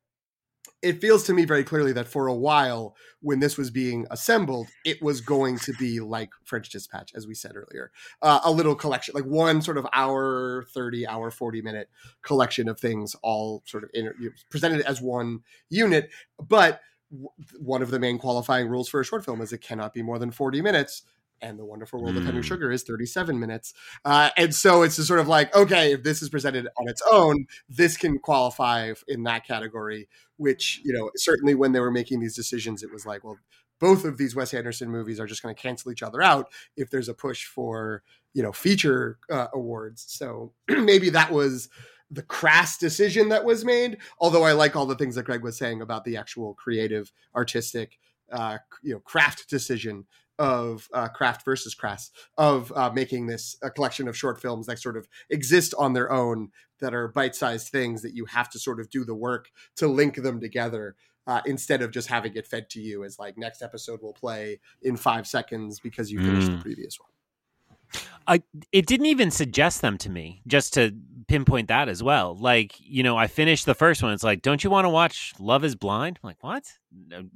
it feels to me very clearly that for a while, when this was being assembled, it was going to be like French Dispatch, as we said earlier, uh, a little collection, like one sort of hour, 30, hour, 40 minute collection of things, all sort of inter- presented as one unit. But w- one of the main qualifying rules for a short film is it cannot be more than 40 minutes and the wonderful world mm. of henry hmm. sugar is 37 minutes uh, and so it's just sort of like okay if this is presented on its own this can qualify in that category which you know certainly when they were making these decisions it was like well both of these wes anderson movies are just going to cancel each other out if there's a push for you know feature uh, awards so maybe that was the crass decision that was made although i like all the things that greg was saying about the actual creative artistic uh, you know craft decision of uh, craft versus crass of uh, making this a collection of short films that sort of exist on their own that are bite-sized things that you have to sort of do the work to link them together uh, instead of just having it fed to you as like next episode will play in five seconds because you finished mm. the previous one I it didn't even suggest them to me just to pinpoint that as well. Like, you know, I finished the first one. It's like, don't you want to watch Love is Blind? I'm like, what?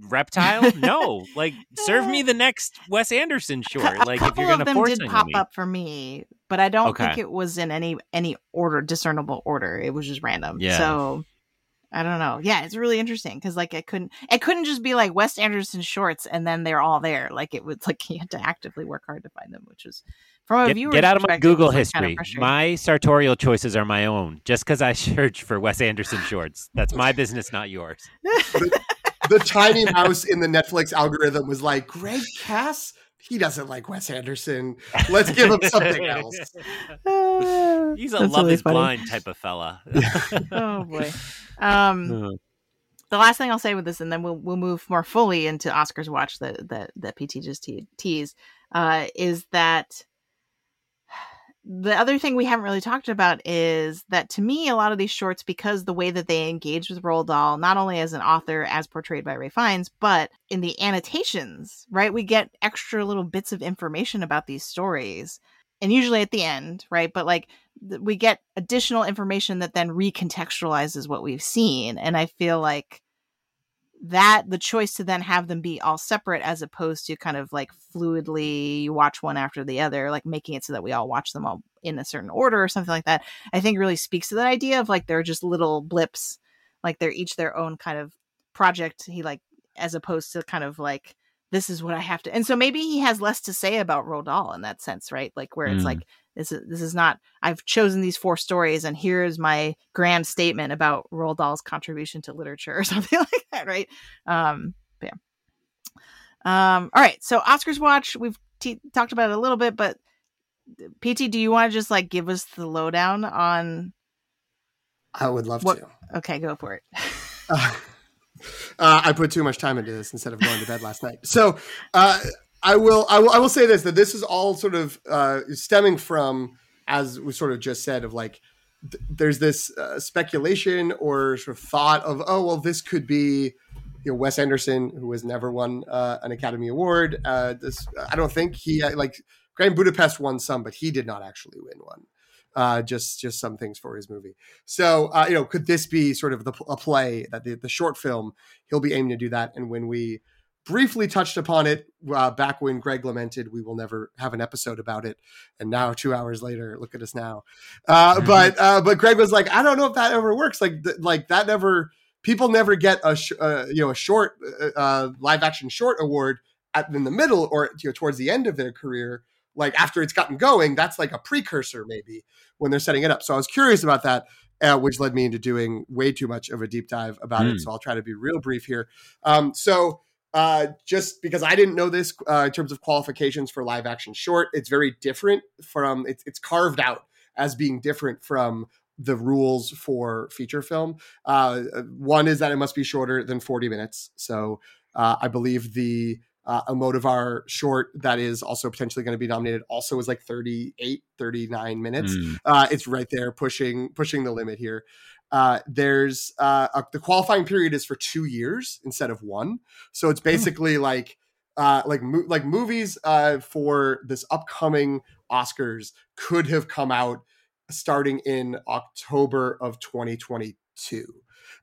Reptile? no. Like, serve me the next Wes Anderson short. Like, if you're going to force did pop me. up for me, but I don't Okay. think it was in any any order, discernible order. It was just random. Yeah. So I don't know. Yeah, it's really interesting because like it couldn't it couldn't just be like Wes Anderson shorts and then they're all there. Like it was like you had to actively work hard to find them, which was from a Get, viewer's get out of my Google was, like, kinda history. My sartorial choices are my own. Just because I search for Wes Anderson shorts, that's my business, not yours. the tiny mouse in the netflix algorithm was like greg cass he doesn't like wes anderson let's give him something else He's a That's love really is funny. blind type of fella. oh boy. Um, the last thing I'll say with this, and then we'll we'll move more fully into Oscars watch that that that PT just te- teased, uh, is that the other thing we haven't really talked about is that to me, a lot of these shorts, because the way that they engage with Roald Dahl, not only as an author as portrayed by Ralph Fiennes, but in the annotations, right? We get extra little bits of information about these stories, and usually at the end, right? But like th- we get additional information that then recontextualizes what we've seen, and I feel like that the choice to then have them be all separate as opposed to kind of like fluidly watch one after the other like making it so that we all watch them all in a certain order or something like that i think really speaks to that idea of like they're just little blips like they're each their own kind of project he like as opposed to kind of like this is what i have to and so maybe he has less to say about Roald Dahl in that sense right? Like where it's Mm. like this is this is not i've chosen these four stories and here's my grand statement about Roald Dahl's contribution to literature or something like that right? Um yeah. Um all right so oscars watch we've t- talked about it a little bit but pt do you want to just like give us the lowdown on i would love What- to. Okay go for it. Uh, uh, I put too much time into this instead of going to bed last night. So uh, I will, I will, I will say this: that this is all sort of uh, stemming from, as we sort of just said, of like th- there's this uh, speculation or sort of thought of, oh well, this could be. You know, Wes Anderson, who has never won uh, an Academy Award. Uh, this, I don't think he like Grand Budapest won some, but he did not actually win one. Uh, just just some things for his movie. So uh, you know, could this be sort of the a play that the, the short film he'll be aiming to do that? And when we briefly touched upon it uh, back when Greg lamented we will never have an episode about it, and now two hours later, look at us now. Uh. But uh, but Greg was like, I don't know if that ever works. Like th- like that never people never get a sh- uh, you know a short uh, uh, live action short award at, in the middle or you know, towards the end of their career. Like after it's gotten going, that's like a precursor maybe when they're setting it up. So I was curious about that. Uh, which led me into doing way too much of a deep dive about mm. it. So I'll try to be real brief here. Um, so uh, just because I didn't know this uh, in terms of qualifications for live action short. It's very different from it's, it's carved out as being different from the rules for feature film. Uh, one is that it must be shorter than 40 minutes. So uh, I believe the uh, Almodovar short that is also potentially going to be nominated also is like 38, 39 minutes. Mm. Uh, it's right there pushing pushing the limit here. Uh, there's uh, a, the qualifying period is for two years instead of one, so it's hmm. basically mm. like uh, like mo- like movies uh, for this upcoming Oscars could have come out starting in October of 2022.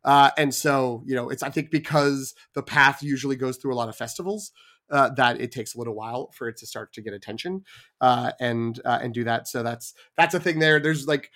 Uh, and so, you know, it's I think because the path usually goes through a lot of festivals, uh, that it takes a little while for it to start to get attention uh, and uh, and do that. So that's that's a thing there. There's like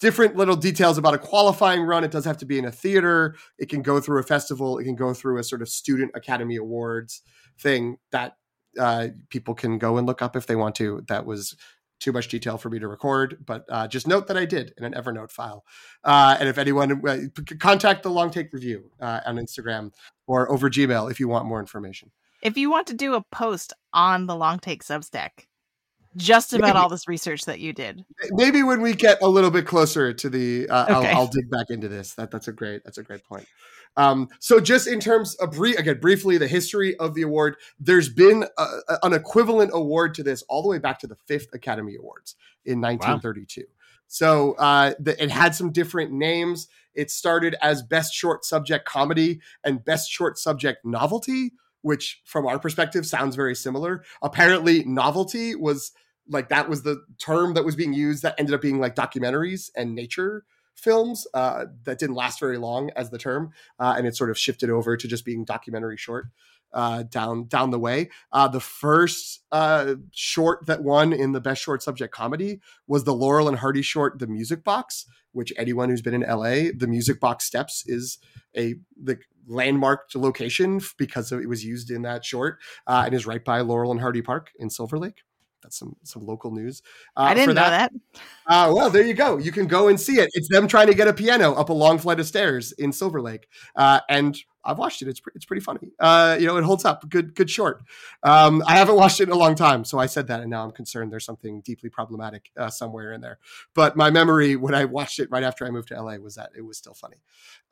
different little details about a qualifying run. It does have to be in a theater. It can go through a festival. It can go through a sort of student academy awards thing that uh, people can go and look up if they want to. That was too much detail for me to record, but uh, just note that I did in an Evernote file. Uh, and if anyone uh, contact the Long Take Review uh, on Instagram or over Gmail if you want more information. If you want to do a post on the Long Take Substack, just about maybe, all this research that you did. Maybe when we get a little bit closer to the, uh, okay. I'll, I'll, dig back into this. That that's a great that's a great point. Um, so just in terms of brief again briefly the history of the award, there's been a, a, an equivalent award to this all the way back to the fifth Academy Awards in 1932. Wow. So uh, the, it had some different names. It started as Best Short Subject Comedy and Best Short Subject Novelty, which from our perspective sounds very similar. Apparently, novelty was like that was the term that was being used that ended up being like documentaries and nature films uh, that didn't last very long as the term, uh, and it sort of shifted over to just being documentary short uh, down down the way. Uh, the first uh, short that won in the best short subject comedy was the Laurel and Hardy short, "The Music Box," which anyone who's been in LA, the Music Box Steps is a the landmarked location because it was used in that short uh, and is right by Laurel and Hardy Park in Silver Lake that's some some local news. Uh, I didn't that. know that. Uh, well, there you go. You can go and see it. It's them trying to get a piano up a long flight of stairs in Silver Lake, uh, and I've watched it. It's pre- it's pretty funny. Uh, you know, it holds up. Good good short. Um, I haven't watched it in a long time, so I said that, and now I'm concerned there's something deeply problematic uh, somewhere in there. But my memory when I watched it right after I moved to LA was that it was still funny.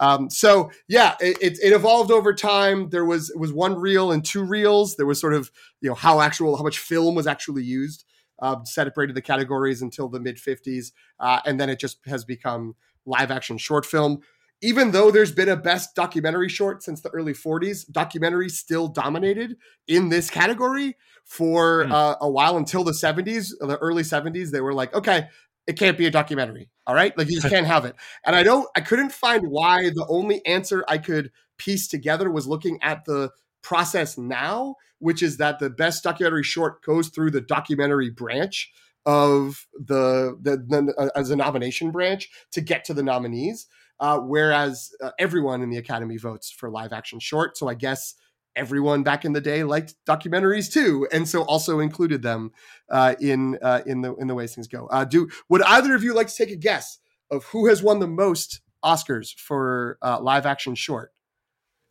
Um, so yeah, it, it, it, evolved over time. There was it was one reel and two reels. There was sort of you know how actual how much film was actually used. Uh, separated the categories until the mid 50s, uh, and then it just has become live action short film even though there's been a best documentary short since the early 40s, documentary still dominated in this category for mm. uh, a while until the 70s, the early 70s. They were like, okay, it can't be a documentary. All right. Like you just can't have it. And I don't, I couldn't find why. The only answer I could piece together was looking at the process now, which is that the best documentary short goes through the documentary branch of the, the, the uh, as a nomination branch to get to the nominees uh, whereas uh, everyone in the Academy votes for live action short. So I guess everyone back in the day liked documentaries too, and so also included them uh, in uh, in the in the ways things go. Uh, do would either of you like to take a guess of who has won the most Oscars for uh, live action short?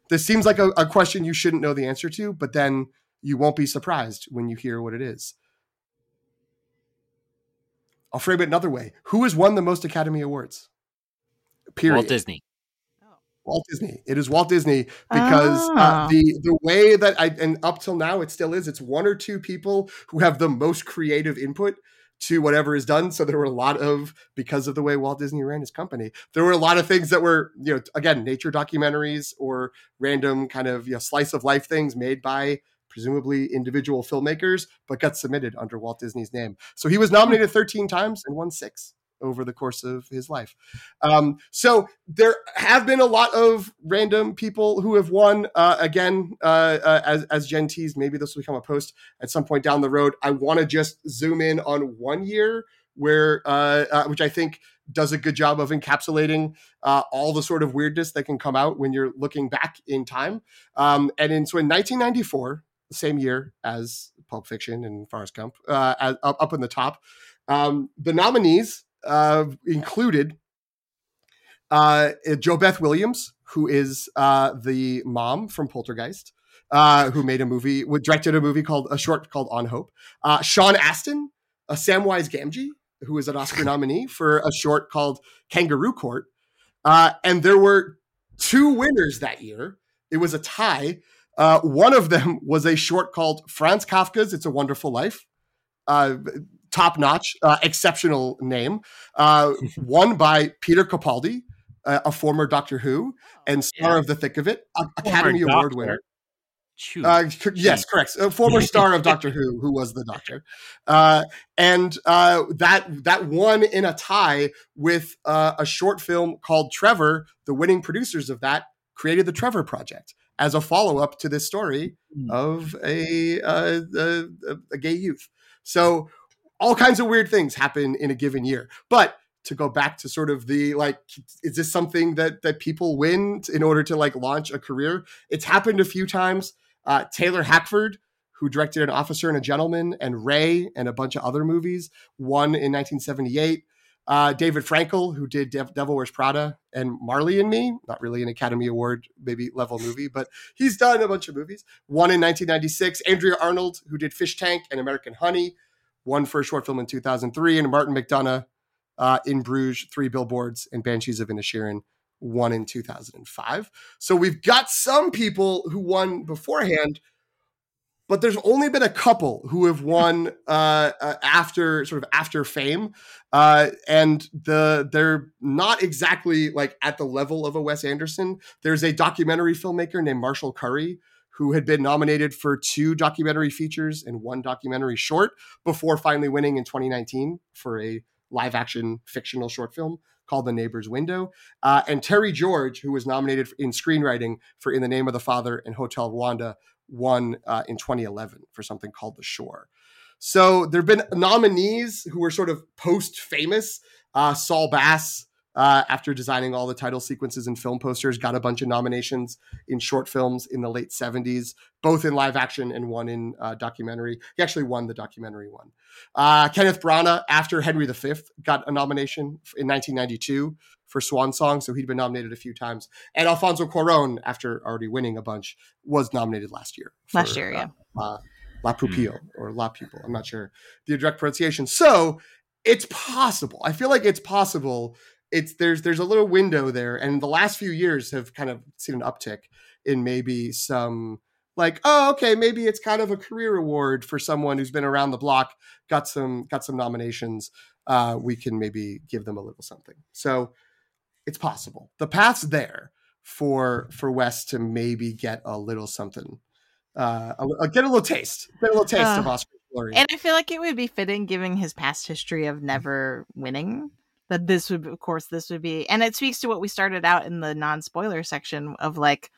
This seems like a, a question you shouldn't know the answer to, but then you won't be surprised when you hear what it is. I'll frame it another way. Who has won the most Academy Awards? Period. Walt Disney. Walt Disney. It is Walt Disney because uh, ah. the the way that I and up till now it still is. It's one or two people who have the most creative input to whatever is done. So there were a lot of because of the way Walt Disney ran his company, there were a lot of things that were you know again nature documentaries or random kind of you know slice of life things made by presumably individual filmmakers, but got submitted under Walt Disney's name. So he was nominated 13 times and won six over the course of his life. Um, so there have been a lot of random people who have won. Uh, again, uh, uh, as as Jen teased, maybe this will become a post at some point down the road. I want to just zoom in on one year where, uh, uh, which I think does a good job of encapsulating uh, all the sort of weirdness that can come out when you're looking back in time. Um, and in so in 1994, the same year as Pulp Fiction and Forrest Gump, uh, as, up, up in the top, um, the nominees uh, included uh, JoBeth Williams, who is uh, the mom from Poltergeist. Uh, who made a movie, directed a movie called a short called On Hope. Uh, Sean Astin, a Samwise Gamgee, who was an Oscar nominee for a short called Kangaroo Court. Uh, and there were two winners that year. It was a tie. Uh, one of them was a short called Franz Kafka's It's a Wonderful Life. Uh, top notch, uh, exceptional name. Uh, won by Peter Capaldi, a former Doctor Who and star yeah. of The Thick of It, Academy Award winner. Uh, yes, correct. A former star of Doctor Who, who was the Doctor, uh, and uh, that that won in a tie with uh, a short film called Trevor. The winning producers of that created the Trevor Project as a follow up to this story mm. of a, uh, a, a gay youth. So all kinds of weird things happen in a given year, but to go back to sort of the like is this something that that people win in order to like launch a career it's happened a few times uh, Taylor Hackford, who directed An Officer and a Gentleman and Ray and a bunch of other movies, won in 1978. Uh, David Frankel, who did De- Devil Wears Prada and Marley and Me, not really an Academy Award maybe level movie, but he's done a bunch of movies. Won in 1996. Andrea Arnold, who did Fish Tank and American Honey, won for a short film in 2003. And Martin McDonagh uh, in Bruges, Three Billboards, and Banshees of Inisherin won in 2005. So we've got some people who won beforehand, but there's only been a couple who have won uh, uh, after sort of after fame, uh, and the they're not exactly like at the level of a Wes Anderson. There's a documentary filmmaker named Marshall Curry who had been nominated for two documentary features and one documentary short before finally winning in 2019 for a live action fictional short film called The Neighbor's Window. Uh, and Terry George, who was nominated in screenwriting for In the Name of the Father and Hotel Rwanda, won uh, in 2011 for something called The Shore. So there have been nominees who were sort of post famous. Uh, Saul Bass, uh, after designing all the title sequences and film posters, got a bunch of nominations in short films in the late 70s, both in live action and one in uh, documentary. He actually won the documentary one. Uh, Kenneth Branagh, after Henry V, got a nomination in 1992 for Swan Song, so he'd been nominated a few times. And Alfonso Cuarón, after already winning a bunch, was nominated last year. For, last year, yeah. Uh, La Pupille mm. or La Pupil. I'm not sure the direct pronunciation. So it's possible. I feel like it's possible it's there's there's a little window there, and the last few years have kind of seen an uptick in maybe some like oh okay maybe it's kind of a career award for someone who's been around the block got some got some nominations uh, we can maybe give them a little something. So it's possible. The path's there for for Wes to maybe get a little something uh a, a, get a little taste get a little taste uh, of oscar glory. And i feel like it would be fitting given his past history of never winning that this would of course this would be and it speaks to what we started out in the non-spoiler section of like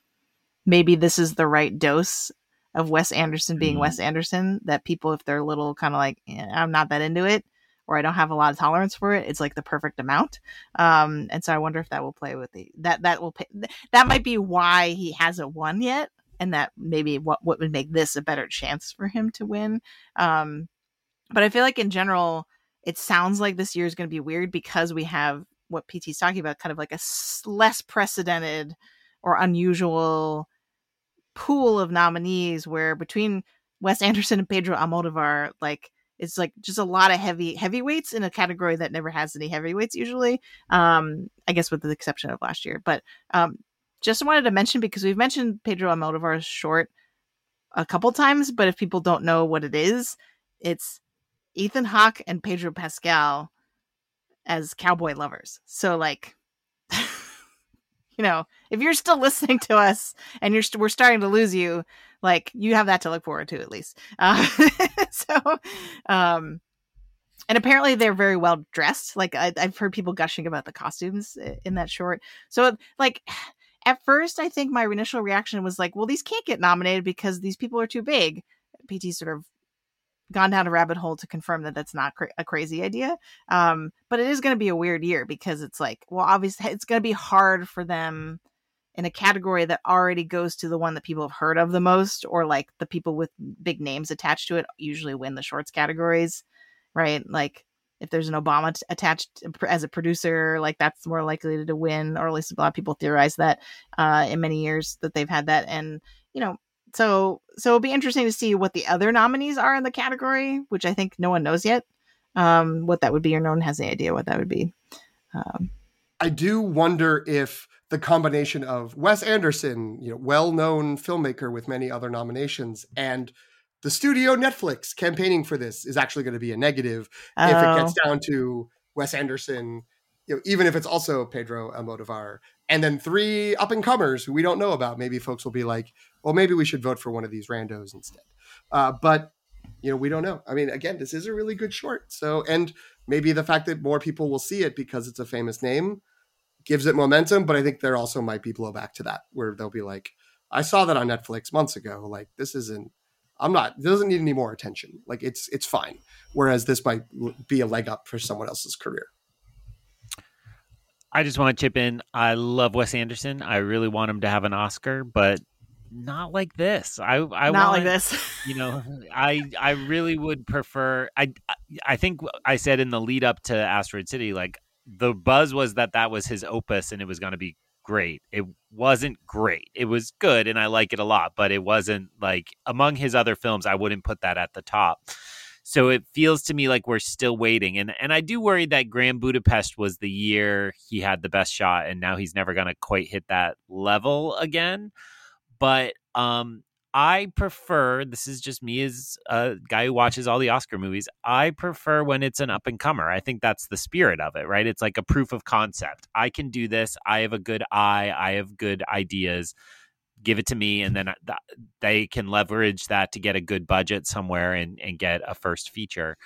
maybe this is the right dose of Wes Anderson being mm-hmm. Wes Anderson that people if they're a little kind of like eh, I'm not that into it or I don't have a lot of tolerance for it it's like the perfect amount um and so I wonder if that will play with the that that will pay, that might be why he hasn't won yet and that maybe what what would make this a better chance for him to win um but I feel like in general it sounds like this year is going to be weird because we have what PT's talking about, kind of like a less precedented or unusual pool of nominees where between Wes Anderson and Pedro Almodovar, like it's like just a lot of heavy heavyweights in a category that never has any heavyweights usually. Um, I guess with the exception of last year. But um, just wanted to mention because we've mentioned Pedro Almodovar's short a couple times, but if people don't know what it is, it's Ethan Hawke and Pedro Pascal as cowboy lovers. So like you know, if you're still listening to us and you're we st- we're starting to lose you, like you have that to look forward to at least. Uh, so um and apparently they're very well dressed. Like I, have heard people gushing about the costumes in that short. So like at first, I think my initial reaction was like, well, these can't get nominated because these people are too big. PT sort of gone down a rabbit hole to confirm that that's not cra- a crazy idea. Um, but it is going to be a weird year because it's like, well, obviously, it's going to be hard for them in a category that already goes to the one that people have heard of the most, or like the people with big names attached to it usually win the shorts categories, right? Like if there's an Obama t- attached as a producer, like that's more likely to win, or at least a lot of people theorize that uh, in many years that they've had that. And you know, so so it'll be interesting to see what the other nominees are in the category, which I think no one knows yet. Um, what that would be, or no one has any idea what that would be. Um, I do wonder if the combination of Wes Anderson, you know, well-known filmmaker with many other nominations, and the studio Netflix campaigning for this is actually going to be a negative oh. if it gets oh. down to Wes Anderson, you know, even if it's also Pedro Almodovar, and then three up and comers who we don't know about. Maybe folks will be like, well, maybe we should vote for one of these randos instead. Uh, but you know, we don't know. I mean, again, this is a really good short. So, and maybe the fact that more people will see it because it's a famous name gives it momentum, but I think there also might be blowback to that where they'll be like, I saw that on Netflix months ago. Like this isn't I'm not it doesn't need any more attention. Like it's it's fine. Whereas this might be a leg up for someone else's career. I just want to chip in. I love Wes Anderson. I really want him to have an Oscar, but not like this. I I not want, like this. you know, I I really would prefer. I I think I said in the lead up to Asteroid City, like the buzz was that that was his opus and it was going to be great. It wasn't great. It was good and I like it a lot, but it wasn't like among his other films I wouldn't put that at the top. So it feels to me like we're still waiting. And and I do worry that Grand Budapest was the year he had the best shot and now he's never going to quite hit that level again. But um I prefer, this is just me as a guy who watches all the Oscar movies, I prefer when it's an up and comer. I think that's the spirit of it, right? It's like a proof of concept. I can do this. I have a good eye. I have good ideas. Give it to me. And then uh, they can leverage that to get a good budget somewhere and, and get a first feature.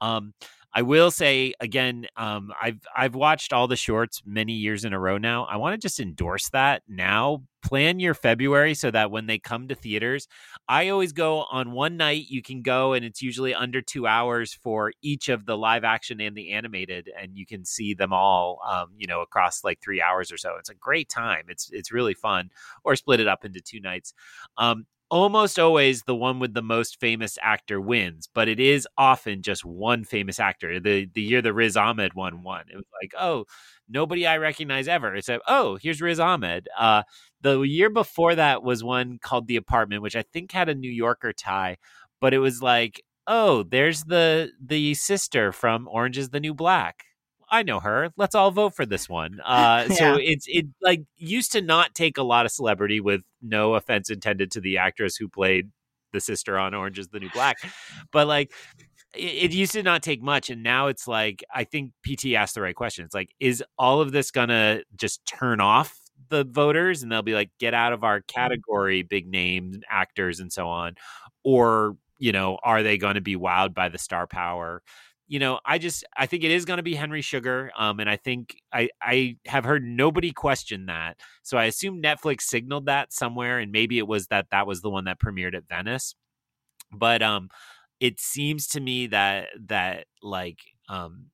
Um, I will say again, um, I've I've watched all the shorts many years in a row now. I want to just endorse that now. Plan your February so that when they come to theaters, I always go on one night. You can go, and it's usually under two hours for each of the live action and the animated, and you can see them all, um, you know, across like three hours or so. It's a great time. It's it's really fun. Or split it up into two nights. Um, almost always the one with the most famous actor wins, but it is often just one famous actor. The the year the Riz Ahmed one won, it was like, oh, nobody I recognize ever. It's like, oh, here's Riz Ahmed. Uh, the year before that was one called The Apartment, which I think had a New Yorker tie, but it was like, oh, there's the the sister from Orange is the New Black. I know her. Let's all vote for this one. Uh, yeah. So it's it like used to not take a lot of celebrity. With no offense intended to the actress who played the sister on Orange Is the New Black, but like it, it used to not take much, and now it's like I think PT asked the right question. It's like, is all of this gonna just turn off the voters, and they'll be like, get out of our category, big name actors and so on, or you know, are they going to be wowed by the star power? You know, I just I think it is going to be Henry Sugar, um, and I think I I have heard nobody question that, so I assume Netflix signaled that somewhere, and maybe it was that that was the one that premiered at Venice, but um, it seems to me that that like um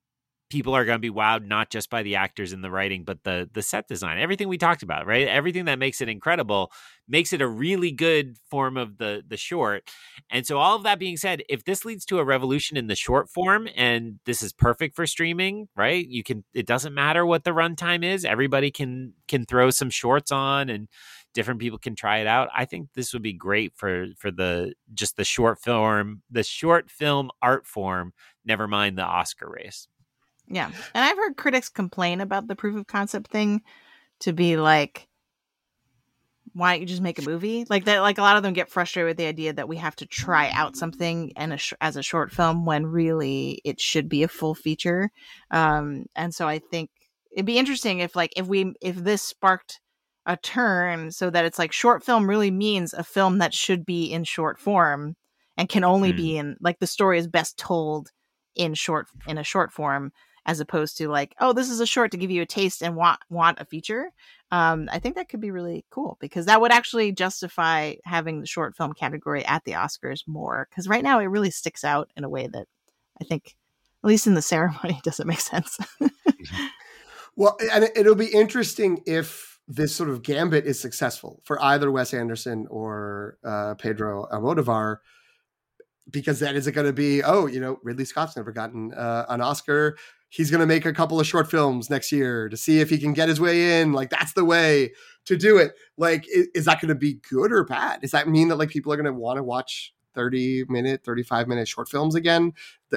people are going to be wowed not just by the actors and the writing but the the set design everything we talked about right? Everything that makes it incredible makes it a really good form of the the short. And so all of that being said if this leads to a revolution in the short form and this is perfect for streaming right? You can it doesn't matter what the runtime is everybody can can throw some shorts on and different people can try it out. I think this would be great for for the just the short film the short film art form never mind the oscar race yeah. And I've heard critics complain about the proof of concept thing to be like, why don't you just make a movie? Like that, like a lot of them get frustrated with the idea that we have to try out something and a sh- as a short film when really it should be a full feature. Um, and so I think it'd be interesting if like if we if this sparked a turn so that it's like short film really means a film that should be in short form and can only mm. be in like the story is best told in short in a short form as opposed to like oh this is a short to give you a taste and want want a feature. Um, i think that could be really cool because that would actually justify having the short film category at the oscars more because right now it really sticks out in a way that i think at least in the ceremony doesn't make sense. Well and it'll be interesting if this sort of gambit is successful for either wes anderson or uh, pedro almodovar because then is it going to be oh you know ridley scott's never gotten uh, an oscar he's going to make a couple of short films next year to see if he can get his way in like that's the way to do it. Like is, is that going to be good or bad? Does that mean that like people are going to want to watch 30 minute 35 minute short films again?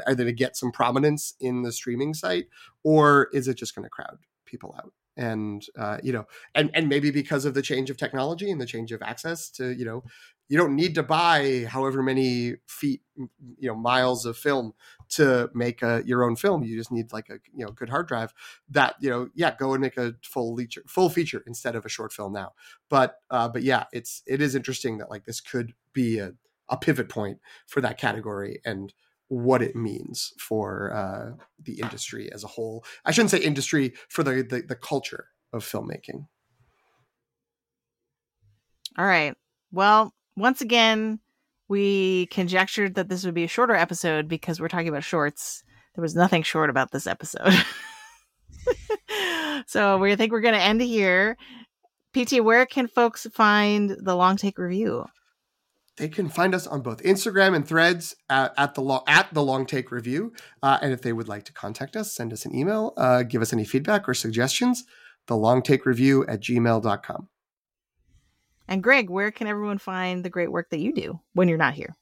Are they to get some prominence in the streaming site? Or is it just going to crowd people out? And uh, you know and and maybe because of the change of technology and the change of access to you know you don't need to buy however many feet you know miles of film to make a, your own film you just need like a you know good hard drive that you know yeah go and make a full feature full feature instead of a short film now but uh but yeah it's it is interesting that like this could be a, a pivot point for that category and what it means for uh, the industry as a whole. I shouldn't say industry for the, the, the culture of filmmaking. All right. Well, once again, we conjectured that this would be a shorter episode because we're talking about shorts. There was nothing short about this episode. so we think we're going to end here. PT, where can folks find the long take review? they can find us on both Instagram and Threads at, at the long at the Long Take Review. Uh, and if they would like to contact us, send us an email, uh, give us any feedback or suggestions. The Long Take Review at gmail.com. And Greg, where can everyone find the great work that you do when you're not here?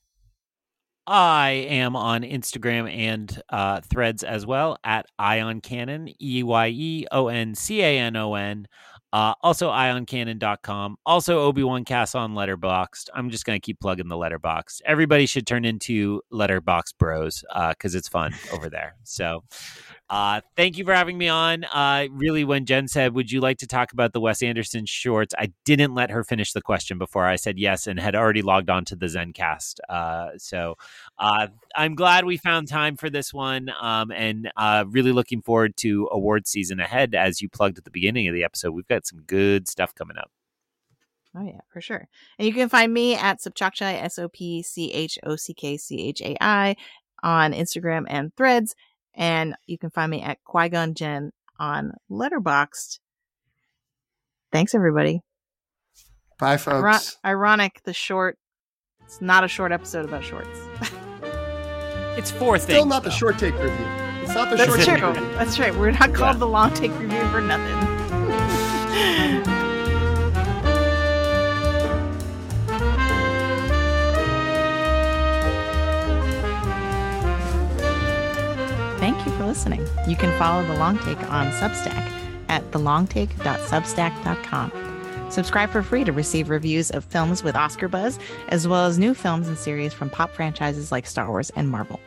I am on Instagram and uh, Threads as well at Eyon Canon, E Y E O N C A N O N. Uh, also, eyeoncanon.com. Also, Obi Wan Cast on Letterboxd. I'm just going to keep plugging the Letterboxd. Everybody should turn into Letterboxd Bros because uh, it's fun over there. So, uh, thank you for having me on. Uh, really, when Jen said, Would you like to talk about the Wes Anderson shorts? I didn't let her finish the question before I said yes and had already logged on to the Zencastr. Uh, so uh, I'm glad we found time for this one um, and uh, really looking forward to award season ahead. As you plugged at the beginning of the episode, we've got some good stuff coming up. Oh yeah, for sure. And you can find me at Sopchockchai, S O P C H O C K C H A I, on Instagram and Threads and you can find me at Qui Gon Jen on Letterboxd. Thanks, everybody. Bye, folks. ironic, the short. It's not a short episode about shorts. it's four Still not though. the short take review. It's not the That's short true. take review. That's right. We're not called yeah. the long take review for nothing. listening. You can follow The Long Take on Substack at thelongtake.substack.com. Subscribe for free to receive reviews of films with Oscar buzz, as well as new films and series from pop franchises like Star Wars and Marvel.